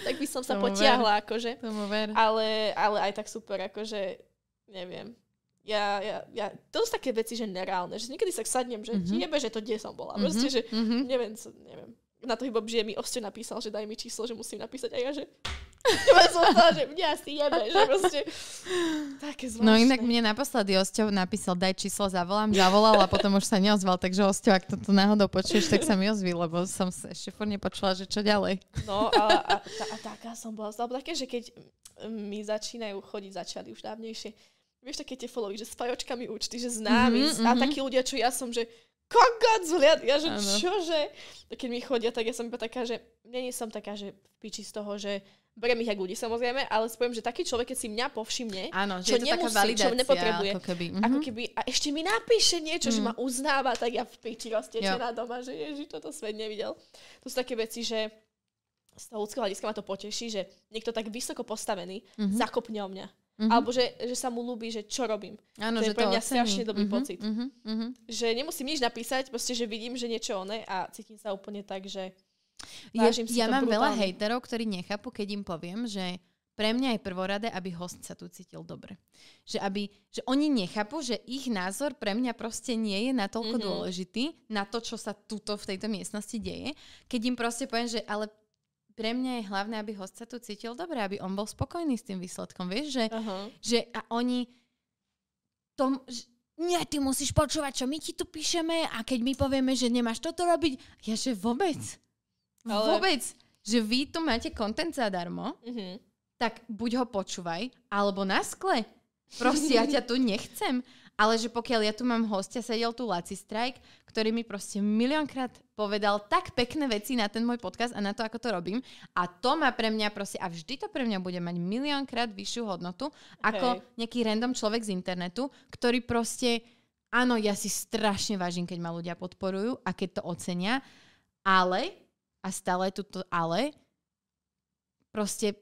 A: Tak by som sa Tomu potiahla, ver. akože.
B: Tomu ver.
A: Ale, ale aj tak super, akože, neviem. Ja, ja, ja, to sú také veci, že nereálne, že niekedy sa sadnem, že mm-hmm. jebe, že to kde som bola. Mm-hmm. Proste, že mm-hmm. neviem, co, neviem. Na to iba že mi Oste napísal, že daj mi číslo, že musím napísať a ja, že ja som povedala, že mňa si jebe, že proste také zvláštne.
B: No inak mne naposledy Osťo napísal, daj číslo, zavolám, zavolal a potom už sa neozval, takže Osťo, ak toto náhodou počuješ, tak sa mi ozví, lebo som sa ešte furt nepočula, že čo ďalej.
A: No a, a, a, taká som bola, alebo také, že keď mi začínajú chodiť, začali už dávnejšie, vieš, také tie followy, že s fajočkami účty, že známi mm-hmm, a mm-hmm. takí ľudia, čo ja som, že kokot zhliad, ja že ano. čože? Keď mi chodia, tak ja som iba taká, že není som taká, že piči z toho, že beriem ich aj ľudí samozrejme, ale spojím, že taký človek, keď si mňa povšimne,
B: Áno,
A: že čo
B: je to
A: nemusí,
B: taká
A: čo nepotrebuje,
B: ako keby.
A: Mm-hmm. ako keby, a ešte mi napíše niečo, mm. že ma uznáva, tak ja v piči roztečená doma, že ježi, toto svet nevidel. To sú také veci, že z toho ľudského hľadiska ma to poteší, že niekto tak vysoko postavený mm-hmm. zakopne o mňa. Mm-hmm. Alebo že, že sa mu ľúbi, že čo robím.
B: Áno,
A: to
B: že
A: je pre mňa
B: ocení.
A: strašne dobrý mm-hmm, pocit.
B: Mm-hmm,
A: Že nemusím nič napísať, proste, že vidím, že niečo oné a cítim sa úplne tak, že
B: ja, ja mám brutálne. veľa hejterov, ktorí nechápu, keď im poviem, že pre mňa je prvoradé, aby host sa tu cítil dobre. Že, aby, že oni nechápu, že ich názor pre mňa proste nie je natoľko mm-hmm. dôležitý na to, čo sa tuto v tejto miestnosti deje. Keď im proste poviem, že ale pre mňa je hlavné, aby host sa tu cítil dobre, aby on bol spokojný s tým výsledkom. Vieš, že, uh-huh. že a oni tom, že, nie, ty musíš počúvať, čo my ti tu píšeme a keď my povieme, že nemáš toto robiť, ja že vôbec. Ale... Vôbec. Že vy tu máte kontent zadarmo, uh-huh. tak buď ho počúvaj, alebo na skle. Proste ja ťa tu nechcem. Ale že pokiaľ ja tu mám hostia, sedel tu Laci Strike, ktorý mi proste miliónkrát povedal tak pekné veci na ten môj podcast a na to, ako to robím. A to má pre mňa proste, a vždy to pre mňa bude mať miliónkrát vyššiu hodnotu, ako okay. nejaký random človek z internetu, ktorý proste, áno, ja si strašne vážim, keď ma ľudia podporujú a keď to ocenia, ale, a stále je tu to ale, proste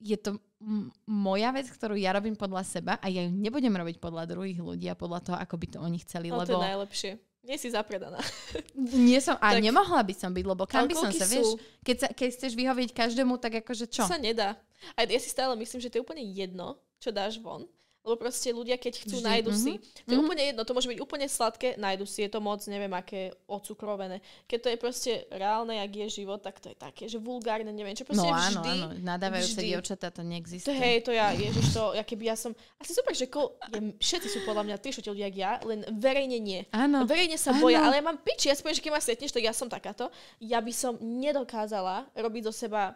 B: je to m- moja vec, ktorú ja robím podľa seba a ja ju nebudem robiť podľa druhých ľudí a podľa toho, ako by to oni chceli.
A: No,
B: lebo...
A: to je najlepšie. Nie si zapredaná.
B: Nie som, a tak, nemohla by som byť, lebo kam by som sa, sú? vieš, keď, sa, keď chceš vyhovieť každému, tak akože čo?
A: To sa nedá. A ja si stále myslím, že to je úplne jedno, čo dáš von. Lebo proste ľudia, keď chcú, Vždy. nájdu mm-hmm. si. To je mm-hmm. úplne jedno, to môže byť úplne sladké, nájdu si, je to moc, neviem aké, ocukrovené. Keď to je proste reálne, jak je život, tak to je také, že vulgárne, neviem, čo proste
B: no,
A: áno,
B: vždy. áno, nadávajúce dievčatá to neexistuje.
A: To, hej, to ja, ježiš, to, ja keby ja som, asi super, že ko, je, všetci sú podľa mňa trišote ľudia, jak ja, len verejne nie.
B: Áno.
A: Verejne sa áno. boja, ale ja mám piči, ja si poviem, že keď ma stretneš, tak ja som takáto. Ja by som nedokázala robiť do seba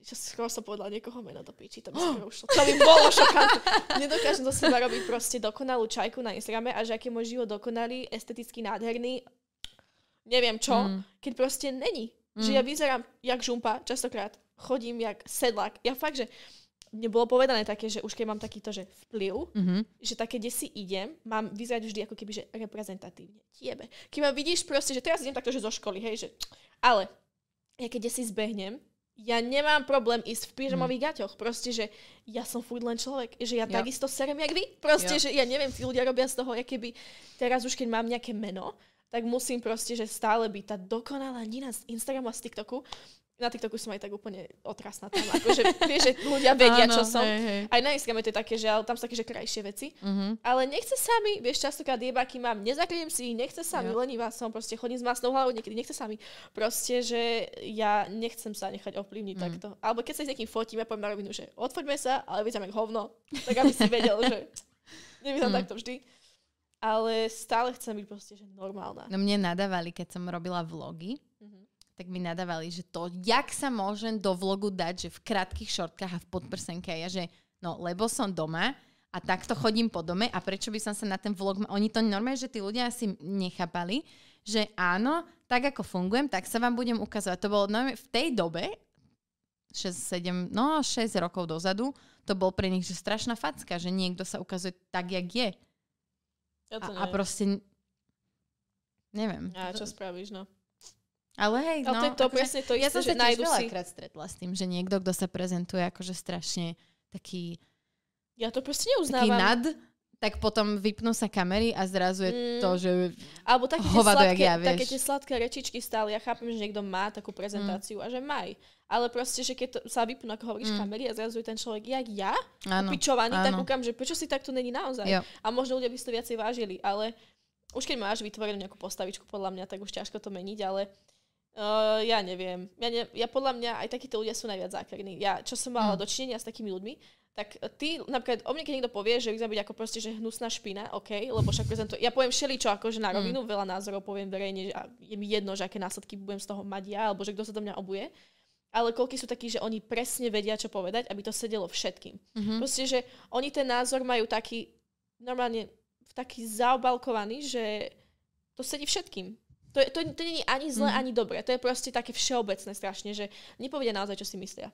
A: že skoro som povedala niekoho meno do piči, to by skoro ušlo. To by bolo šokantné. Nedokážem zo seba robiť proste dokonalú čajku na Instagrame a že aký môj život dokonalý, esteticky nádherný, neviem čo, mm. keď proste není. Mm. Že ja vyzerám jak žumpa, častokrát chodím jak sedlak. Ja fakt, že mne bolo povedané také, že už keď mám takýto, že vplyv, mm-hmm. že také, kde si idem, mám vyzerať vždy ako keby, že reprezentatívne. Tiebe. Keď ma vidíš proste, že teraz idem takto, že zo školy, hej, že... Ale ja keď si zbehnem, ja nemám problém ísť v pyžamových hmm. gaťoch. Proste, že ja som furt len človek. Že ja jo. takisto serem, jak vy. Proste, jo. že ja neviem, tí ľudia robia z toho, keby teraz už keď mám nejaké meno, tak musím proste, že stále byť tá dokonalá Nina z Instagramu a z TikToku na TikToku som aj tak úplne otrasná tam. Akože, vieš, že ľudia vedia, Áno, čo som. Hej, hej. Aj na Instagrame to je také, že tam sú také, že krajšie veci. Uh-huh. Ale nechce sa mi, vieš, častokrát jebáky mám, nezakryjem si ich, nechce sa mi, lenivá som, proste chodím s masnou hlavou, niekedy nechce sa mi. Proste, že ja nechcem sa nechať ovplyvniť uh-huh. takto. Alebo keď sa s niekým fotíme, poviem na rovinu, že odfoďme sa, ale vyzerám ako hovno. Tak aby si vedel, že nevyzerám uh-huh. takto vždy ale stále chcem byť proste, že normálna.
B: No mne nadávali, keď som robila vlogy, tak mi nadávali, že to, jak sa môžem do vlogu dať, že v krátkých šortkách a v podprsenke. A ja, že no, lebo som doma a takto chodím po dome a prečo by som sa na ten vlog... Oni to normálne, že tí ľudia asi nechápali, že áno, tak ako fungujem, tak sa vám budem ukazovať. To bolo v tej dobe, 6, 7, no 6 rokov dozadu, to bol pre nich že strašná facka, že niekto sa ukazuje tak, jak je.
A: Ja to
B: a, a proste neviem.
A: A čo spravíš, no.
B: Ale hej,
A: no. Ale to je to
B: akože,
A: presne to isté,
B: ja som sa tiež veľakrát si... stretla s tým, že niekto, kto sa prezentuje akože strašne taký...
A: Ja to proste neuznávam.
B: Taký nad, tak potom vypnú sa kamery a zrazu je mm. to, že
A: Alebo také tie, sladké, ja, také tie sladké rečičky stále. Ja chápem, že niekto má takú prezentáciu mm. a že maj. Ale proste, že keď to, sa vypnú, ako hovoríš, mm. kamery a zrazu je ten človek, jak ja, upičovaný, tak kúkam, že prečo si takto není naozaj. Jo. A možno ľudia by si to viacej vážili, ale už keď máš vytvorenú nejakú postavičku, podľa mňa, tak už ťažko to meniť, ale Uh, ja neviem. Ja, ne, ja podľa mňa aj takíto ľudia sú najviac zákerní. Ja, čo som mala mm. dočinenia s takými ľuďmi, tak ty, napríklad, o mne keď niekto povie, že by byť ako proste, že hnusná špina, OK, lebo však prezentuje, ja poviem všeličo, akože na mm. rovinu, mm. veľa názorov poviem verejne, že je mi jedno, že aké následky budem z toho mať ja, alebo že kto sa do mňa obuje. Ale koľky sú takí, že oni presne vedia, čo povedať, aby to sedelo všetkým. Mm-hmm. Proste, že oni ten názor majú taký, normálne taký zaobalkovaný, že to sedí všetkým. To, to, to nie je ani zlé, mm. ani dobré. To je proste také všeobecné strašne, že nepovedia naozaj, čo si myslia.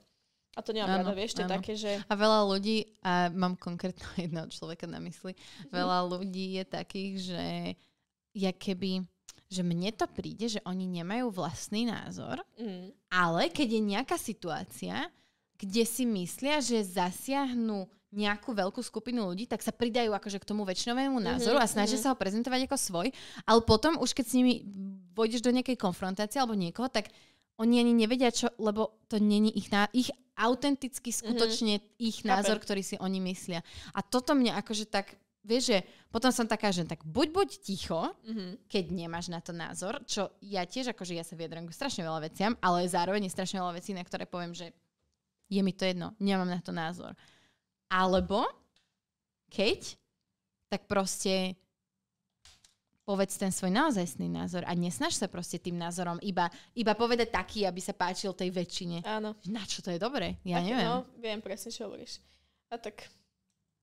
A: A to nemám rada, vieš, to je také, že...
B: A veľa ľudí, a mám konkrétno jedného človeka na mysli, mm. veľa ľudí je takých, že ja keby že mne to príde, že oni nemajú vlastný názor, mm. ale keď je nejaká situácia, kde si myslia, že zasiahnu nejakú veľkú skupinu ľudí, tak sa pridajú akože k tomu väčšinovému mhm, názoru mm-hmm. a snažia mm-hmm. sa ho prezentovať ako svoj, ale potom už keď s nimi vojdeš do nejakej konfrontácie alebo niekoho, tak oni ani nevedia čo, lebo to není ich, ná- ich autenticky mhm. skutočne mm-hmm. ich názor, ktorý si oni myslia. A toto mňa akože tak, vieš, že potom som taká, že tak buď buď ticho, mm-hmm. keď nemáš na to názor, čo ja tiež, akože ja sa vyjadrujem k strašne veľa veciam, ale zároveň je strašne veľa vecí, na ktoré poviem, že je mi to jedno, nemám na to názor. Alebo keď, tak proste povedz ten svoj naozajstný názor a nesnaž sa proste tým názorom iba, iba povedať taký, aby sa páčil tej väčšine.
A: Áno.
B: Na čo to je dobre? Ja tak, neviem.
A: No, viem presne, čo hovoríš. A tak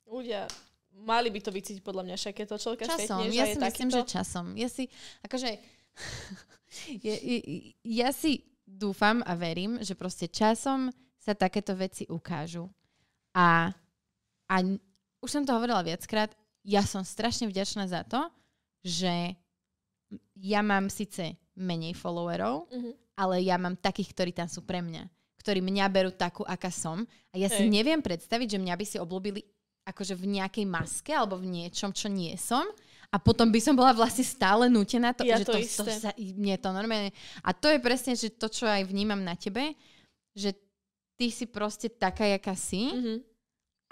A: ľudia mali by to vycítiť podľa mňa, však je to človeka
B: časom. ja si myslím, takýto... že časom. Ja si, akože, ja, ja si dúfam a verím, že proste časom sa takéto veci ukážu. A a už som to hovorila viackrát, ja som strašne vďačná za to, že ja mám síce menej followerov, mm-hmm. ale ja mám takých, ktorí tam sú pre mňa. Ktorí mňa berú takú, aká som. A ja Hej. si neviem predstaviť, že mňa by si oblúbili akože v nejakej maske alebo v niečom, čo nie som. A potom by som bola vlastne stále nutená to,
A: ja
B: že
A: to,
B: to,
A: isté.
B: to sa, nie to normálne. A to je presne, že to, čo aj vnímam na tebe, že ty si proste taká, jaká si. Mm-hmm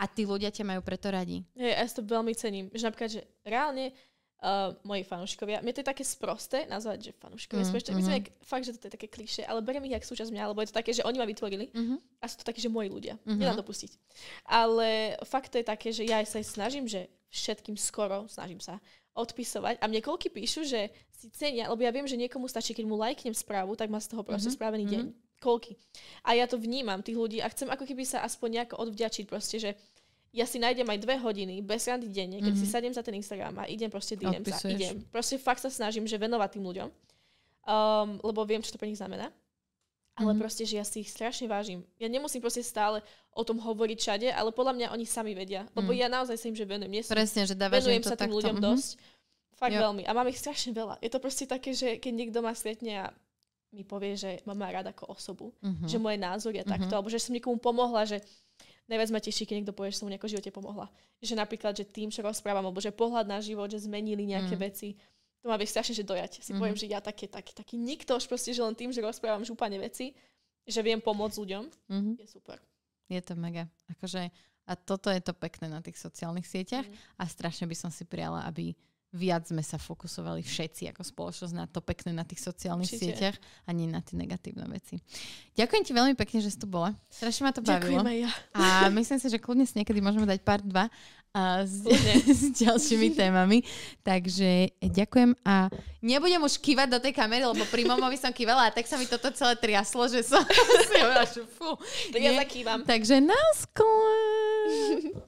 B: a tí ľudia ťa majú preto radi.
A: Hej, ja si to veľmi cením. Že napríklad, že reálne uh, moji fanúšikovia, mne to je také sprosté nazvať, že fanúšikovia, mm, mm-hmm. myslím, že fakt, že to je také kliše, ale beriem ich jak súčasť mňa, lebo je to také, že oni ma vytvorili mm-hmm. a sú to také, že moji ľudia. Mm-hmm. Nedám to pustiť. Ale fakt to je také, že ja sa snažím, že všetkým skoro, snažím sa, odpisovať a mne koľky píšu, že si cenia, lebo ja viem, že niekomu stačí, keď mu lajknem správu, tak má z toho proste mm-hmm. správený mm-hmm. deň koľky. A ja to vnímam, tých ľudí, a chcem ako keby sa aspoň nejako odvďačiť proste, že ja si nájdem aj dve hodiny bez randy denne, keď mm-hmm. si mhm. sadiem za ten Instagram a idem proste DM sa, idem. Proste fakt sa snažím, že venovať tým ľuďom, um, lebo viem, čo to pre nich znamená. Ale mm-hmm. proste, že ja si ich strašne vážim. Ja nemusím proste stále o tom hovoriť všade, ale podľa mňa oni sami vedia. Lebo mm. ja naozaj sa im, že venujem. Nie
B: Presne, že dávaš
A: venujem
B: sa
A: tým ľuďom mm-hmm. dosť. Fakt jo. veľmi. A mám ich strašne veľa. Je to proste také, že keď niekto ma stretne a mi povie, že ma má rád ako osobu, mm-hmm. že moje názor je mm-hmm. takto, alebo že som niekomu pomohla, že najviac ma teší, keď niekto povie, že som mu nejako živote pomohla. Že napríklad, že tým, čo rozprávam, alebo že pohľad na život, že zmenili nejaké mm. veci, to ma vie strašne, že dojať. Si mm-hmm. poviem, že ja taký, taký, taký nikto, už proste, že len tým, že rozprávam žúpane veci, že viem pomôcť ľuďom, mm-hmm. je super.
B: Je to mega. Akože, a toto je to pekné na tých sociálnych sieťach mm. a strašne by som si prijala, aby viac sme sa fokusovali všetci ako spoločnosť na to pekné na tých sociálnych Určite. sieťach a nie na tie negatívne veci. Ďakujem ti veľmi pekne, že si tu bola. Strašne ma to bavilo.
A: Ďakujem ja.
B: A myslím si, že kľudne si niekedy môžeme dať part 2 a s, s ďalšími témami. Takže ďakujem a nebudem už kývať do tej kamery, lebo pri momovi som kývala a tak sa mi toto celé triaslo, že som si hovorila, že fú.
A: Tak ja zakývam.
B: Takže náskôr.